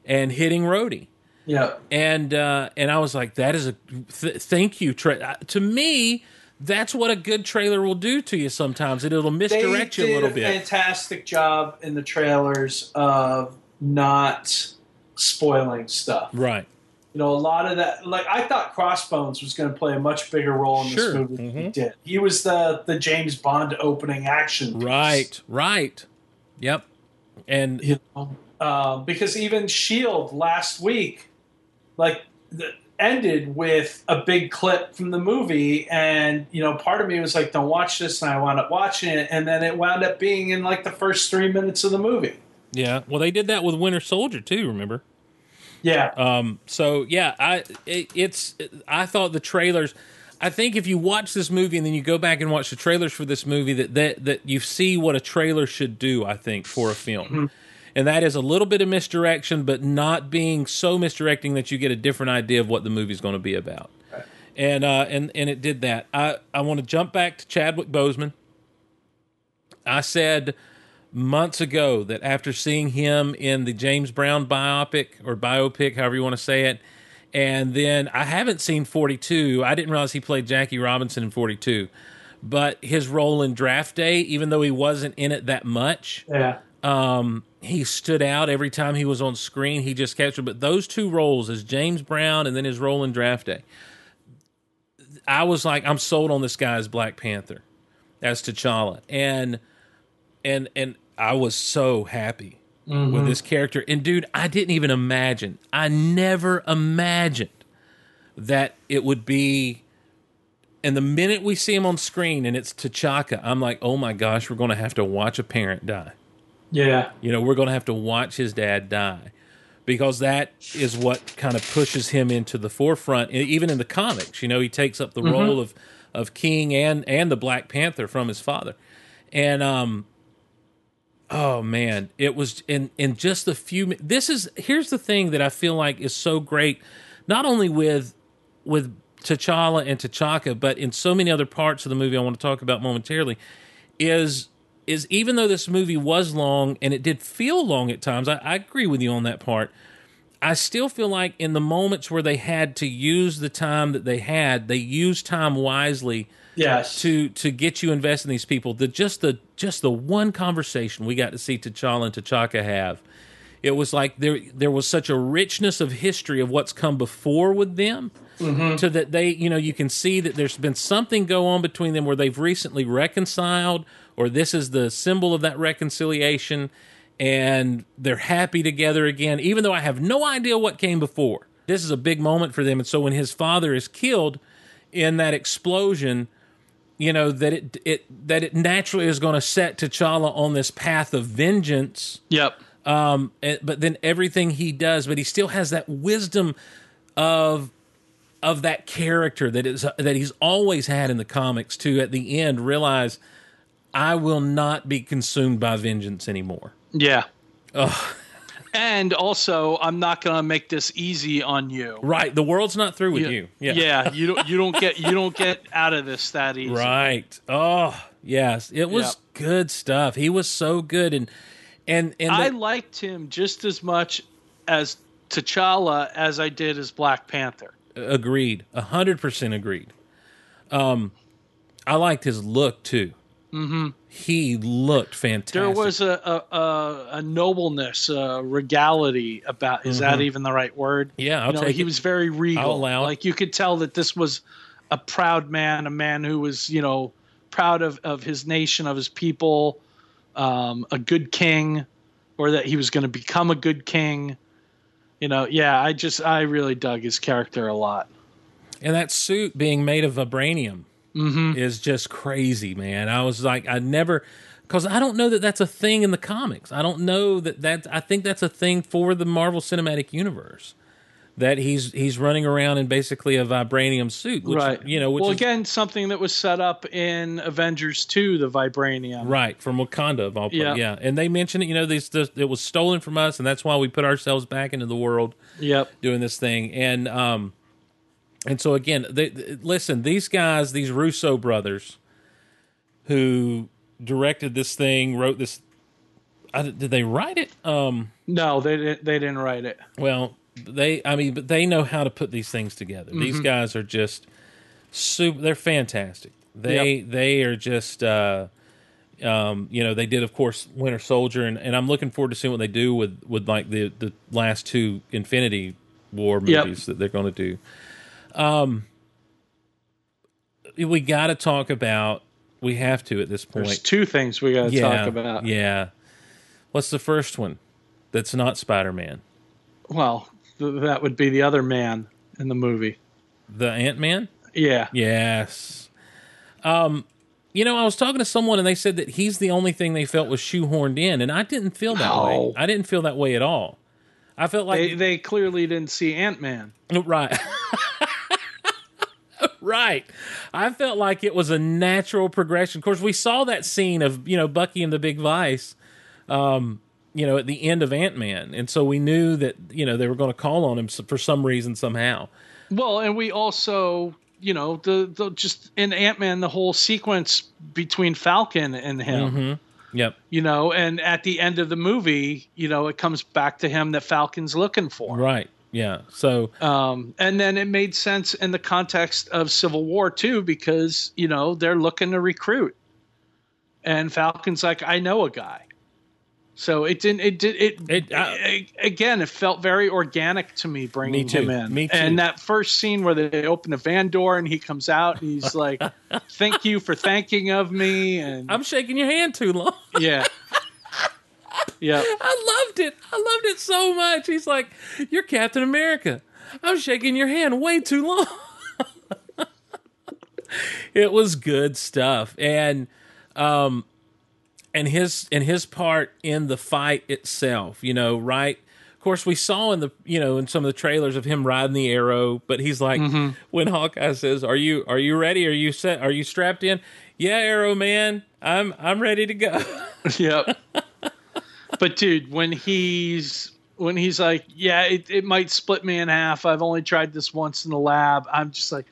and hitting Rhodey Yeah. and uh, and I was like, that is a th- thank you. Tra- uh, to me, that's what a good trailer will do to you. Sometimes it, it'll They misdirect you a little bit. fantastic job in the trailers of not spoiling stuff. right? You know, a lot of that. Like I thought, Crossbones was going to play a much bigger role in Sure. this movie than he Mhm. did. He was the the James Bond opening action. piece. Right. Right. Yep. And you know, um, because even Shield last week, like, the, ended with a big clip from the movie, and you know, part of me was like, "Don't watch this," and I wound up watching it, and then it wound up being in like the first three minutes of the movie. yeah, well, they did that with Winter Soldier too. Remember? Yeah, Um, so yeah, I it, it's I thought the trailers. I think if you watch this movie and then you go back and watch the trailers for this movie, that that that you see what a trailer should do. I think for a film, and that is a little bit of misdirection, but not being so misdirecting that you get a different idea of what the movie's going to be about. And uh, and and it did that. I I want to jump back to Chadwick Boseman. I said months ago that after seeing him in the James Brown biopic or biopic, however you want to say it, and then I haven't seen 42. I didn't realize he played Jackie Robinson in 42. But his role in Draft Day, even though he wasn't in it that much, yeah, um, he stood out every time he was on screen. He just captured. But those two roles, as James Brown and then his role in Draft Day, I was like, I'm sold on this guy as Black Panther, as T'Challa, and and and I was so happy with this character. And dude, I didn't even imagine. I never imagined that it would be. And the minute we see him on screen and it's T'Chaka, I'm like, oh my gosh, we're going to have to watch a parent die. yeah, You know, we're going to have to watch his dad die because that is what kind of pushes him into the forefront. Even in the comics, you know, he takes up the role of of King and and the Black Panther from his father, and um, oh man, it was in in just a few. This is here's the thing that I feel like is so great, not only with with T'Challa and T'Chaka, but in so many other parts of the movie I want to talk about momentarily, is is even though this movie was long and it did feel long at times, I, I agree with you on that part. I still feel like in the moments where they had to use the time that they had, they used time wisely yes, to to get you invested in these people. The just the just the one conversation we got to see T'Challa and T'Chaka have, it was like there there was such a richness of history of what's come before with them, mm-hmm. to that they you know you can see that there's been something go on between them where they've recently reconciled, or this is the symbol of that reconciliation, and they're happy together again. Even though I have no idea what came before, this is a big moment for them. And so when his father is killed in that explosion you know that it it that it naturally is going to set T'Challa on this path of vengeance. yep, Um, and- but then everything he does, but he still has that wisdom of of that character that is that he's always had in the comics. To at the end realize, I will not be consumed by vengeance anymore. Yeah. And also, I'm not gonna make this easy on you. Right, the world's not through with you. Yeah, yeah. You don't. You don't get. You don't get out of this that easy. right. Oh, yes, it was Yeah. good stuff. He was so good, and and and I liked him just as much as T'Challa as I did as Black Panther. Agreed. A hundred percent agreed. Um, I liked his look too. Mm-hmm. He looked fantastic. There was a a, a, nobleness, a regality about. Is that even the right word? Mm-hmm. Yeah, I'll You know, take he it. was very regal. Like you could tell that this was a proud man, a man who was you know proud of of his nation, of his people, um, a good king, or that he was going to become a good king. You know, yeah, I just I really dug his character a lot. And that suit being made of vibranium Mm-hmm. is just crazy, man. I was like, I never, because I don't know that that's a thing in the comics. I don't know that that. I think that's a thing for the Marvel Cinematic Universe. That he's he's running around in basically a vibranium suit, which, right. You know, which well, is, again, something that was set up in Avengers 2, the vibranium. Right from Wakanda, of all Yeah. yeah. And they mentioned it. You know, this, this it was stolen from us, and that's why we put ourselves back into the world Yep. doing this thing. And um, and so again, they, th- listen, these guys, these Russo brothers, who directed this thing, wrote this. I, did they write it? Um, No, they didn't. They didn't write it. well, they. I mean, but they know how to put these things together. Mm-hmm. These guys are just super. They're fantastic. They they are just. Uh, um, you know, they did, of course, Winter Soldier, and, and I'm looking forward to seeing what they do with with like the the last two Infinity War Yep. movies that they're going to do. Um, we got to talk about. We have to at this point. There's two things we got to yeah, talk about. Yeah. What's the first one? That's not Spider Man. Well, th- that would be the other man in the movie. The Ant Man. Yeah. Yes. Um, you know, I was talking to someone and they said that he's the only thing they felt was shoehorned in, and I didn't feel that way. I didn't feel that way at all. I felt like They, they clearly didn't see Ant Man. right. right. I felt like it was a natural progression. Of course, we saw that scene of, you know, Bucky and the Big Vice, um, you know, at the end of Ant Man. And so we knew that, you know, they were going to call on him for some reason, somehow. Well, and we also, you know, the, the just in Ant Man, the whole sequence between Falcon and him, Mm-hmm. Yep. you know, and at the end of the movie, you know, it comes back to him that Falcon's looking for. Right. Yeah. So, Um, and then it made sense in the context of Civil War too, because you know they're looking to recruit, and Falcon's like, I know a guy. So it didn't. It did. It, It- uh, a- again. It felt very organic to me bringing Me him in. Me too. And that first scene where they open the van door and he comes out and he's like, "Thank you for thanking of me." And I'm shaking your hand too long. yeah, yeah. I loved it. I loved it so much. He's like, You're Captain America. I'm shaking your hand way too long. it was good stuff. And um and his and his part in the fight itself, you know, right? Of course, we saw in the you know in some of the trailers of him riding the arrow, but he's like when Hawkeye says, "Are you are you ready? Are you set? Are you strapped in?" Yeah, Arrow Man, I'm I'm ready to go. Yep. But dude, when he's when he's like, yeah, it, it might split me in half. I've only tried this once in the lab. I'm just like,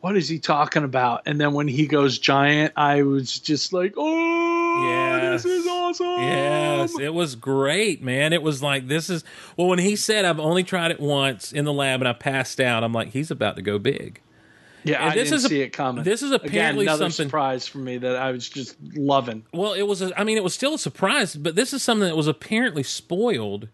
what is he talking about? And then when he goes giant, I was just like, oh, Yes. this is awesome. Yes, it was great, man. It was like this is well when he said I've only tried it once in the lab and I passed out. I'm like he's about to go big. Yeah, And I this didn't is a- see it coming. this is Again, apparently another something- surprise for me that I was just loving. Well, it was. A, I mean, it was still a surprise, but this is something that was apparently spoiled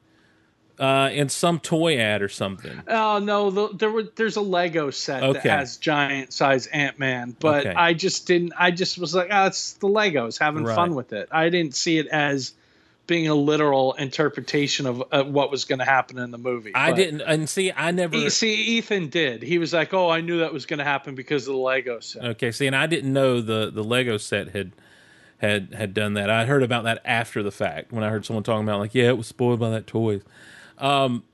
uh, in some toy ad or something. Oh no, the, there were there's a Lego set that has giant size Ant Man, but Okay. I just didn't. I just was like, ah, it's the Legos having Right. fun with it. I didn't see it as being a literal interpretation of uh, what was going to happen in the movie. I But didn't, and see, I never. E- see, Ethan did. He was like, "Oh, I knew that was going to happen because of the Lego set." Okay, see, and I didn't know the the Lego set had had had done that. I heard about that after the fact when I heard someone talking about like, yeah, it was spoiled by that toy. Um,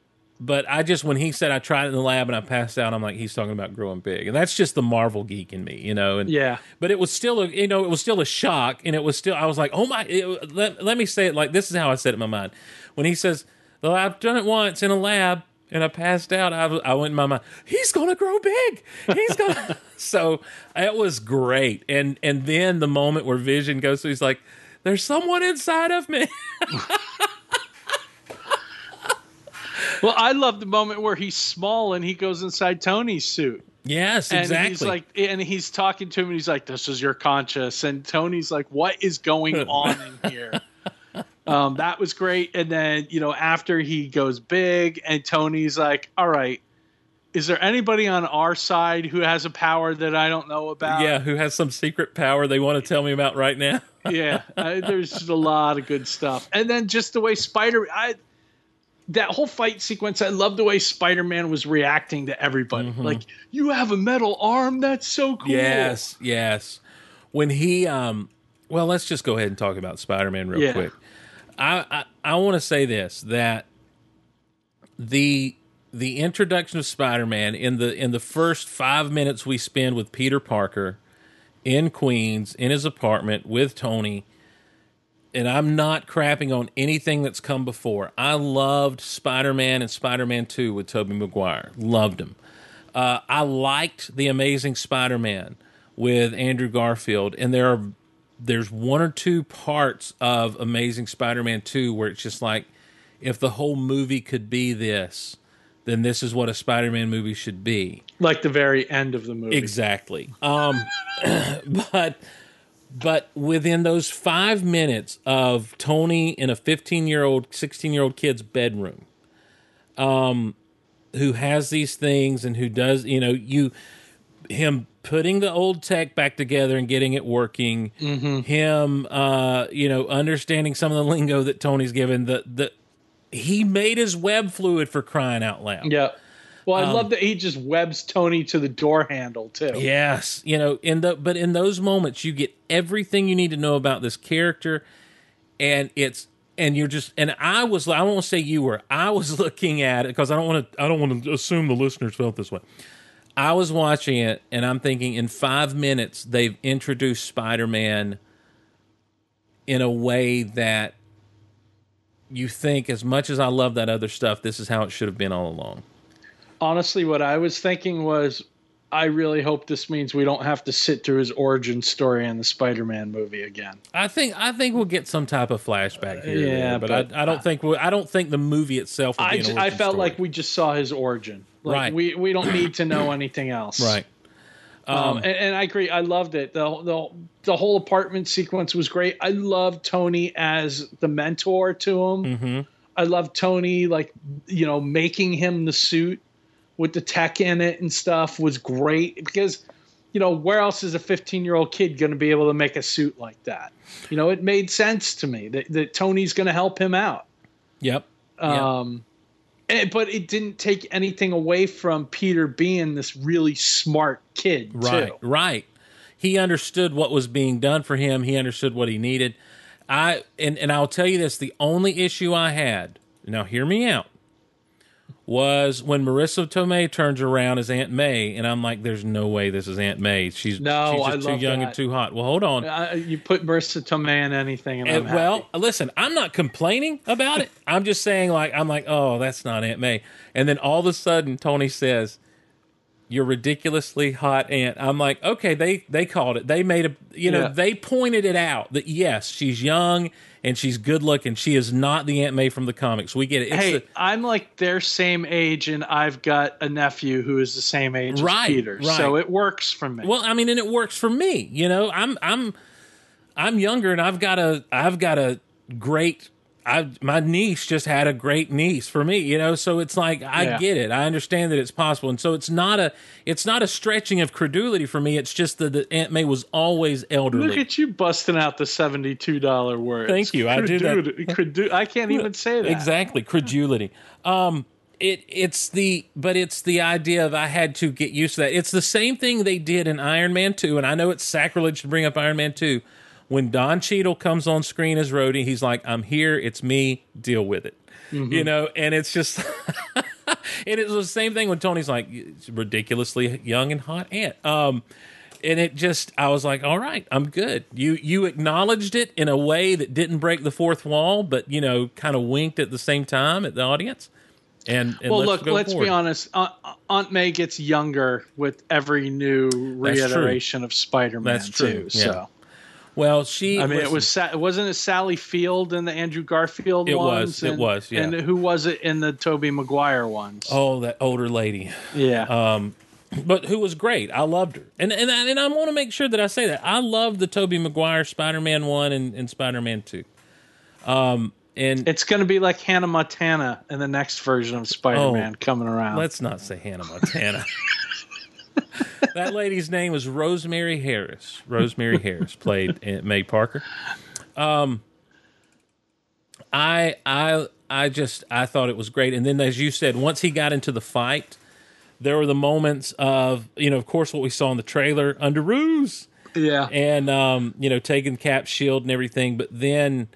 but I just when he said I tried it in the lab and I passed out, I'm like, he's talking about growing big, and that's just the Marvel geek in me, you know. And Yeah. but it was still a you know it was still a shock, and it was still I was like, oh my. It, let let me say it like this is how I said it in my mind when he says, "Well, I've done it once in a lab." And I passed out. I, I went in my mind. He's gonna grow big. He's gonna. so it was great. And and then the moment where Vision goes, through, he's like, "There's someone inside of me." Well, I love the moment where he's small and he goes inside Tony's suit. yes, and exactly. he's like and he's talking to him and he's like this is your conscious and tony's like what is going on in here um, that was great and then you know after he goes big and tony's like all right is there anybody on our side who has a power that I don't know about? yeah, who has some secret power they want to tell me about right now? yeah. I, there's just a lot of good stuff, and then just the way Spider, I that whole fight sequence. I love the way Spider Man was reacting to everybody. Like, you have a metal arm. That's so cool. Yes, yes. When he, um, well, let's just go ahead and talk about Spider Man real Yeah. quick. I, I, I want to say this that the the introduction of Spider Man in the in the first five minutes we spend with Peter Parker in Queens in his apartment with Tony. And I'm not crapping on anything that's come before. I loved Spider Man and Spider Man 2 with Tobey Maguire. Loved him. Uh, I liked the Amazing Spider-Man with Andrew Garfield, and there are there's one or two parts of Amazing Spider-Man two where it's just like, if the whole movie could be this, then this is what a Spider-Man movie should be. Like the very end of the movie. Exactly. Um, but but within those five minutes of Tony in a 15 year old, 16 year old kid's bedroom, um, who has these things and who does, you know, you him putting the old tech back together and getting it working, him, uh, you know, understanding some of the lingo that Tony's given. The the he made his web fluid for crying out loud. Yeah. Well, I um, love that he just webs Tony to the door handle too. Yes, you know, in the but in those moments you get everything you need to know about this character, and it's and you're just and I was I won't say you were I was looking at it because I don't want to I don't want to assume the listeners felt this way. I was watching it and I'm thinking in five minutes they've introduced Spider Man in a way that you think as much as I love that other stuff, this is how it should have been all along. Honestly, what I was thinking was, I really hope this means we don't have to sit through his origin story in the Spider-Man movie again. I think I think we'll get some type of flashback here, Yeah, yeah, but, but- I, I don't think we I don't think the movie itself. Will I, be an I felt story. like we just saw his origin. Like Right. We we don't need to know anything else. right. Um, and, and I agree. I loved it. the the The whole apartment sequence was great. I loved Tony as the mentor to him. Mm-hmm. I love Tony, like you know, making him the suit with the tech in it and stuff was great because you know where else is a 15 year old kid going to be able to make a suit like that? You know, it made sense to me that, that Tony's going to help him out. Yep. Um, and- but it didn't take anything away from Peter being this really smart kid, Right, too. right. He understood what was being done for him. He understood what he needed. I and and I'll tell you this: the only issue I had now, hear me out, was when Marisa Tomei turns around as Aunt May, and I'm like, "There's no way this is Aunt May. She's No, she's just too young and too hot." Well, hold on. You put Marisa Tomei in anything, and, I'm And, well, listen, I'm not complaining about it. I'm just saying, like, I'm like, oh, that's not Aunt May. And then all of a sudden, Tony says, "You're ridiculously hot, Aunt." I'm like, okay, they they called it. They made a, you know, Yeah. they pointed it out that yes, she's young and she's good looking. She is not the Aunt May from the comics. We get it. It's hey, the- I'm like their same age, and I've got a nephew who is the same age Right, as Peter, right. so it works for me. Well, I mean, and it works for me. You know, I'm I'm I'm younger, and I've got a I've got a great. I my niece just had a great niece for me. You know, so it's like I Yeah. get it. I understand that it's possible, and so it's not a it's not a stretching of credulity for me. It's just that the Aunt May was always elderly. Look at you busting out the seventy-two dollar words. Thank you. I do that. Credu- credu- I can't even say that. Exactly, credulity. Um, it it's the but it's the idea of I had to get used to that. It's the same thing they did in Iron Man two, and I know it's sacrilege to bring up Iron Man two. When Don Cheadle comes on screen as Rhodey, he's like, "I'm here. It's me. Deal with it." Mm-hmm. You know, and it's just. and it was the same thing when Tony's like "It's ridiculously young and hot aunt. Um, and it just I was like, all right, I'm good. You you acknowledged it in a way that didn't break the fourth wall, but you know, kind of winked at the same time at the audience. And, and Well, let's look, let's forward. be honest. Aunt, Aunt May gets younger with every new reiteration of Spider-Man. That's true, Too, yeah. So Well, she. I mean, it was Sa- wasn't it Sally Field in the Andrew Garfield It ones? was, it was, yeah. And who was it in the Tobey Maguire ones? Oh, that older lady. yeah. Um, but who was great. I loved her, and and I, and I want to make sure that I say that I love the Tobey Maguire Spider Man one and, and Spider Man two. Um, and It's going to be like Hannah Montana in the next version of Spider-Man coming around. let's not say Hannah Montana. that lady's name was Rosemary Harris. Rosemary Harris played May Parker. Um, I I I just I thought it was great, and then as you said, once he got into the fight, there were the moments of you know, of course, what we saw in the trailer under ruse yeah. and um, you know, taking Cap's shield and everything. But then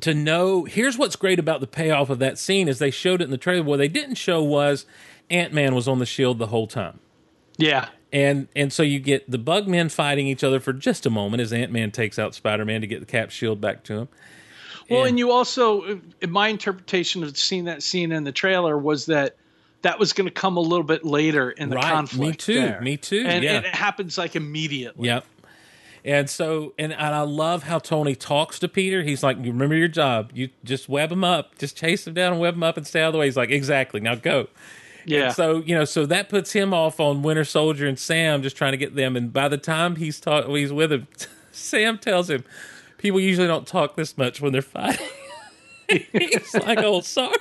to know, here's what's great about the payoff of that scene is they showed it in the trailer. What they didn't show was Ant Man was on the shield the whole time, yeah. and and so you get the Bugmen fighting each other for just a moment as Ant Man takes out Spider Man to get the Cap shield back to him. Well, And- and you also, uh, my interpretation of seeing that scene in the trailer was that that was going to come a little bit later in the Right, me too, there. me too, And, yeah. and it happens like immediately. Yep. And so, and, and I love how Tony talks to Peter. He's like, "You remember your job. You just web him up, just chase him down and web him up and stay out of the way." He's like, "Exactly. Now go." Yeah. So you know, so that puts him off on Winter Soldier and Sam just trying to get them. And by the time he's talk, he's with him, Sam tells him, "People usually don't talk this much when they're fighting." he's like, "Oh, sorry."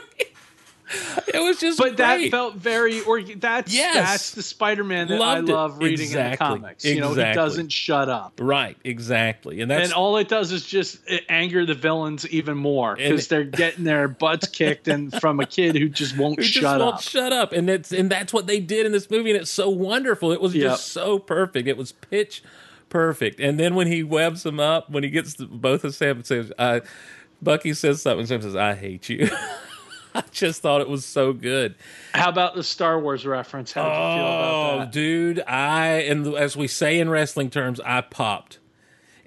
It was just, but that felt very or that's Yes. that's the Spider-Man that Loved I it. love reading in the Exactly. comics. You know, he doesn't shut up. right, exactly, and that's and all it does is just anger the villains even more because they're getting their butts kicked and from a kid who just won't who just shut won't up. shut up and it's and that's what they did in this movie and it's so wonderful it was Yep. just so perfect it was pitch perfect and then when he webs them up when he gets the, both of sam and says uh, bucky says something sam says i hate you i just thought it was so good How about the Star Wars reference? How did you feel about oh that? dude i and as we say in wrestling terms i popped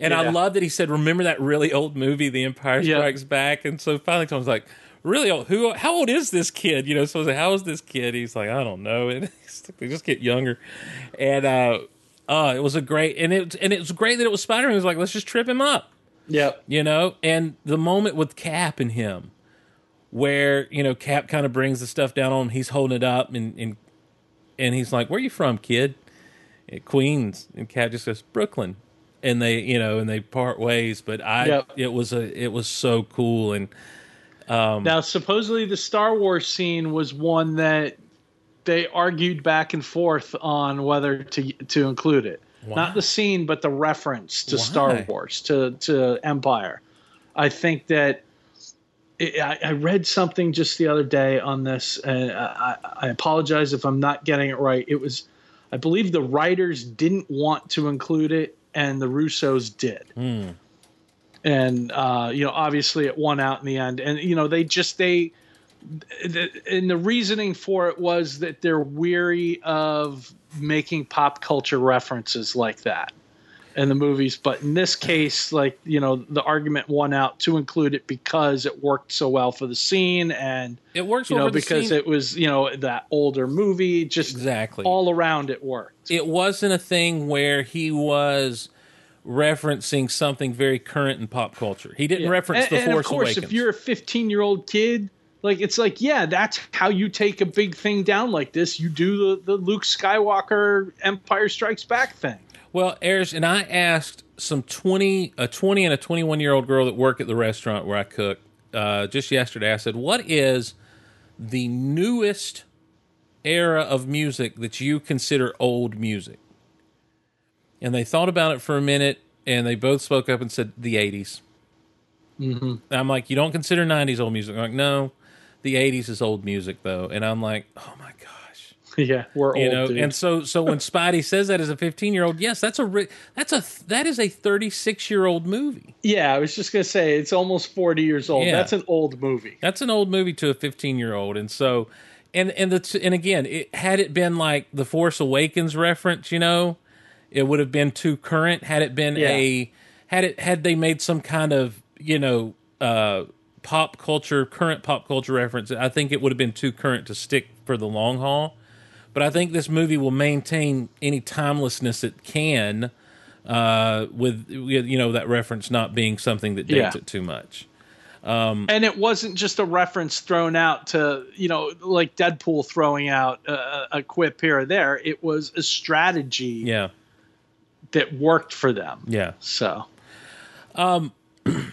and I love that he said, "Remember that really old movie, The Empire Yeah. Strikes Back?" And so finally, Tom's like, "Really old? Who? How old is this kid?" You know, so I was like, "How is this kid?" He's like, "I don't know." And like, they just get younger, and uh, uh, it was a great, and it and it was great that it was Spider Man. He was like, "Let's just trip him up," Yep. you know. And the moment with Cap and him, where you know Cap kind of brings the stuff down on him, he's holding it up, and and and he's like, "Where you from, kid?" At Queens, and Cap just goes, "Brooklyn." And they, you know, and they part ways. But I, Yep. it was a, it was so cool, and um, Now, supposedly the Star Wars scene was one that they argued back and forth on whether to to include it. Not the scene, but the reference to Star Wars to to Empire. I think that it, I, I read something just the other day on this, and I, I apologize if I'm not getting it right. It was, I believe, the writers didn't want to include it, and the Russos did. And uh, you know obviously it won out in the end. And you know they just they the, and the reasoning for it was that they're weary of making pop culture references like that in the movies but in this case like you know the argument won out to include it because it worked so well for the scene and it works you know because scene. it was you know that older movie just Exactly. all around it worked it wasn't a thing where he was referencing something very current in pop culture. He didn't Yeah. reference and, the and Force of course, Awakens. if you're a 15 year old kid, like it's like, yeah, that's how you take a big thing down like this. You do the, the Luke Skywalker Empire Strikes Back thing. Well, Erich, and I asked some twenty, a twenty and a twenty-one year old girl that work at the restaurant where I cook uh, just yesterday. I said, "What is the newest era of music that you consider old music?" And they thought about it for a minute, and they both spoke up and said, "The '80s." Mm-hmm. I'm like, "You don't consider '90s old music?" I'm like, "No, the '80s is old music, though." And I'm like, "Oh my gosh." Yeah, we're you old. know dude. and so so when spidey says that as a 15 year old yes that's a that's a that is a 36 year old movie yeah, I was just gonna say it's almost 40 years old. Yeah. That's an old movie. that's an old movie to a 15 year old and so and and the and again it had it been like the force awakens reference you know it would have been too current had it been Yeah. a had it had they made some kind of you know uh pop culture current pop culture reference i think it would have been too current to stick for the long haul but I think this movie will maintain any timelessness it can, uh, with with, you know that reference not being something that dates Yeah. it too much. And it wasn't just a reference thrown out to, you know, like Deadpool throwing out a, a quip here or there. It was a strategy Yeah, that worked for them. yeah. So, um,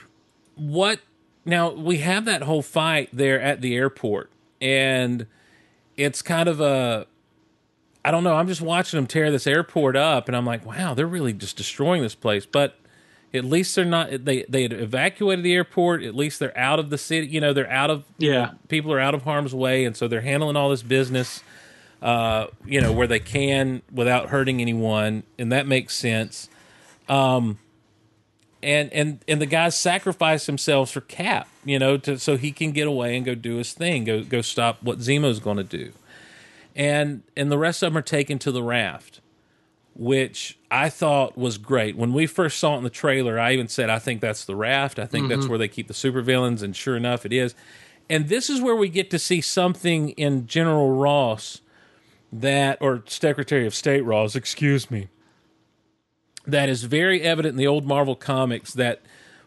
What now we have that whole fight there at the airport, and it's kind of a I don't know. I'm just watching them tear this airport up, and I'm like, wow, they're really just destroying this place. But at least they're not. They they had evacuated the airport. At least they're out of the city. You know, they're out of Yeah. people are out of harm's way, and so they're handling all this business. Uh, you know, where they can without hurting anyone, and that makes sense. Um, and and and the guys sacrifice themselves for Cap, you know, to so he can get away and go do his thing, go go stop what Zemo's going to do, and and the rest of them are taken to the raft, which I thought was great. When we first saw it in the trailer, I even said I think that's the raft. I think that's mm-hmm. where they keep the supervillains, and sure enough, it is. And this is where we get to see something in General Ross that, or Secretary of State Ross, excuse me, that is very evident in the old Marvel comics that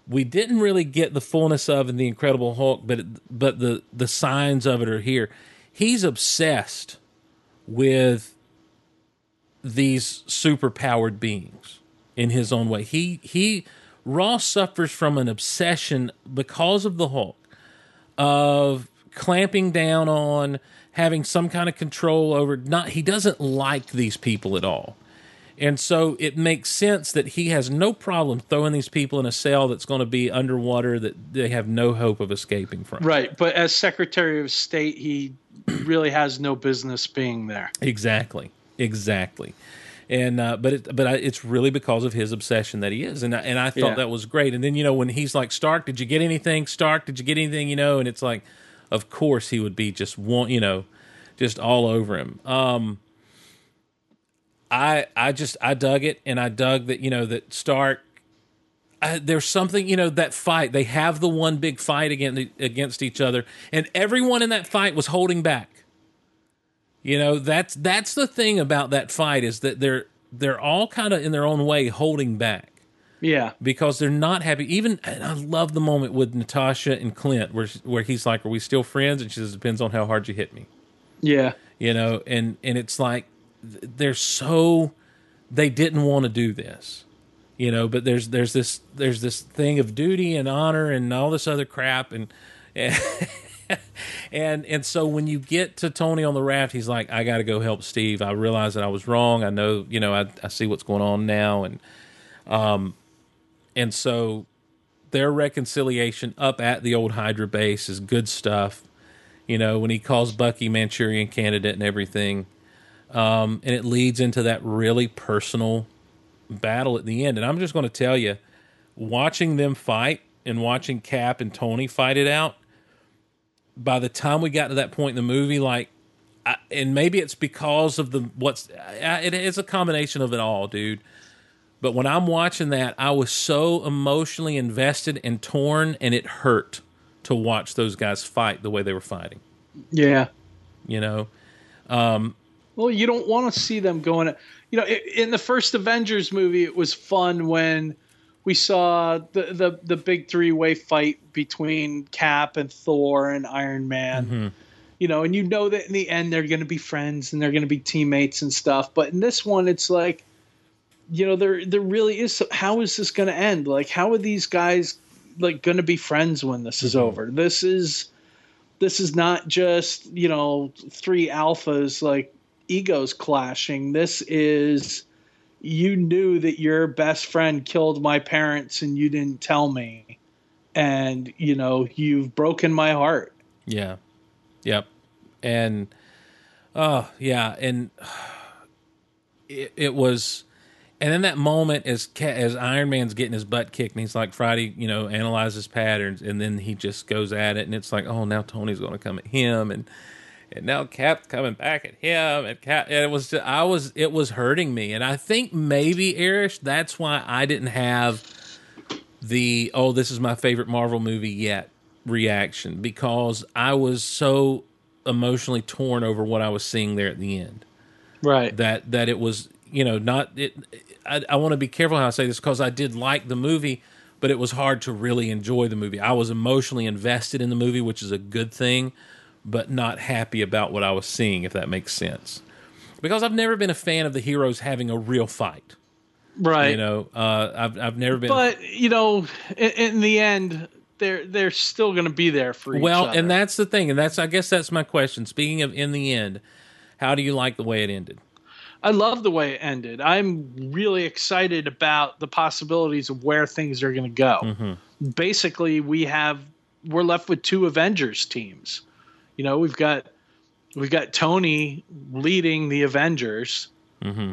we didn't really get the fullness of in the Incredible Hulk, but but the the signs of it are here. He's obsessed with these super powered beings in his own way. He he Ross suffers from an obsession because of the Hulk of clamping down on having some kind of control over not he doesn't like these people at all. And so it makes sense that he has no problem throwing these people in a cell that's going to be underwater that they have no hope of escaping from. Right, but as Secretary of State, he really has no business being there. Exactly. Exactly. And uh, but it, but I, it's really because of his obsession that he is, and I, and I thought Yeah. that was great. And then you know when he's like Stark, did you get anything? Stark, did you get anything? You know, and it's like, of course he would be just one, you know, just all over him. Um, I I just I dug it, and I dug that you know that Stark. I, there's something you know that fight. They have the one big fight against against each other, and everyone in that fight was holding back. You know that's that's the thing about that fight is that they're they're all kind of in their own way holding back Yeah, because they're not happy. Even and I love the moment with Natasha and Clint where where he's like, "Are we still friends?" And she says, "Depends on how hard you hit me." yeah, You know, and and it's like they're so they didn't want to do this. You know, but there's there's this there's this thing of duty and honor and all this other crap and and and so when you get to Tony on the raft, he's like, I got to go help Steve. I realize that I was wrong. I know, you know, I, I see what's going on now, and um, and so their reconciliation up at the old Hydra base is good stuff. You know, when he calls Bucky Manchurian candidate and everything, um, and it leads into that really personal battle at the end. And I'm just going to tell you, watching them fight and watching Cap and Tony fight it out by the time we got to that point in the movie, like, I, and maybe it's because of the what's I, it is a combination of it all, dude. But when I'm watching that, I was so emotionally invested and torn, and it hurt to watch those guys fight the way they were fighting. yeah. You know, Well, you don't want to see them going. You know, in the first Avengers movie, it was fun when we saw the the, the big three way fight between Cap and Thor and Iron Man. Mm-hmm. You know, and you know that in the end they're going to be friends and they're going to be teammates and stuff. But in this one, it's like, you know, there there really is. How is this going to end? Like, how are these guys like going to be friends when this is mm-hmm. over? This is this is not just you know three alphas like egos clashing. This is you knew that your best friend killed my parents and you didn't tell me. And you know you've broken my heart. Yeah. Yep. And oh yeah, and it, it was and then that moment as as Iron Man's getting his butt kicked and he's like Friday, you know, analyzes patterns. And then he just goes at it and it's like, oh, now Tony's going to come at him. And and now Cap's coming back at him and Cap and it was just, I was it was hurting me. And I think maybe Erich that's why I didn't have the oh this is my favorite Marvel movie yet reaction because I was so emotionally torn over what I was seeing there at the end. Right. That that it was you know not it I, I want to be careful how I say this because I did like the movie but it was hard to really enjoy the movie. I was emotionally invested in the movie which is a good thing but not happy about what I was seeing if that makes sense because I've never been a fan of the heroes having a real fight right you know uh, I've, I've never been but you know in, in the end they're they're still going to be there for each well, and that's the thing, and that's I guess that's my question. Speaking of in the end, how do you like the way it ended? I love the way it ended. I'm really excited about the possibilities of where things are going to go. Mm-hmm. Basically, we have we're left with two Avengers teams. You know, we've got we've got Tony leading the Avengers, Mm-hmm.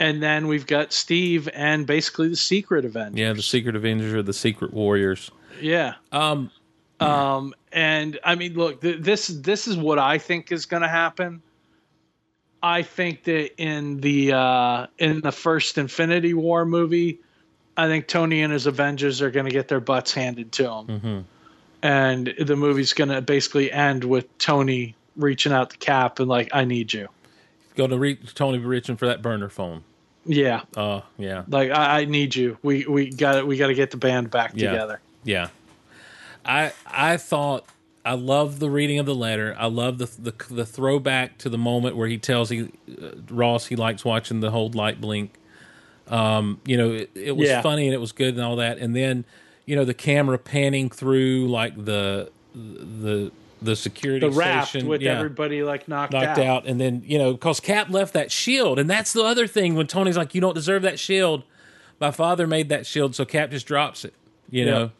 and then we've got Steve and basically the Secret Avengers. Yeah, the Secret Avengers or the Secret Warriors. Yeah. Um, Um, and I mean, look, th- this this is what I think is going to happen. I think that in the uh, in the first Infinity War movie, I think Tony and his Avengers are going to get their butts handed to them, Mhm. And the movie's going to basically end with Tony reaching out to Cap and like, "I need you." go to re- Tony reaching for that burner phone. Yeah, Oh, yeah, like I, I need you. We we got we got to get the band back Yeah. together. yeah. I I thought I love the reading of the letter. I love the the, the throwback to the moment where he tells he uh, Ross he likes watching the whole light blink. Um, you know, it, it was Yeah. funny and it was good and all that. And then, you know, the camera panning through like the the the security The raft station with yeah. everybody like knocked, knocked out. and then you know because cap left that shield and that's the other thing when tony's like you don't deserve that shield my father made that shield so cap just drops it you Yeah. know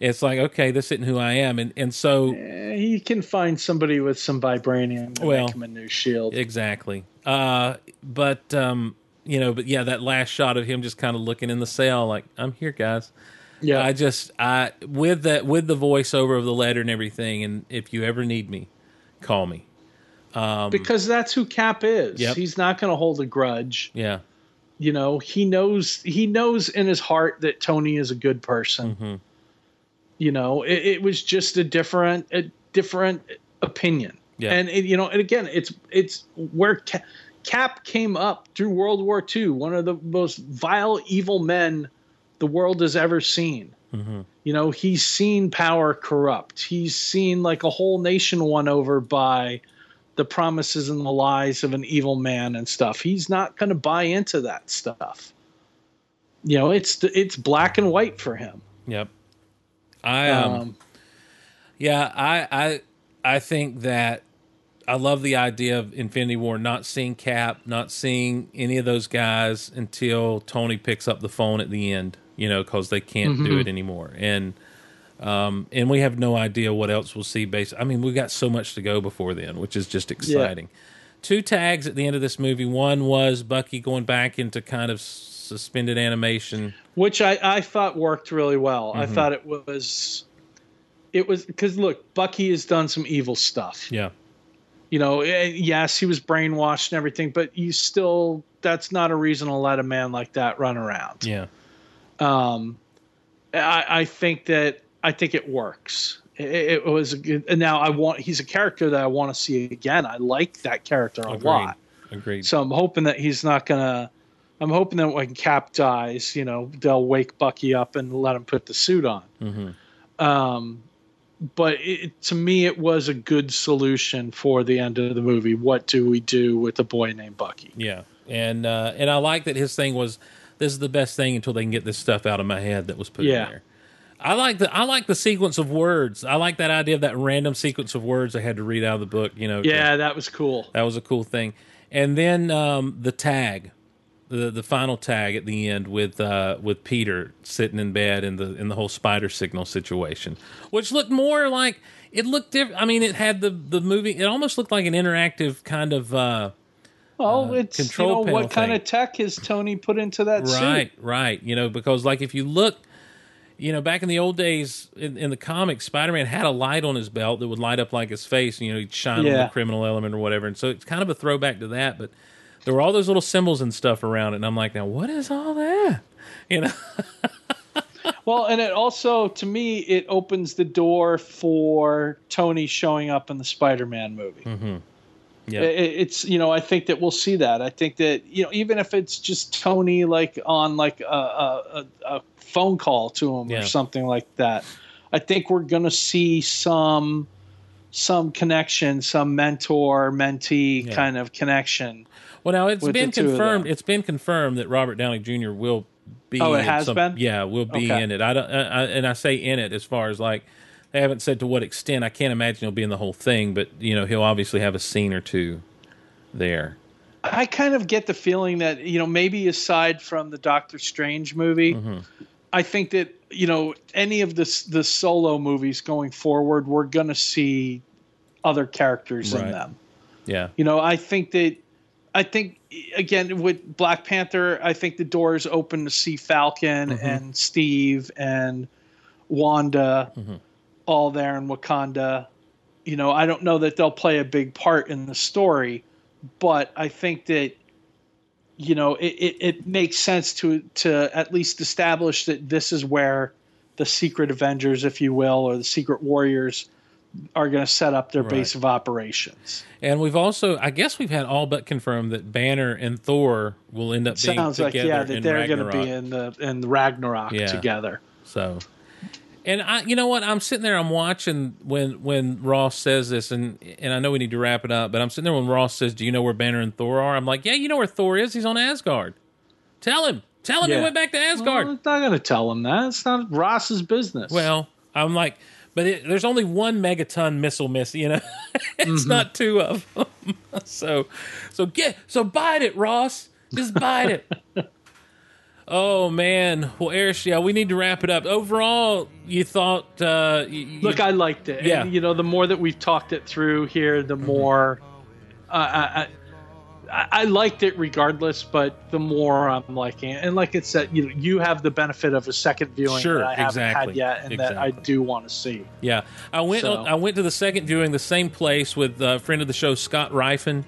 it's like okay this isn't who i am and and so Eh, You can find somebody with some vibranium to Well, make him a new shield. exactly uh but um you know but yeah that last shot of him just kind of looking in the cell like i'm here guys yeah, i just i with that with the voiceover of the letter and everything and if you ever need me call me because that's who Cap is. Yep. He's not going to hold a grudge. yeah You know, he knows he knows in his heart that Tony is a good person. Mm-hmm. You know, it, it was just a different a different opinion. Yeah. And it, you know, and again, it's it's where Cap, Cap came up through World War II, one of the most vile, evil men the world has ever seen. You know, he's seen power corrupt. He's seen like a whole nation won over by the promises and the lies of an evil man and stuff. He's not going to buy into that stuff. You know, it's it's black and white for him. yep i um, Um, Yeah, I I I think that I love the idea of Infinity War not seeing Cap, not seeing any of those guys until Tony picks up the phone at the end, you know, because they can't do it anymore. And um and we have no idea what else we'll see based I mean, we've got so much to go before then, which is just exciting. Two tags at the end of this movie. One was Bucky going back into kind of suspended animation. which I, I thought worked really well. I Mm-hmm. thought it was it was because look, Bucky has done some evil stuff. Yeah. You know, eh, yes, he was brainwashed and everything, but you still that's not a reason to let a man like that run around. Yeah. Um, I, I think that I think it works. It, it was a good, and now I want he's a character that I want to see again. I like that character a Agreed. lot. Agreed. So I'm hoping that he's not gonna. I'm hoping that when Cap dies, you know, they'll wake Bucky up and let him put the suit on. Mhm. Um, but it, to me, it was a good solution for the end of the movie. What do we do with a boy named Bucky? Yeah, and uh, and I like that his thing was this is the best thing until they can get this stuff out of my head that was put Yeah. in there. I like the I like the sequence of words. I like that idea of that random sequence of words I had to read out of the book. You know, Yeah, that was cool. that was a cool thing. And then um, the tag, the the final tag at the end with uh, with Peter sitting in bed in the in the whole spider signal situation, which looked more like it looked different. I mean, it had the the movie. It almost looked like an interactive kind of. Uh, Well, uh, it's control you know, panel what kind of tech has Tony put into that right, suit? right. You know, because like if you look, you know, back in the old days in, in the comics, Spider Man had a light on his belt that would light up like his face. And, you know, he'd shine on the criminal element or whatever. And so it's kind of a throwback to that. But there were all those little symbols and stuff around it, and I'm like, now what is all that? You know, Well, and it also, to me, it opens the door for Tony showing up in the Spider-Man movie. Mm-hmm. Yeah, it's you know I think that we'll see that. I think that you know even if it's just Tony like on like a, a, a, phone call to him Yeah. or something like that, I think we're gonna see some some connection, some mentor mentee Yeah. kind of connection. Well, now it's been the two of confirmed. It's been confirmed that Robert Downey Jr. will be. Oh, it in has some- been? Yeah, will be Okay. in it. I don't, I, I- and I say in it as far as like they haven't said to what extent. I can't imagine he'll be in the whole thing, but you know he'll obviously have a scene or two there. I kind of get the feeling that you know maybe aside from the Doctor Strange movie, Mm-hmm. I think that you know any of the the solo movies going forward, we're going to see other characters in them. Yeah, You know, I think that I think again with Black Panther, I think the door is open to see Falcon Mm-hmm. and Steve and Wanda Mm-hmm. All there in Wakanda. You know, I don't know that they'll play a big part in the story, but I think that you know it, it, it makes sense to to at least establish that this is where the secret Avengers, if you will, or the secret Warriors are going to set up their base of operations. and we've also, I guess, we've had all but confirmed that Banner and Thor will end up being Sounds like yeah that they're going to be in the in the Ragnarok Yeah. together. So, and I, you know what? I'm sitting there. I'm watching when when Ross says this, and and I know we need to wrap it up, but I'm sitting there when Ross says, "Do you know where Banner and Thor are?" I'm like, "Yeah, you know where Thor is. He's on Asgard. Tell him. Tell him he went back to Asgard." Well, it's not going to tell him that. It's not Ross's business. Well, I'm like, but it, there's only one megaton missile miss. You know, it's mm-hmm. not two of them. so, so get so bite it, Ross. Just bite it. oh man. Well, Erich, yeah, we need to wrap it up. Overall, you thought? Uh, you, look, I liked it. Yeah. And, you know, the more that we've talked it through here, the more uh, I, I, I liked it regardless. But the more I'm liking it, and like it said, you know, you have the benefit of a second viewing Sure, that I haven't exactly, had yet, and that I do want to see. Yeah, I went. So- I went to the second viewing, the same place with a friend of the show, Scott Rifen,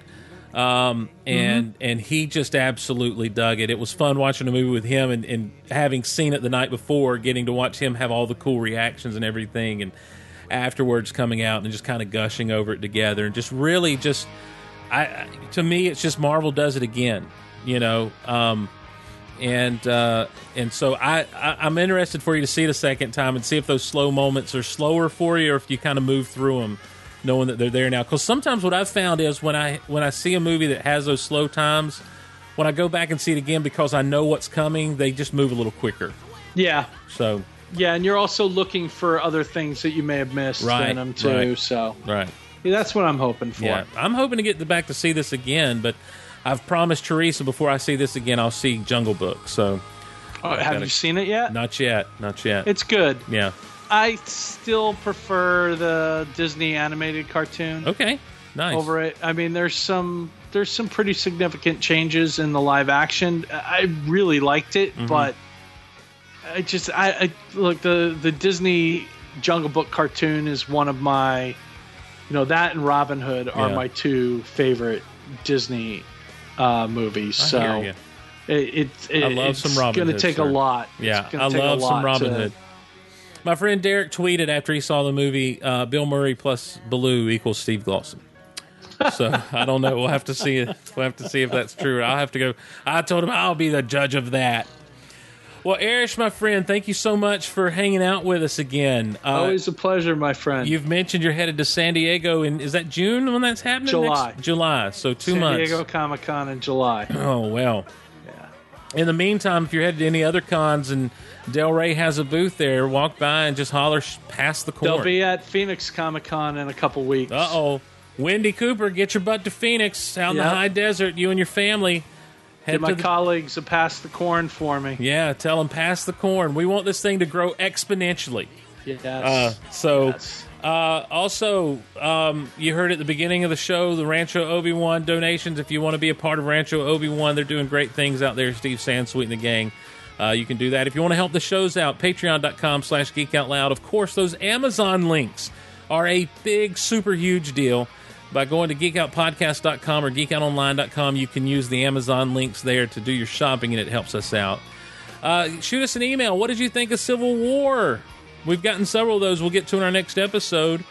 um, and and he just absolutely dug it. It was fun watching a movie with him, and, and having seen it the night before, getting to watch him have all the cool reactions and everything, and afterwards coming out and just kind of gushing over it together, and just really just, I to me, it's just Marvel does it again, you know. Um, and uh, and so I, I I'm interested for you to see it a second time and see if those slow moments are slower for you or if you kind of move through them, knowing that they're there now. Because sometimes what I've found is when I when I see a movie that has those slow times, when I go back and see it again because I know what's coming, they just move a little quicker. Yeah, So yeah, and you're also looking for other things that you may have missed Right, in them too. right. So right, yeah, that's what I'm hoping for. yeah, I'm hoping to get the back to see this again, but. I've promised Teresa before I see this again, I'll see Jungle Book. So Oh, have gotta- you seen it yet? not yet, not yet. It's good. yeah. I still prefer the Disney animated cartoon Okay. Nice. over it. I mean, there's some there's some pretty significant changes in the live action. I really liked it, Mm-hmm. but I just I, I look the the Disney Jungle Book cartoon is one of my you know that and Robin Hood are Yeah. my two favorite Disney uh, movies. I so it, it, it I love it's some Robin gonna Hood, take sir. a lot. Yeah, I take a love some Robin to- Hood. My friend Derek tweeted after he saw the movie, uh, "Bill Murray plus Baloo equals Steve Glosson." So I don't know. We'll have to see. We'll have to see if that's true. I'll have to go. I told him I'll be the judge of that. Well, Erich, my friend, thank you so much for hanging out with us again. Uh, Always a pleasure, my friend. You've mentioned you're headed to San Diego, and is that June when that's happening? July. Next? July. So two San months. San Diego Comic Con in July. Oh well. Yeah. In the meantime, if you're headed to any other cons and Del Rey has a booth there, walk by and just holler sh- past the corner. They'll be at Phoenix Comic Con in a couple weeks. Uh oh. Wendy Cooper, get your butt to Phoenix out in the high desert, you and your family. Head Get my the- colleagues to pass the corn for me. yeah, tell them pass the corn. We want this thing to grow exponentially. Yes. Uh, so, Yes. uh, also, um, you heard at the beginning of the show the Rancho Obi Wan donations. If you want to be a part of Rancho Obi Wan, they're doing great things out there. Steve Sansweet and the gang. Uh, you can do that. If you want to help the shows out, patreon.com slash geek out loud. Of course, those Amazon links are a big, super huge deal. By going to geekoutpodcast.com or geekoutonline.com, you can use the Amazon links there to do your shopping, and it helps us out. Uh, shoot us an email. What did you think of Civil War? We've gotten several of those we'll get to in our next episode.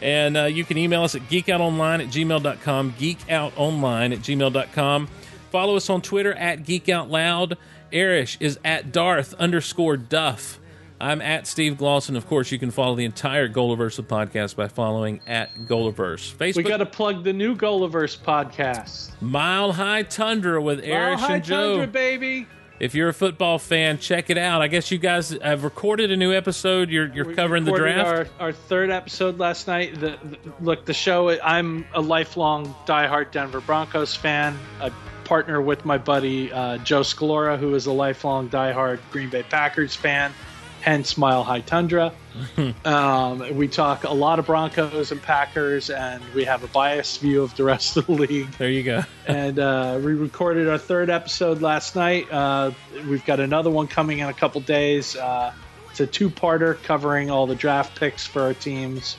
And uh, you can email us at geekoutonline at gmail.com, geekoutonline at gmail.com. Follow us on Twitter at geekoutloud. Erich is at Darth underscore Duff. I'm at Steve Glosson. Of course, you can follow the entire Golaverse podcast by following at Golaverse. Facebook, we got to plug the new Golaverse podcast. Mile High Tundra with Mile Erich High and Joe. Tundra, baby. if you're a football fan, check it out. I guess you guys have recorded a new episode. You're you're We covering the draft. Our, our third episode last night. The, the- look, the show. I'm a lifelong diehard Denver Broncos fan. I partner with my buddy uh, Joe Scalora, who is a lifelong diehard Green Bay Packers fan. Hence, Mile High Tundra. um, we talk a lot of Broncos and Packers, and we have a biased view of the rest of the league there you go. and uh, we recorded our third episode last night. Uh, we've got another one coming in a couple days. Uh, it's a two-parter covering all the draft picks for our teams.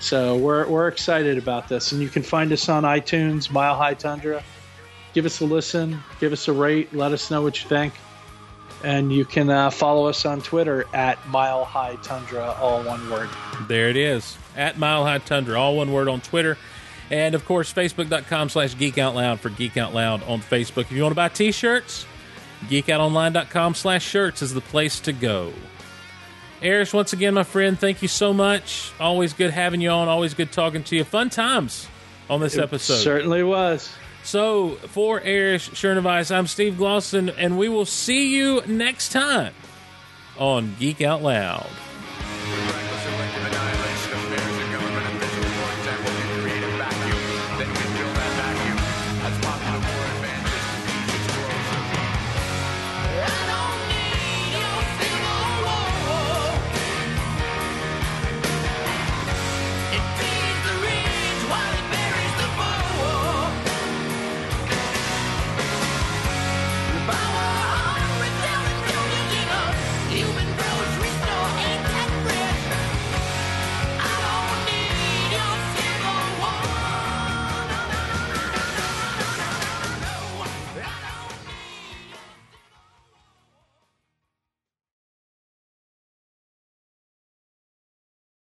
So we're we're excited about this, and you can find us on iTunes, Mile High Tundra. Give us a listen, give us a rate, let us know what you think, and you can uh, follow us on Twitter at Mile High Tundra, all one word. There it is. At Mile High Tundra, all one word on Twitter. And of course, facebook.com slash geek out loud for Geek Out Loud on Facebook. If you want to buy t shirts, geekoutonline.com slash shirts is the place to go. Erich, once again, my friend, thank you so much. Always good having you on. Always good talking to you. Fun times on this episode. Certainly was. So, for Erich Shernevice, I'm Steve Glosson, and we will see you next time on Geek Out Loud.